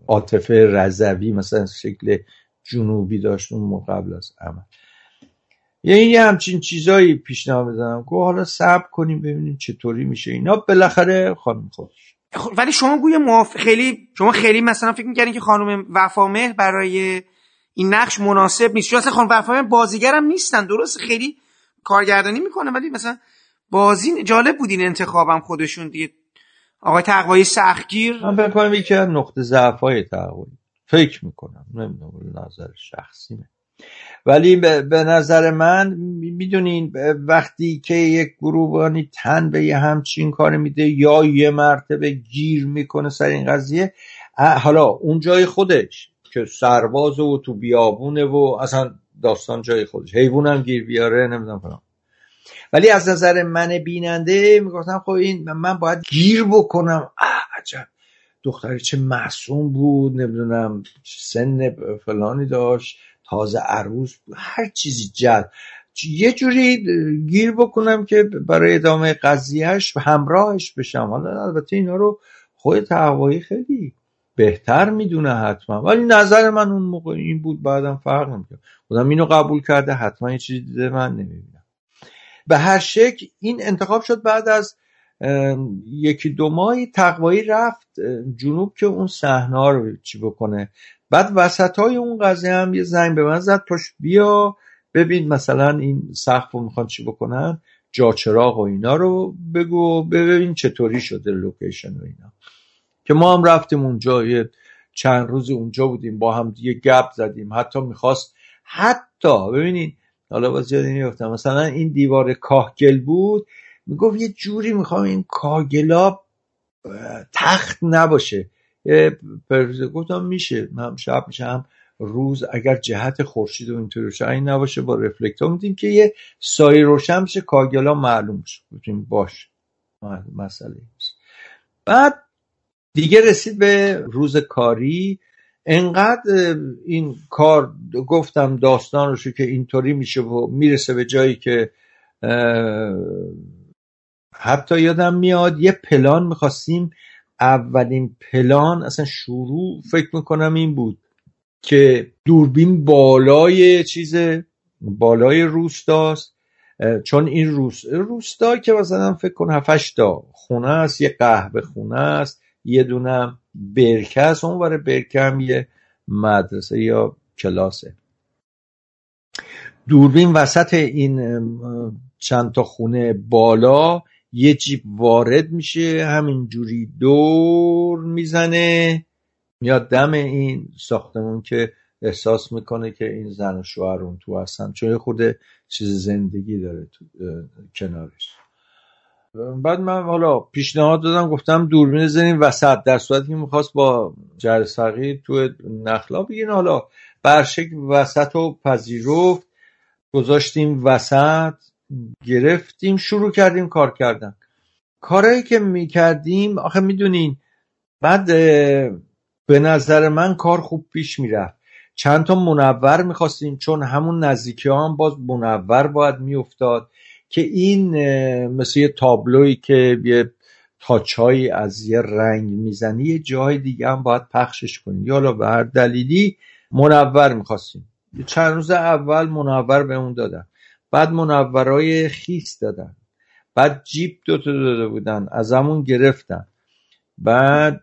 عاطفه رضوی مثلا شکل جنوبی داشت اون موقع قبل از عمل. یعنی یه همچین چیزایی پیشنهاد بزنم گفت حالا صبر کنیم ببینیم چطوری میشه اینا. بالاخره خانم خودش. خب، ولی شما گویا موافق خیلی شما خیلی مثلا فکر می‌کردین که خانم وفامه برای این نقش مناسب نیست. چون اصلا خانم وفامه بازیگر هم نیستن. درست خیلی کارگردانی می‌کنه ولی مثلا بازی جالب بود این انتخابم خودشون دیگه. آقای تقوایی سختگیر. من فکر کنم یکی از نقطه ضعف های تقوایی. فکر می‌کنم. نمی‌دونم نظر شخصیمه. ولی به نظر من می‌دونین وقتی که یک گروبانی تن به یه همچین کار میده یا یه مرتبه گیر می‌کنه سر این قضیه حالا اون جای خودش که سرباز و تو بیابونه و اصلا داستان جای خودش. حیوان هم گیر بیاره نمی‌دونم ولی از نظر من بیننده می‌گفتم خب این من باید گیر بکنم. عجب. دختری چه معصوم بود نمی‌دونم سن فلانی داشت تازه عروس هر چیزی جد. یه جوری گیر بکنم که برای ادامه قضیهش خواهش بشم. حالا البته اینا رو خود تقوایی خیلی بهتر می‌دونه حتما. ولی نظر من اون موقع این بود بعدم فرق نمی‌کنه خودم اینو قبول کرده حتما یه چیزی دیده من نمی‌بینم. به هر شکل این انتخاب شد بعد از یکی دو ماهی تقوایی رفت جنوب که اون صحنه رو چی بکنه. بعد وسط های اون قضیه هم یه زنگ به من زد توش بیا ببین مثلا این سقف رو می‌خوان چی بکنن جاچراغ و اینا رو بگو ببین چطوری شده لوکیشن و اینا. که ما هم رفتیم اونجا یه چند روز اونجا بودیم با هم دیگه گپ زدیم حتی می‌خواست حتی ببینین حالا باز یاد میفتم مثلا این دیوار کاهگل بود می‌گفت یه جوری می‌خوام این کاهگلا تخت نباشه. گفتم میشه هم شب میشه هم روز اگر جهت خورشید و اینطور روشن نباشه با رفلکتور میدیم که یه سایه روشن میشه کاگلا معلوم شه گفتیم باش مسئله بعد دیگه رسید به روز کاری. انقدر این کار گفتم داستان رو که اینطوری میشه و می‌رسه به جایی که حتی یادم میاد یه پلان می‌خواستیم. اولین پلان اصلا شروع فکر می‌کنم این بود که دوربین بالای چیز بالای روستاست. چون این روست روستا که مثلا فکر کن هفتش تا خونه است یه قهوه خونه است. یه دونه برکه است برای برکه هم یه مدرسه یا کلاسه. دوربین وسط این چند تا خونه بالا یه جیب وارد میشه. همینجوری دور می‌زنه. میاد دم این ساختمون که احساس می‌کنه که این زن و شوهر اون تو هستن. چون خود چیز زندگی داره تو کنارش. بعد من حالا پیشنهاد دادم گفتم دوربین زنیم وسط در صورتی که می‌خواست با جرسقی تو نخلا بگین حالا برشک وسط رو پذیرفت گذاشتیم وسط گرفتیم شروع کردیم کار کردن. کارهایی که می‌کردیم آخه می‌دونین بعد به نظر من کار خوب پیش می‌رفت. چند تا منور می‌خواستیم چون همون نزدیکی هم باز منور باید میافتاد. که این مثل یه تابلوی که یه تاچهایی از یه رنگ می‌زنی یه جای دیگه هم باید پخشش کنیم یا به هر دلیلی منور می‌خواستیم. چند روز اول منور به اون دادم بعد منورای خیس دادن. بعد جیب دوتا داده بودن از همون گرفتن. بعد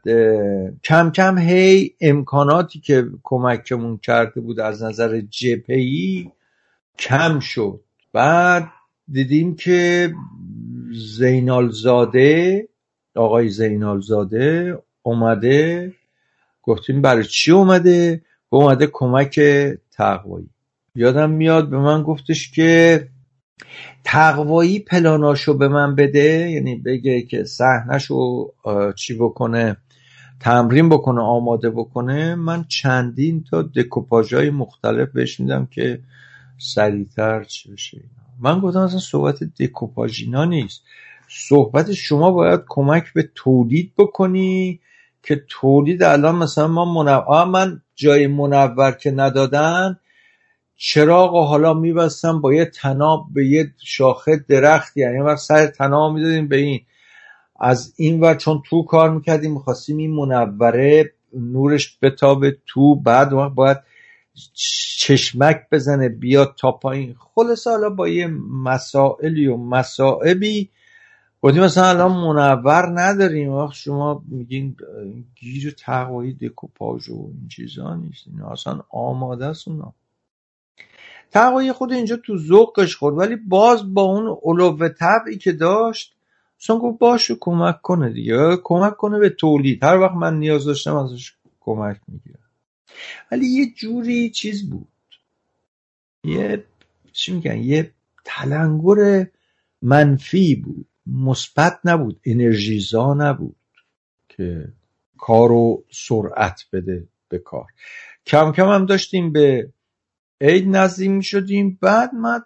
کم کم هی امکاناتی که کمکمون کرده بود از نظر جپهی کم شد. بعد دیدیم که زینالزاده آقای زینالزاده اومده گفتیم برای چی اومده؟ اومده کمک تقوایی. یادم میاد به من گفتش که تقوایی پلاناشو به من بده یعنی بگه که صحنهشو چی بکنه تمرین بکنه آماده بکنه. من چندین تا دکوپاژ های مختلف بهش میدم که سریعتر چی بشه. من گفتم اصلا صحبت دکوپاژ اینا نیست. صحبت شما باید کمک به تولید بکنی که تولید الان مثلا ما منور من جای منور که ندادن چراغ و حالا میبستم با یه تناب به یه شاخه درخت یعنی وقت سر تناب می‌دادیم به این. از این و چون تو کار می‌کردیم می‌خواستیم این منوره نورش بتابه تو. بعد باید چشمک بزنه بیاد تا پایین. خلاص حالا با یه مسائلی و مسائبی. گفتیم مثلا الان منور نداریم. وقت شما میگین گیر تقوایی دکوپاژ و این چیزا نیست. اینا اصلا آماده است اونا. تقوایی خود اینجا تو ذوقش خورد ولی باز با اون علو طبعی که داشت اصلا گفت باشه کمک کنه دیگه. کمک کنه به تولید. هر وقت من نیاز داشتم ازش کمک می‌گیرم. ولی یه جوری چیز بود. یه چی میگن؟ یه تلنگر منفی بود. مثبت نبود. انرژیزا نبود که کارو سرعت بده به کار. کم کم هم داشتیم به عید نزدیک می شدیم بعد من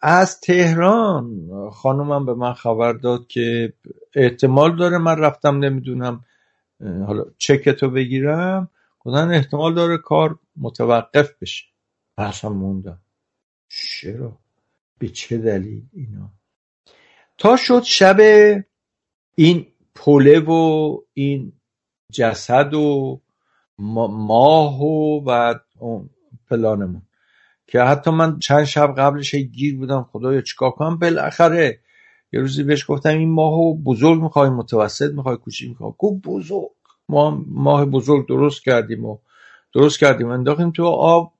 از تهران خانومم به من خبر داد که احتمال داره من رفتم نمی‌دونم حالا چکتو بگیرم. گفتن احتمال داره کار متوقف بشه. اصلا موندم. چرا؟ به چه دلیل اینا؟ تا شد شب این پله و این جسد و ماه و بعد اون پلانمون. که حتی من چند شب قبلش گیر بودم. خدایا چیکار کنم؟ بالاخره یه روزی بهش گفتم این ماهو بزرگ می‌خوای متوسط می‌خوای کوچیک می‌خوای. گفت بزرگ. ما ماه بزرگ درست کردیم و درست کردیم. انداختیم تو آب.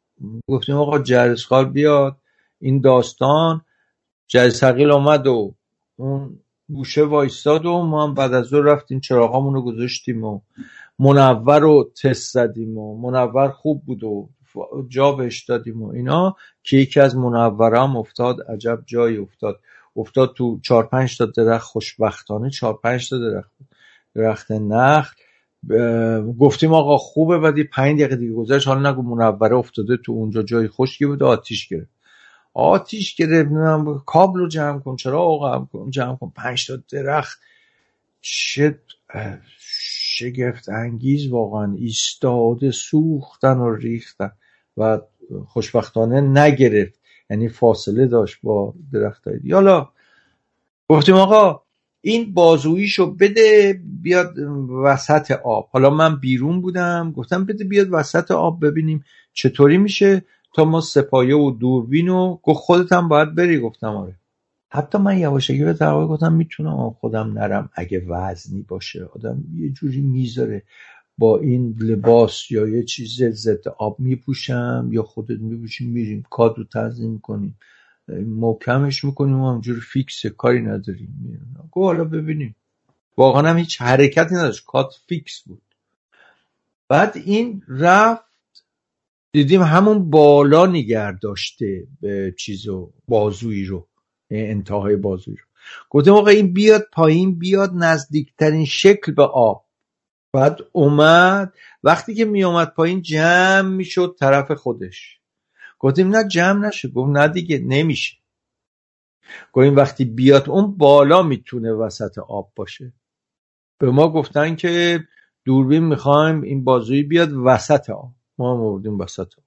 گفتیم آقا جرسخال بیاد. این داستان جرسقیل آمد و اون گوشه وایستاد و ما هم بعد از ظهر رفتیم چراغامون رو گذاشتیم و منور رو تست زدیم و منور خوب بود و جا بهش دادیم و اینا که یکی از منورم افتاد. عجب جایی افتاد. افتاد تو چهار پنج تا درخت. خوشبختانه چهار پنج تا درخت درخت نخل. گفتیم آقا خوبه بعدی پنج دقیقه دیگه گذشت. حالا نگو منوره افتاده تو اونجا جای خشکی بود آتیش گرفت. آتیش گرفت کابل رو جمع کن. چرا آقا جمع کن؟ پنج تا درخت. چه شگفت انگیز واقعا. ایستاده سوختن و ریختن. و خوشبختانه نگرفت. یعنی فاصله داشت با درخت های حالا گفتیم آقا این بازویشو بده بیاد وسط آب. حالا من بیرون بودم گفتم بده بیاد وسط آب ببینیم چطوری میشه. تا ما سپایه و دوربین و گفت خودت هم باید بری گفتم آره. حتی من یواشکی به تقوی گفتم می‌تونم خودم نرم. اگه وزنی باشه آدم یه جوری می‌ذاره. با این لباس یا یه چیز ضد آب میپوشم یا خودت میپوشیم میریم کادو تنظیم می‌کنیم محکمش می‌کنیم و همجور فیکس کاری نداریم. گو حالا ببینیم. واقعا هم هیچ حرکتی نداشت. کات فیکس بود. بعد این رفت دیدیم همون بالا نگه داشته به چیزو بازویی رو انتهای بازویی رو. گفتیم آقا این بیاد پایین بیاد نزدیکترین شکل به آب. بعد اومد. وقتی که می اومد پایین جمع می‌شد طرف خودش. گفتیم نه جمع نشه. گفت نه دیگه نمیشه. گفتیم وقتی بیاد اون بالا می‌تونه وسط آب باشه. به ما گفتن که دوربین می‌خوایم این بازویی بیاد وسط آب. ما هم آوردیم وسط آب.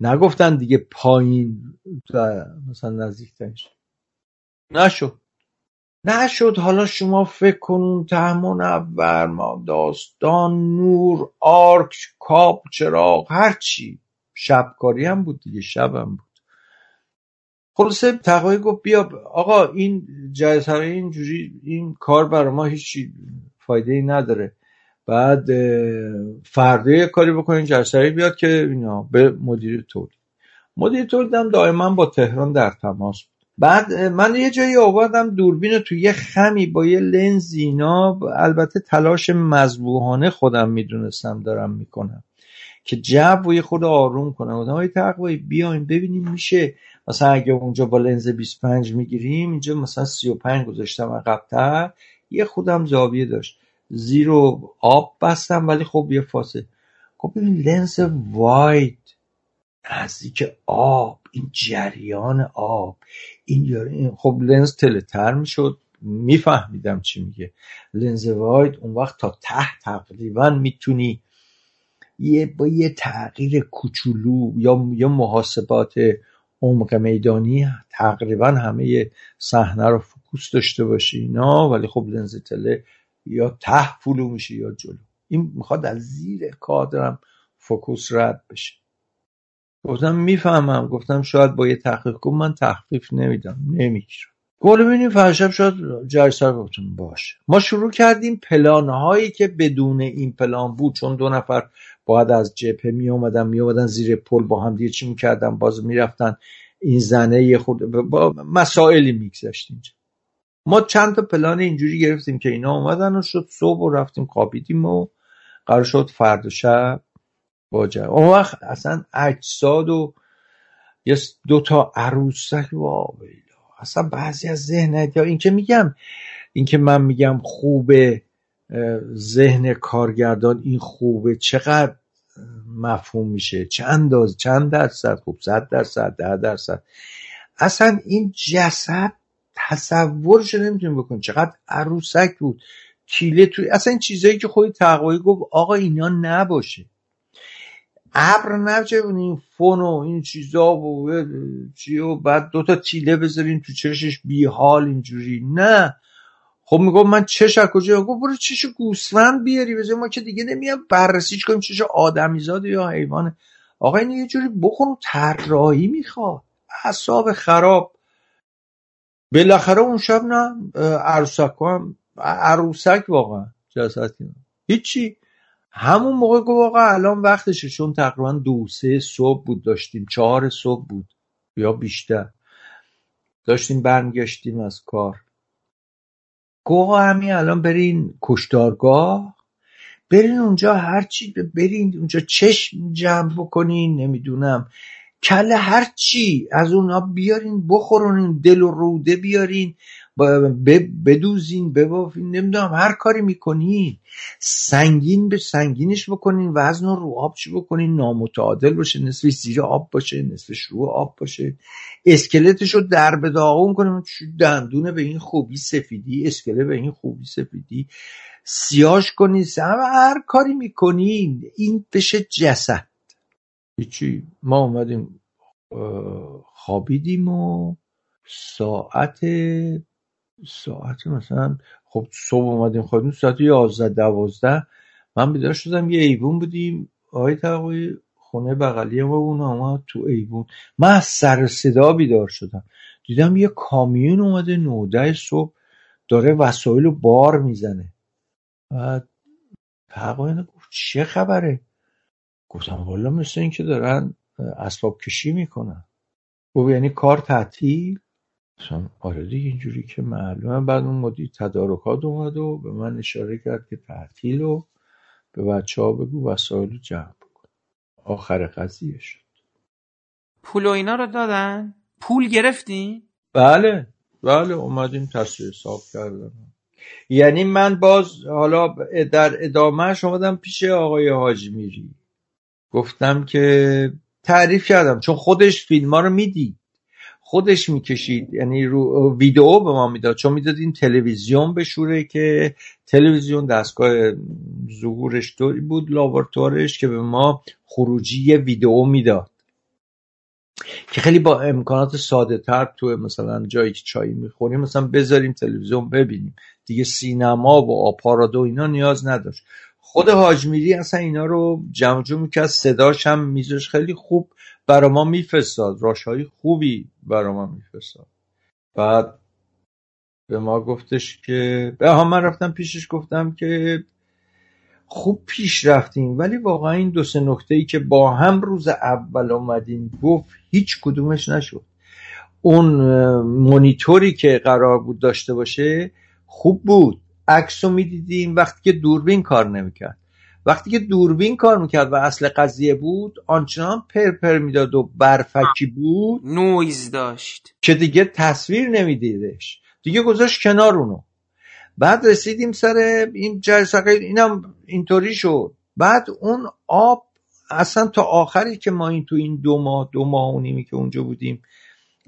نگفتن دیگه پایین مثلا نزدیکترش. نشد. نشد. حالا شما فکر کن تهمون اول ما داستان نور آرک کاب چراغ هرچی شبکاری هم بود دیگه هم بود. خلاصه تقوی گفت بیا آقا این جایزه اینجوری این کار برای ما هیچ فایده ای نداره. بعد فردا کاری بکنین جرسری بیاد که اینا به مدیر تولید. مدیر تولید دائما با تهران در تماس بود. بعد من یه جایی آوردم دوربین تو یه خمی با یه لنز اینا البته تلاش مذبوحانه خودم می‌دونستم دارم می‌کنم. که جو و یه خود آروم کنم گفتم های تقوی بیایم ببینیم میشه. مثلا اگه اونجا با لنز 25 می‌گیریم اینجا مثلا 35 گذاشتم عقبتر. یه خودم زاویه داشت. زیر آب بستم ولی خب یه فاصله. خب ببین لنز واید. نزدیک آب. این جریان آب. این خب لنز تلتر می‌شد. میفهمیدم چی میگه. لنز wide اون وقت تا ته تقریبا می‌تونی یه با یه تغییر کوچولو یا یا محاسبات عمق میدانی تقریبا همه صحنه رو فوکوس داشته باشی اینا ولی خب لنز tele یا ته فلو میشه یا جلو. این می‌خواد از زیر کادرم فوکوس رد بشه. گفتم می‌فهمم گفتم شاید با یه تحقیق کن من تخفیف نمیدم نمی‌گیرم. گل بینیم فرشب شد جرسر گفتم باشه. ما شروع کردیم پلان هایی که بدون این پلان بود چون دو نفر باید از جبهه می اومدن می اومدن زیر پل با هم دیگه چی می‌کردن؟ باز می‌رفتن این زنه خود با مسائلی میگذشتیم. ما چند تا پلان اینجوری گرفتیم که اینا اومدن و شد صبح و رفتیم خوابیدیم و قرار شد فرد و شب با اون وقت اصلا اجساد و یه دو تا عروسک و اصلا بعضی از ذهنت یا اینکه میگم اینکه من میگم خوبه ذهن کارگردان این خوبه چقدر مفهوم میشه. چند انداز چند درصد؟ خوب صد درصد ده درصد. اصلا این جسد تصورش نمی‌تونیم بکن چقدر عروسک بود. کیله توی اصلا این چیزایی که خودی تقوی گفت آقا اینا نباشه. ابر نجبونین فون و این چیزا و چی و بعد دوتا تیله بذارین تو چشش. بی حال اینجوری. نه. خب میگم من چش از کجا؟ گفت برو چش گوسفند بیاری. بذار ما که دیگه نمیام بررسیش کنیم چش آدمیزاد یا حیوانه آقا این یه جوری بخون طراحی می‌خواد. حساب خراب. بالاخره اون شب نه عروسک هم عروسک واقعا جسد هیچی. همون موقع گفت واقعا الان وقتشه. چون تقریبا دو سه صبح بود داشتیم. چهار صبح بود یا بیشتر. داشتیم برمیگشتیم از کار. گوه همین الان برین کشتارگاه. برین اونجا هرچی برین اونجا چشم جمع بکنین نمی‌دونم. کله هرچی از اونا بیارین بخورونین دل و روده بیارین. بدوزین ببافین نمی‌دونم هر کاری می‌کنین. سنگین به سنگینش بکنین وزن رو آب چی بکنین نامتعادل باشه نصفش زیر آب باشه نصفش رو آب باشه. اسکلتش رو در به داغون کنین. دندونه به این خوبی سفیدی اسکله به این خوبی سفیدی. سیاش کنین هر کاری می‌کنین. این بشه جسد. هیچی. ما اومدیم خوابیدیم و ساعت ساعت مثلا خب صبح اومدیم خوابیدیم ساعت یازده دوازده. من بیدار شدم یه ایوون بودیم. آقای تقوی خونه بغلی ما اون اومد تو ایوون. من از سر صدا بیدار شدم. دیدم یه کامیون اومده نوده صبح داره وسایل رو بار می‌زنه. بعد تقوی گفت چه خبره؟ گفتم والا مثل این که دارن اسباب کشی می‌کنن. گفت یعنی کار تعطیل؟ گفتم آره دیگه اینجوری که معلومه. بعد اون مدیر تدارکات اومد و به من اشاره کرد که تعطیل و به بچه ها بگو وسایل رو جمع بکن. آخر قضیه شد. پول و اینا رو دادن؟ پول گرفتی؟ بله بله اومدیم تصویر حساب کردم یعنی من باز حالا در ادامه اومدم پیش آقای حاج میری. گفتم که تعریف کردم چون خودش فیلم ها رو می‌دید. خودش می‌کشید یعنی رو ویدئو به ما می‌داد چون می‌دادیم تلویزیون بشوره که تلویزیون دستگاه ظهورش طوری بود لابراتوارش که به ما خروجی ویدئو می‌داد. که خیلی با امکانات ساده تر تو مثلا جایی که چای می‌خوریم مثلا بذاریم تلویزیون ببینیم. دیگه سینما و آپارات و اینا نیاز نداشت. خود حاجمیری اصلا اینا رو جمع جمع می‌کرد صداش هم میزش خیلی خوب برا ما میفرستاد. راش های خوبی برا ما میفرستاد. بعد به ما گفتش که به من رفتم پیشش گفتم که خوب پیش رفتیم ولی واقعا این دو سه نکته ای که با هم روز اول اومدیم گفت هیچ کدومش نشد. اون مونیتوری که قرار بود داشته باشه خوب بود. عکس رو می‌دیدیم. وقتی که دوربین کار نمی‌کرد. وقتی که دوربین کار می‌کرد و اصل قضیه بود آنچنان پرپر می‌داد و برفکی بود نویز داشت. که دیگه تصویر نمیدیدش. دیگه گذاشت کنار اونو. بعد رسیدیم سر این جرسقه اینم اینطوری شد. بعد اون آب اصلا تا آخری که ما این تو این دو ماه دو ماه و نیمی که اونجا بودیم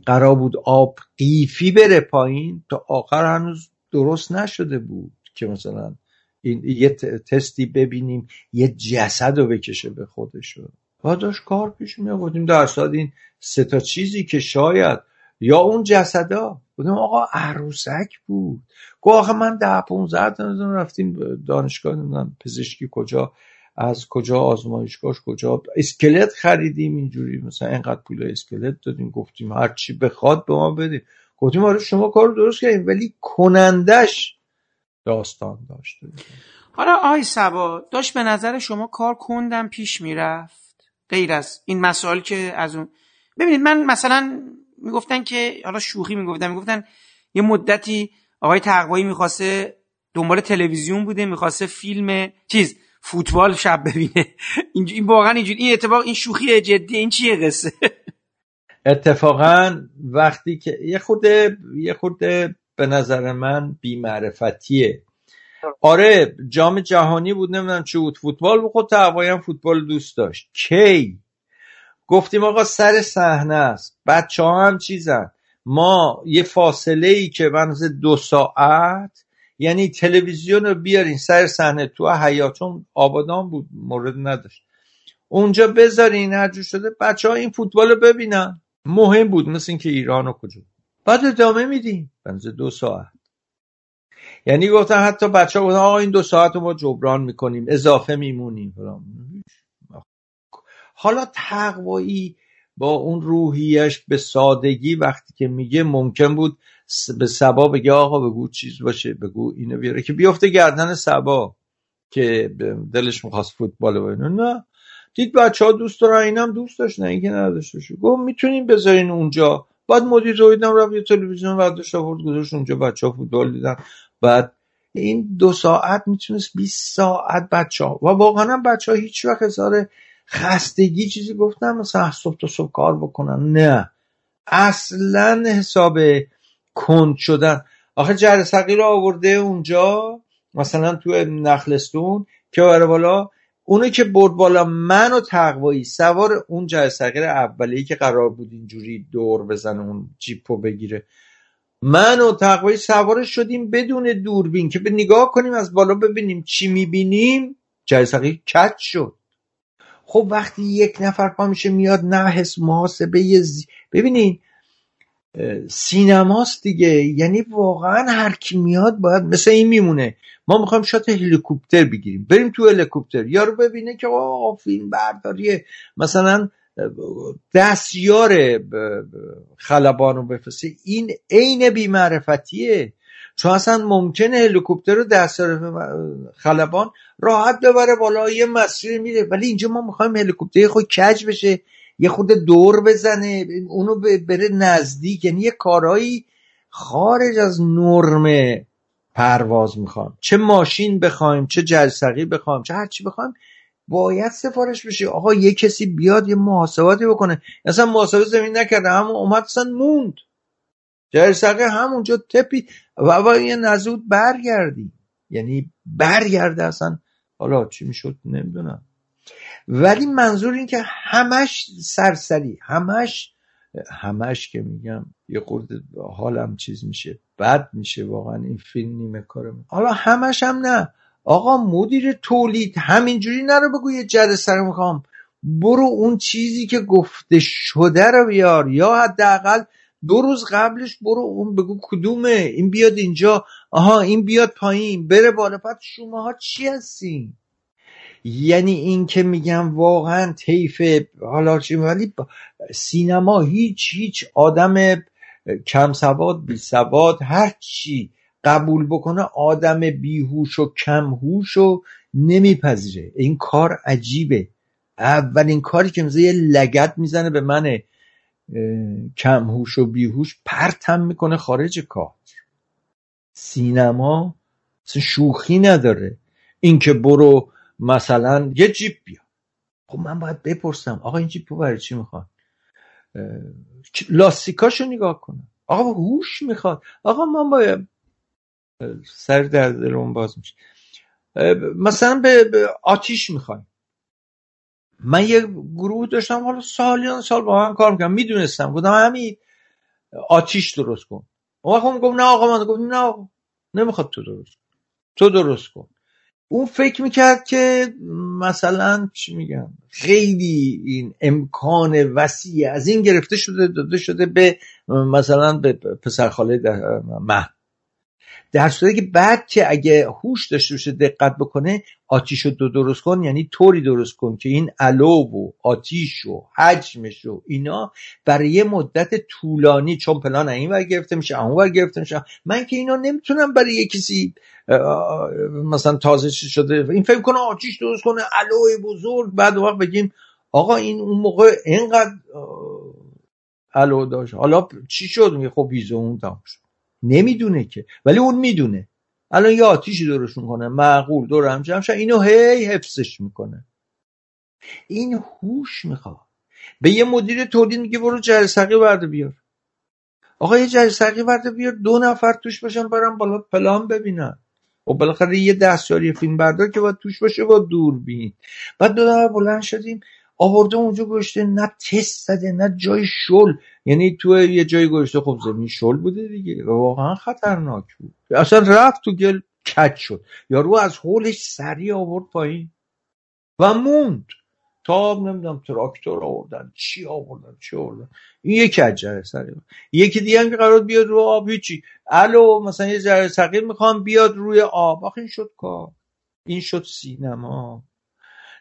قرار بود آب قیفی بره پایین تا آخر هنوز درست نشده بود که مثلا این یه تستی ببینیم یه جسد رو بکشه به خودشو و داشت کار پیش می آوردیم. در این سه تا چیزی که شاید یا اون جسدا. بودیم آقا عروسک بود. گو آخه من ده پونزده رفتیم دانشگاه نمی‌دونم پزشکی کجا از کجا آزمایشگاهش کجا. اسکلت خریدیم اینجوری. مثلا اینقدر پول اسکلت دادیم. گفتیم هر چی بخواد به ما بدیم گفتیم آره شما کار رو درست کردیم ولی کنندش داستان داشته حالا آی سبا داشت به نظر شما کار کندم پیش می‌رفت؟ غیر از این مسائل که از اون ببینید من مثلا می‌گفتن که حالا شوخی می‌گفتن می‌گفتن یه مدتی آقای تقوایی می‌خواسته دنبال تلویزیون بوده می‌خواسته فیلم چیز فوتبال شب ببینه. این واقعا اینجوری این اتفاق این شوخی جدی این چیه قصه؟ اتفاقا وقتی که یه خود یه خود به نظر من بیمعرفتیه. آره جام جهانی بود نمی‌دونم چه بود. فوتبال بود خود هم فوتبال دوست داشت. کی؟ گفتیم آقا سر صحنه است. بچه ها هم چیزن. ما یه فاصله ای که بنز دو ساعت یعنی تلویزیون رو بیارین سر صحنه. تو حیاتون آبادان بود مورد نداشت. اونجا بذارین هر شده بچه ها این فوتبال رو ببینن. مهم بود مثل اینکه ایران رو کجا. بعد ادامه میدیم. بنز دو ساعت. یعنی گفتن حتی بچه ها گفتن آقا این دو ساعت رو ما جبران می‌کنیم اضافه میمونیم. حالا تقوایی با اون روحیش به سادگی وقتی که میگه ممکن بود به سبا بگه آقا بگو چیز باشه بگو اینو بیاره. که بیفته گردن سبا که دلش می‌خواست فوتبال و نه. دید بچه ها دوست دارن اینم دوست داشت نه اینکه نداشته شد گفت می‌تونیم بذارین اونجا بعد مدیر رویدم رفت یه تلویزیون برداشت آورد گذاشت اونجا بچه ها فوتبال دیدن. بعد این دو ساعت می‌تونست 20 ساعت بچه ها و واقعا بچه ها هیچ وقت هزار خستگی چیزی گفتن مثلا صبح تا صبح کار بکنن. نه. اصلا حساب کند شدن. آخه جرسقی رو آورده اونجا مثلا تو نخلستون که بره بالا اونو که برد بالا من و تقوایی سوار اون جرسقیر اولی که قرار بود اینجوری دور بزنه اون جیپو بگیره. من و تقوایی سوارش شدیم بدون دوربین که به نگاه کنیم از بالا ببینیم چی می‌بینیم. جرسقی کچ شد. خب وقتی یک نفر پا میشه میاد نه حس محاسبه زی... ببینین سینماست دیگه. یعنی واقعا هر کی میاد باید مثل این میمونه. ما می‌خوایم شات هلیکوپتر بگیریم. بریم تو هلیکوپتر. یارو ببینه که آه فیلم برداریه. مثلا دستیار خلبان رو بفرسته. این عین بیمعرفتیه. چون اصلا ممکنه هلیکوپتر رو دستیار خلبان راحت ببره بالا یه مسیر میره ولی اینجا ما می‌خوایم هلیکوپتر خود کج بشه. یه خود دور بزنه اونو بره نزدیک یعنی یه کارهایی خارج از نرم پرواز می‌خوام. چه ماشین بخوایم چه جلسقی بخوایم چه هرچی بخوایم باید سفارش بشه. آقا یه کسی بیاد یه محاسباتی بکنه. اصلا محاسبه زمین نکرده همون اومد اصلا موند. جلسقی همونجا تپی. و با یه نزود برگردی. یعنی برگرده اصلا. حالا چی می‌شد؟ نمی‌دونم. ولی منظور این که همش سرسری همش همش که میگم یه خورده حالم چیز میشه بد میشه واقعا این فیلم نیمه کارم حالا همش هم نه. آقا مدیر تولید همینجوری نرو بگو یه جد سر می‌خوام. برو اون چیزی که گفته شده رو بیار. یا حداقل دو روز قبلش برو اون بگو کدومه. این بیاد اینجا. آها این بیاد پایین. بره بالا. پس شما چی هستین؟ یعنی این که میگم واقعا طیف حالا ولی سینما هیچ هیچ آدم کم سواد بی سواد هر چی قبول بکنه آدم بیهوش و کمهوش و نمیپذیره. این کار عجیبه. اولین کاری که میزه یه لگت می‌زنه به من کمهوش و بیهوش پرتم می‌کنه خارج کار. سینما شوخی نداره. اینکه برو مثلا یه جیپ بیا خب من باید بپرسم آقا این جیپ برای چی می‌خواد؟ لاستیکاشو نگاه کنم. آقا هوش می‌خواد. آقا من باید سر در درون باز میشه. مثلا به آتیش می‌خوایم. من یه گروه داشتم حالا سالیان سال با هم کار می‌کنم می‌دونستم. گفتم همین آتیش درست کن. اون وقت گفت نه آقا من گفت نه آقا. نمی‌خواد تو درست کن. تو درست کن. اون فکر می‌کرد که مثلا چی میگم خیلی این امکان وسیع از این گرفته شده داده شده به مثلا به پسرخاله مه در صورتی که بعد که اگه هوش داشته باشه دقت بکنه آتیش رو درست کن یعنی طوری درست کن که این علو و آتیش و حجمش و اینا برای یه مدت طولانی چون پلان این ور گرفته میشه اون ور گرفته میشه. من که اینا نمی‌تونم برای یه کسی مثلا تازه شده این فکر کنه آتیش درست کنه علو بزرگ بعد وقت بگیم آقا این اون موقع اینقدر علو داشت. حالا چی شد؟ میگه خب هیزه اون تمام شد. نمی‌دونه که. ولی اون می‌دونه. الان یه آتیشی درست می‌کنه معقول دور هم جمع اینو هی حفظش می‌کنه. این هوش می‌خواد. به یه مدیر تولید میگه برو جرسقی ورده بیار. آقا یه جرسقی ورده بیار دو نفر توش باشن برم بالا پلان ببینن. و بالاخره یه دستیاری فیلم بردار که باید توش باشه با دوربین. بعد دو نفر بلند شدیم. آورده اونجا گشته نه تست زده نه جای شل. یعنی تو یه جای گشته خب زمین شل بوده دیگه. واقعا خطرناک بود. اصلا رفت تو گل کچ شد. یارو از حولش سریع آورد پایین و موند. تا نمی‌دونم تراکتور آوردن چی آوردن چی آوردن. این یکی از جره سقیل یکی دیگه هم که قرار بیاد رو آب هیچی. الو مثلا یه جره سقیل می‌خوام بیاد روی آب. آخه این شد کار. این شد سینما.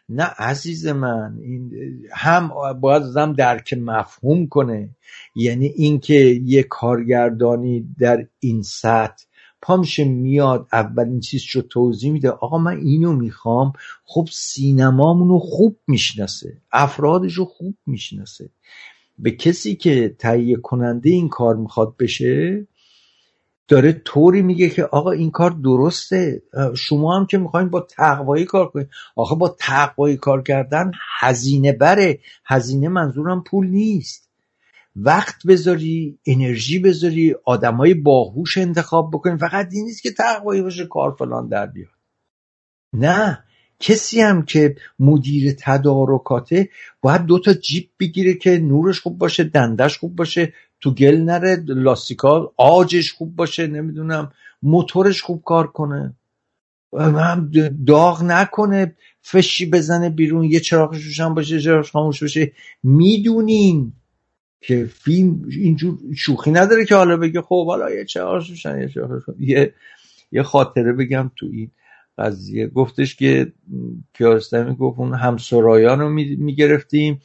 نه عزیز من این هم باید آدم درک مفهوم کنه. یعنی اینکه یه کارگردانی در این سطح پامشه میاد اولین چیز رو توضیح میده. آقا من اینو می‌خوام خب سینمامونو خوب می‌شناسه افرادش رو خوب می‌شناسه. به کسی که تهیه کننده این کار می‌خواد بشه داره طوری میگه که آقا این کار درسته شما هم که می‌خواین با تقوایی کار کنید آقا با تقوایی کار کردن هزینه بره. هزینه منظورم پول نیست. وقت بذاری انرژی بذاری آدمای باهوش انتخاب بکنی فقط این نیست که تقوایی باشه کار فلان در بیاد. نه. کسی هم که مدیر تدارکاته باید دو تا جیب بگیره که نورش خوب باشه دندش خوب باشه تو گل نره لاستیکا آجش خوب باشه نمی‌دونم موتورش خوب کار کنه. هم داغ نکنه فشی بزنه بیرون یه چراغش روشن باشه چراغش خاموش باشه. می‌دونین که فیلم اینجور شوخی نداره که حالا بگه خب حالا یه چراغش روشن یه چراغش یه یه خاطره بگم تو این. قضیه. گفتش که کیارستمی گفت اون همسرایان رو می‌گرفتیم.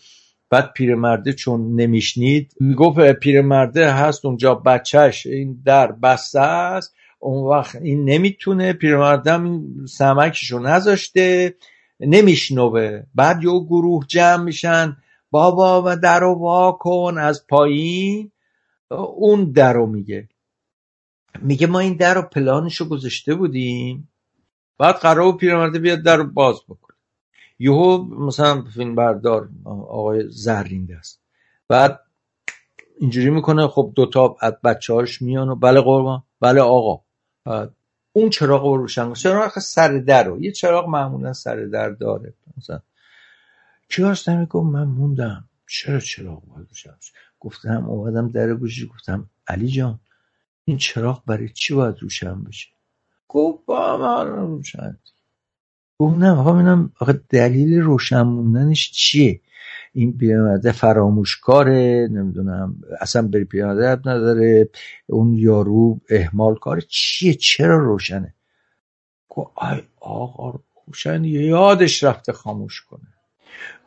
بعد پیرمرده چون نمیشنید گفت پیرمرده هست اونجا بچهش این در بسته است. اون وقت این نمی‌تونه پیرمردم این سمکشو نذاشته نمیشنوه. بعد یه گروه جمع میشن بابا و در رو وا کن از پایین. اون در رو میگه. میگه ما این در رو پلانشو گذاشته بودیم. بعد قرار پیرمرده بیاد در باز بکن یهو مثلا فیلم بردار آقای زرین است. بعد اینجوری می‌کنه خب دوتا از بچه هاش میان و بله قربان بله آقا. اون چراغ رو روشن چراغ سر در رو. یه چراغ معمولا سر در داره. مثلا کیاس نمیگم من موندم. چرا چراغ باید روشن گفتم اومدم در گوشی گفتم علی جان این چراغ برای چی باید روشن بشه؟ گفت با من روشن گفت نه آقا ببینم آخه دلیل روشن موندنش چیه؟ این پیرمرده فراموشکاره نمی‌دونم اصلا بری پیرمرده نداره. اون یارو احمال کاره چیه؟ چرا روشنه؟ گفت آی آقا روشن یادش رفته خاموش کنه.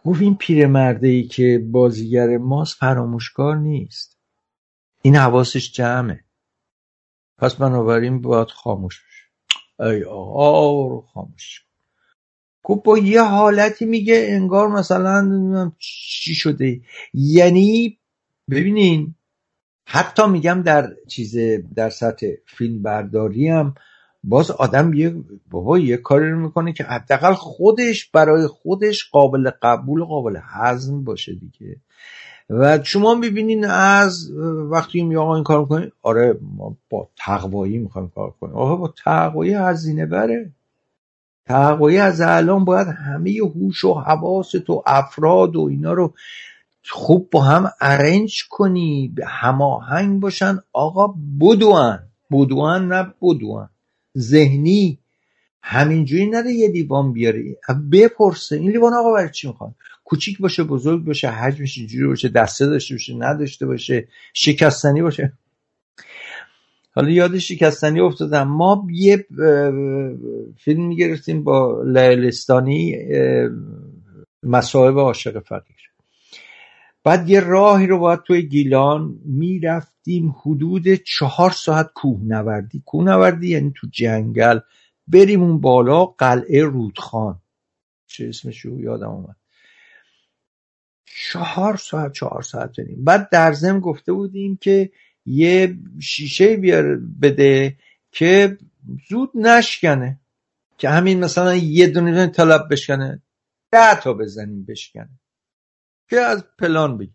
گفت این پیرمرده ای که بازیگر ماست فراموشکار نیست. این حواسش جمعه. پس بنابراین باید خاموش ای آقا رو خاموش. خب با یه حالتی میگه انگار مثلا نمی‌دونم چی شده. یعنی ببینین حتی میگم در چیز در سطح فیلم برداری هم باز آدم یه بابا یه کاری رو می‌کنه که حداقل خودش برای خودش قابل قبول قابل هضم باشه دیگه. و شما می‌بینین از وقتی می آقا این کار می‌کنین آره ما با تقوایی می‌خوایم کار کنیم. آقا با تقوایی هزینه بره. تقوی از الان باید همه هوش و حواست و افراد و اینا رو خوب با هم ارنج کنی هماهنگ باشن. آقا بدوان. بدوان نه بدوان. ذهنی همینجوری نره یه لیوان بیاره. بپرسه. این لیوان آقا برای چی می‌خوان؟ کوچیک باشه بزرگ باشه حجمش اینجوری باشه دسته داشته باشه نداشته باشه شکستنی باشه. حالا یاد شکستنی افتادم. ما یه فیلم می‌گرفتیم با لیلستانی مصاحب عاشق فقیر. بعد یه راهی رو باید توی گیلان می‌رفتیم حدود چهار ساعت کوه نوردی کوه نوردی یعنی تو جنگل. بریم اون بالا قلعه رودخان. چه اسمشو یادم اومد. چهار ساعت چهار ساعت بریم بعد در زم گفته بودیم که یه شیشه بیار بده که زود نشکنه. که همین مثلا یه دونه طلب بشکنه. ده تا بزنیم بشکنه. که از پلان بگیم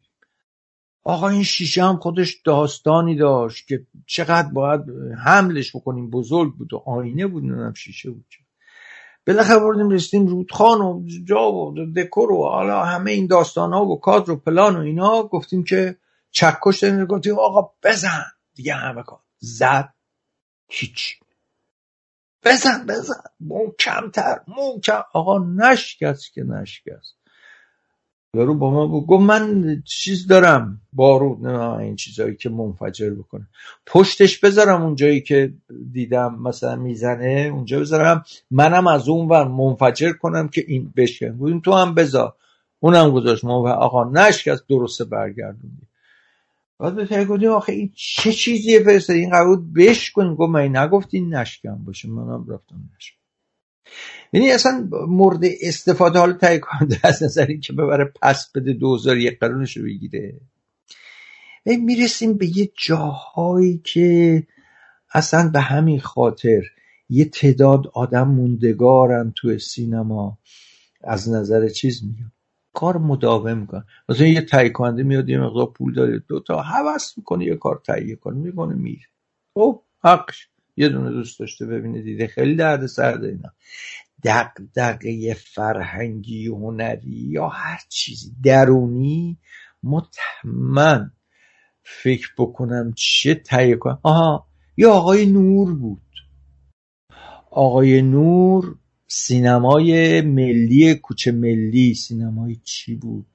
آقا این شیشه هم خودش داستانی داشت که چقدر باید حملش بکنیم. بزرگ بود و آینه بود نمی‌دونم شیشه بود بالاخره بردیم رسیدیم رودخان و جا و دکور و حالا همه این داستان ها و کادر و پلان و اینا گفتیم که چکش داریم گفتیم آقا بزن. دیگه همه کار. زد. هیچ. بزن بزن. محکمتر محکم آقا نشکست که نشکست. یارو با ما بود. گفت من چیز دارم. بارود نه این چیزایی که منفجر بکنه. پشتش بذارم اون جایی که دیدم مثلا می‌زنه اونجا بذارم. منم از اون ور منفجر کنم که این بشکن بودیم تو هم بذار. اونم گذاشت. ما آقا نشکست درسته برگردوندی. بعد به فکر گفتیم آخه این چه چیزیه فرستادی این قرار بشکن گفت من نگفتی نشکن باشه. منم رفتم نشکن یعنی اصلا مورد استفاده حال تایی کننده از نظر که ببره پس بده دوزار یک قرونش رو بگیره. می‌رسیم به یه جاهایی که اصلا به همین خاطر یه تعداد آدم موندگارن توی سینما. از نظر چیز میاد کار مداوم می‌کنن. مثلا یه تهیه کننده میاد یه مقدار پول داره دو تا می‌کنه یه کار تهیه کنه می‌کنه میره. خب حقش. یه دونه دوست داشته ببینه دیده. خیلی درد سرده اینا. دقدقه فرهنگی هنری یا هر چیزی. درونی مطمئن فکر بکنم چه تهیه کنم. آها یه آقای نور بود. آقای نور سینمای ملی کوچه ملی سینمای چی بود؟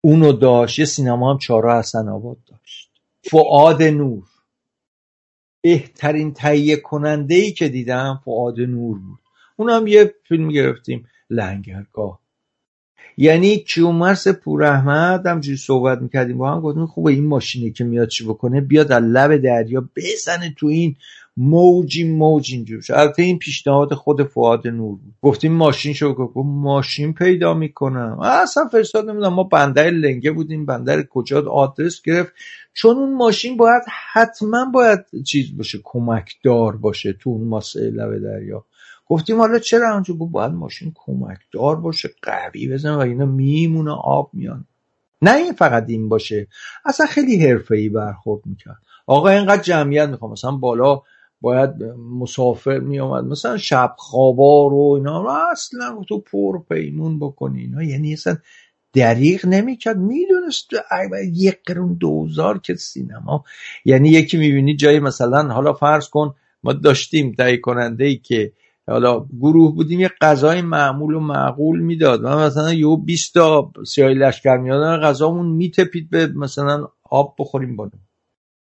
اونو داشت یه سینما هم چهارا حسن آباد داشت. فعاد نور. بهترین تهیه کننده ای که دیدم فعاد نور بود. اون هم یه فیلم گرفتیم لنگرگاه. یعنی کیومرس پور احمد همجوری صحبت می‌کردیم با هم گفتیم خوبه این ماشینی که میاد چی بکنه بیاد از لب دریا بزنه تو این موجی موج اینجور. البته این پیشنهاد خود فعاد نور بود. گفتیم ماشین شو گفت ماشین پیدا می‌کنم. اصلا فرستاد نمی‌دونم ما بندر لنگه بودیم بندر کجا آدرس گرفت. چون اون ماشین باید حتما باید چیز باشه کمک دار باشه تو اون ماسه لب دریا. گفتیم حالا چرا اونجا گفت باید ماشین کمک دار باشه قوی بزن و اینا میمونه آب میان نه این فقط این باشه اصلا خیلی حرفه‌ای برخورد می‌کرد. آقا اینقدر جمعیت می‌خوام مثلا بالا باید مسافر میامد مثلا شب خوابار و اینا اصلا تو پر پیمون بکنی اینا. یعنی اصلا دریغ نمی‌کرد می‌دونست یک قرون دوزار که سینما. یعنی یکی می‌بینی جایی مثلا حالا فرض کن ما داشتیم تهیه کننده ای که حالا گروه بودیم یه غذای معمول و معقول می‌داد. من مثلا یه 20 تا سیاه لشکر میادن غذامون میتپید به مثلا آب بخوریم با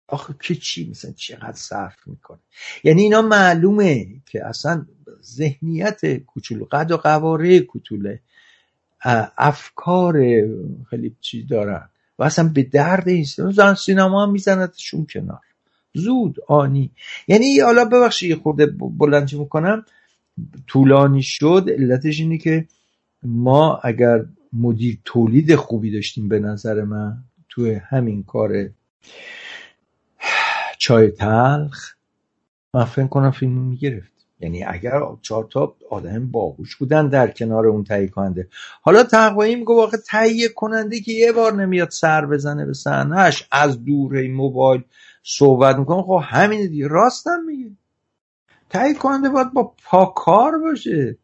آخه که چی مثلا چقدر صرف می‌کنه؟ یعنی اینا معلومه که اصلا ذهنیت کوچولو قد و قواره کوچوله. افکار خیلی چیز دارن. و اصلا به درد این سینما هم میزندشون کنار. زود آنی. یعنی حالا ببخشید خورده بلند می‌کنم. طولانی شد علتش اینه که ما اگر مدیر تولید خوبی داشتیم به نظر من توی همین کار چای تلخ من فکر کنم فیلم می‌گرفت. یعنی اگر چهار تا آدم باهوش بودن در کنار اون تهیه کننده. حالا تقوایی میگه واقع تهیه کننده که یه بار نمیاد سر بزنه به صحنهش از دور موبایل صحبت می‌کنه. خب همین دیگه راستم میگه. تهیه کننده باید با پاکار باشه.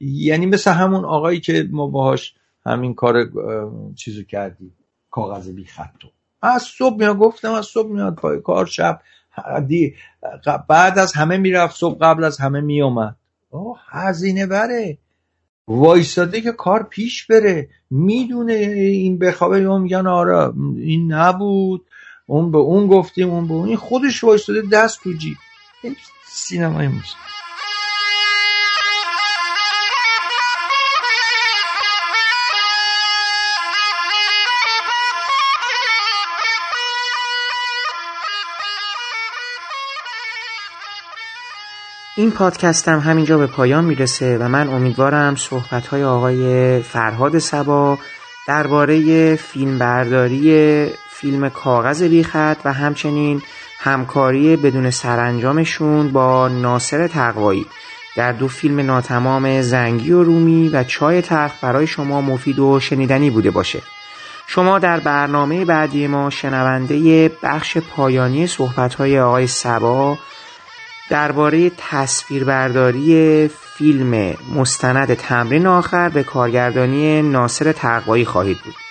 یعنی مثل همون آقایی که ما باهاش همین کار چیزو کردیم کاغذ بی خطو از صبح میاد گفتم از صبح میاد پای کار شب بعد از همه می‌رفت صبح قبل از همه میومد. هزینه بره. وایستاده که کار پیش بره. می‌دونه این بخوابه یا میگن آره این نبود. اون به اون گفتیم اون به اون. این خودش وایستاده دست تو جیب. سینمای موسیقی این پادکستم همینجا به پایان می‌رسه و من امیدوارم صحبت های آقای فرهاد سبا درباره فیلم برداری فیلم کاغذ بیخط و همچنین همکاری بدون سرانجامشون با ناصر تقوایی. در دو فیلم ناتمام زنگی و رومی و چای تلخ برای شما مفید و شنیدنی بوده باشه. شما در برنامه بعدی ما شنونده بخش پایانی صحبت‌های آقای سبا درباره تصویربرداری فیلم مستند تمرین آخر به کارگردانی ناصر تقوایی خواهید بود.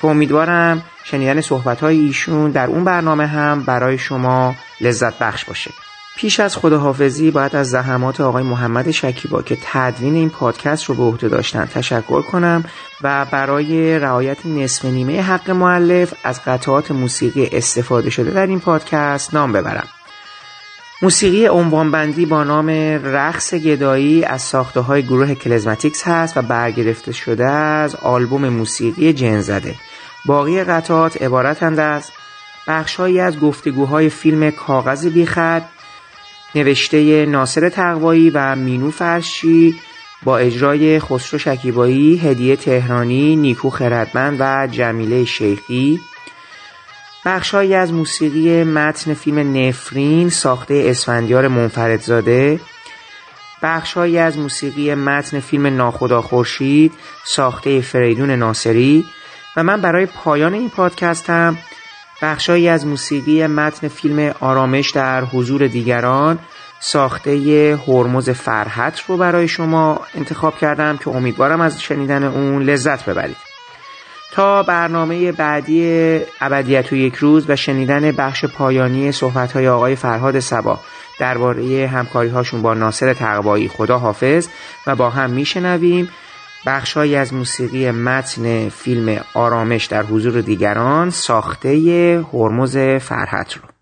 که امیدوارم شنیدن صحبت ایشون در اون برنامه هم برای شما لذت بخش باشه. پیش از خداحافظی باید از زحمات آقای محمد شکیبا که تدوین این پادکست رو به عهده داشتن تشکر کنم و برای رعایت نصف نیمه حق معلف از قطعات موسیقی استفاده شده در این پادکست نام ببرم. موسیقی عنوانبندی با نام رقص گدایی از ساخته های گروه کلزماتیکس هست و برگرفته شده از آلبوم موسیقی جن زده باقی قطعات عبارتند از بخشهایی از گفتگوهای فیلم کاغذ بیخط نوشته ناصر تقوایی و مینو فرشی با اجرای خسرو شکیبایی، هدیه تهرانی، نیکو خردمند و جمیله شیخی. بخشهایی از موسیقی متن فیلم نفرین ساخته اسفندیار منفردزاده. بخشهایی از موسیقی متن فیلم ناخدا خورشید ساخته فریدون ناصری. و من برای پایان این پادکستم بخشهایی از موسیقی متن فیلم آرامش در حضور دیگران ساخته هرمز فرحت رو برای شما انتخاب کردم که امیدوارم از شنیدن اون لذت ببرید. تا برنامه بعدی ابدیت و یک روز و شنیدن بخش پایانی صحبت های آقای فرهاد سبا درباره همکاری هاشون با ناصر تقوایی. خدا حافظ و با هم میشنویم بخشهایی از موسیقی متن فیلم آرامش در حضور دیگران ساخته هرمز فرحت رو.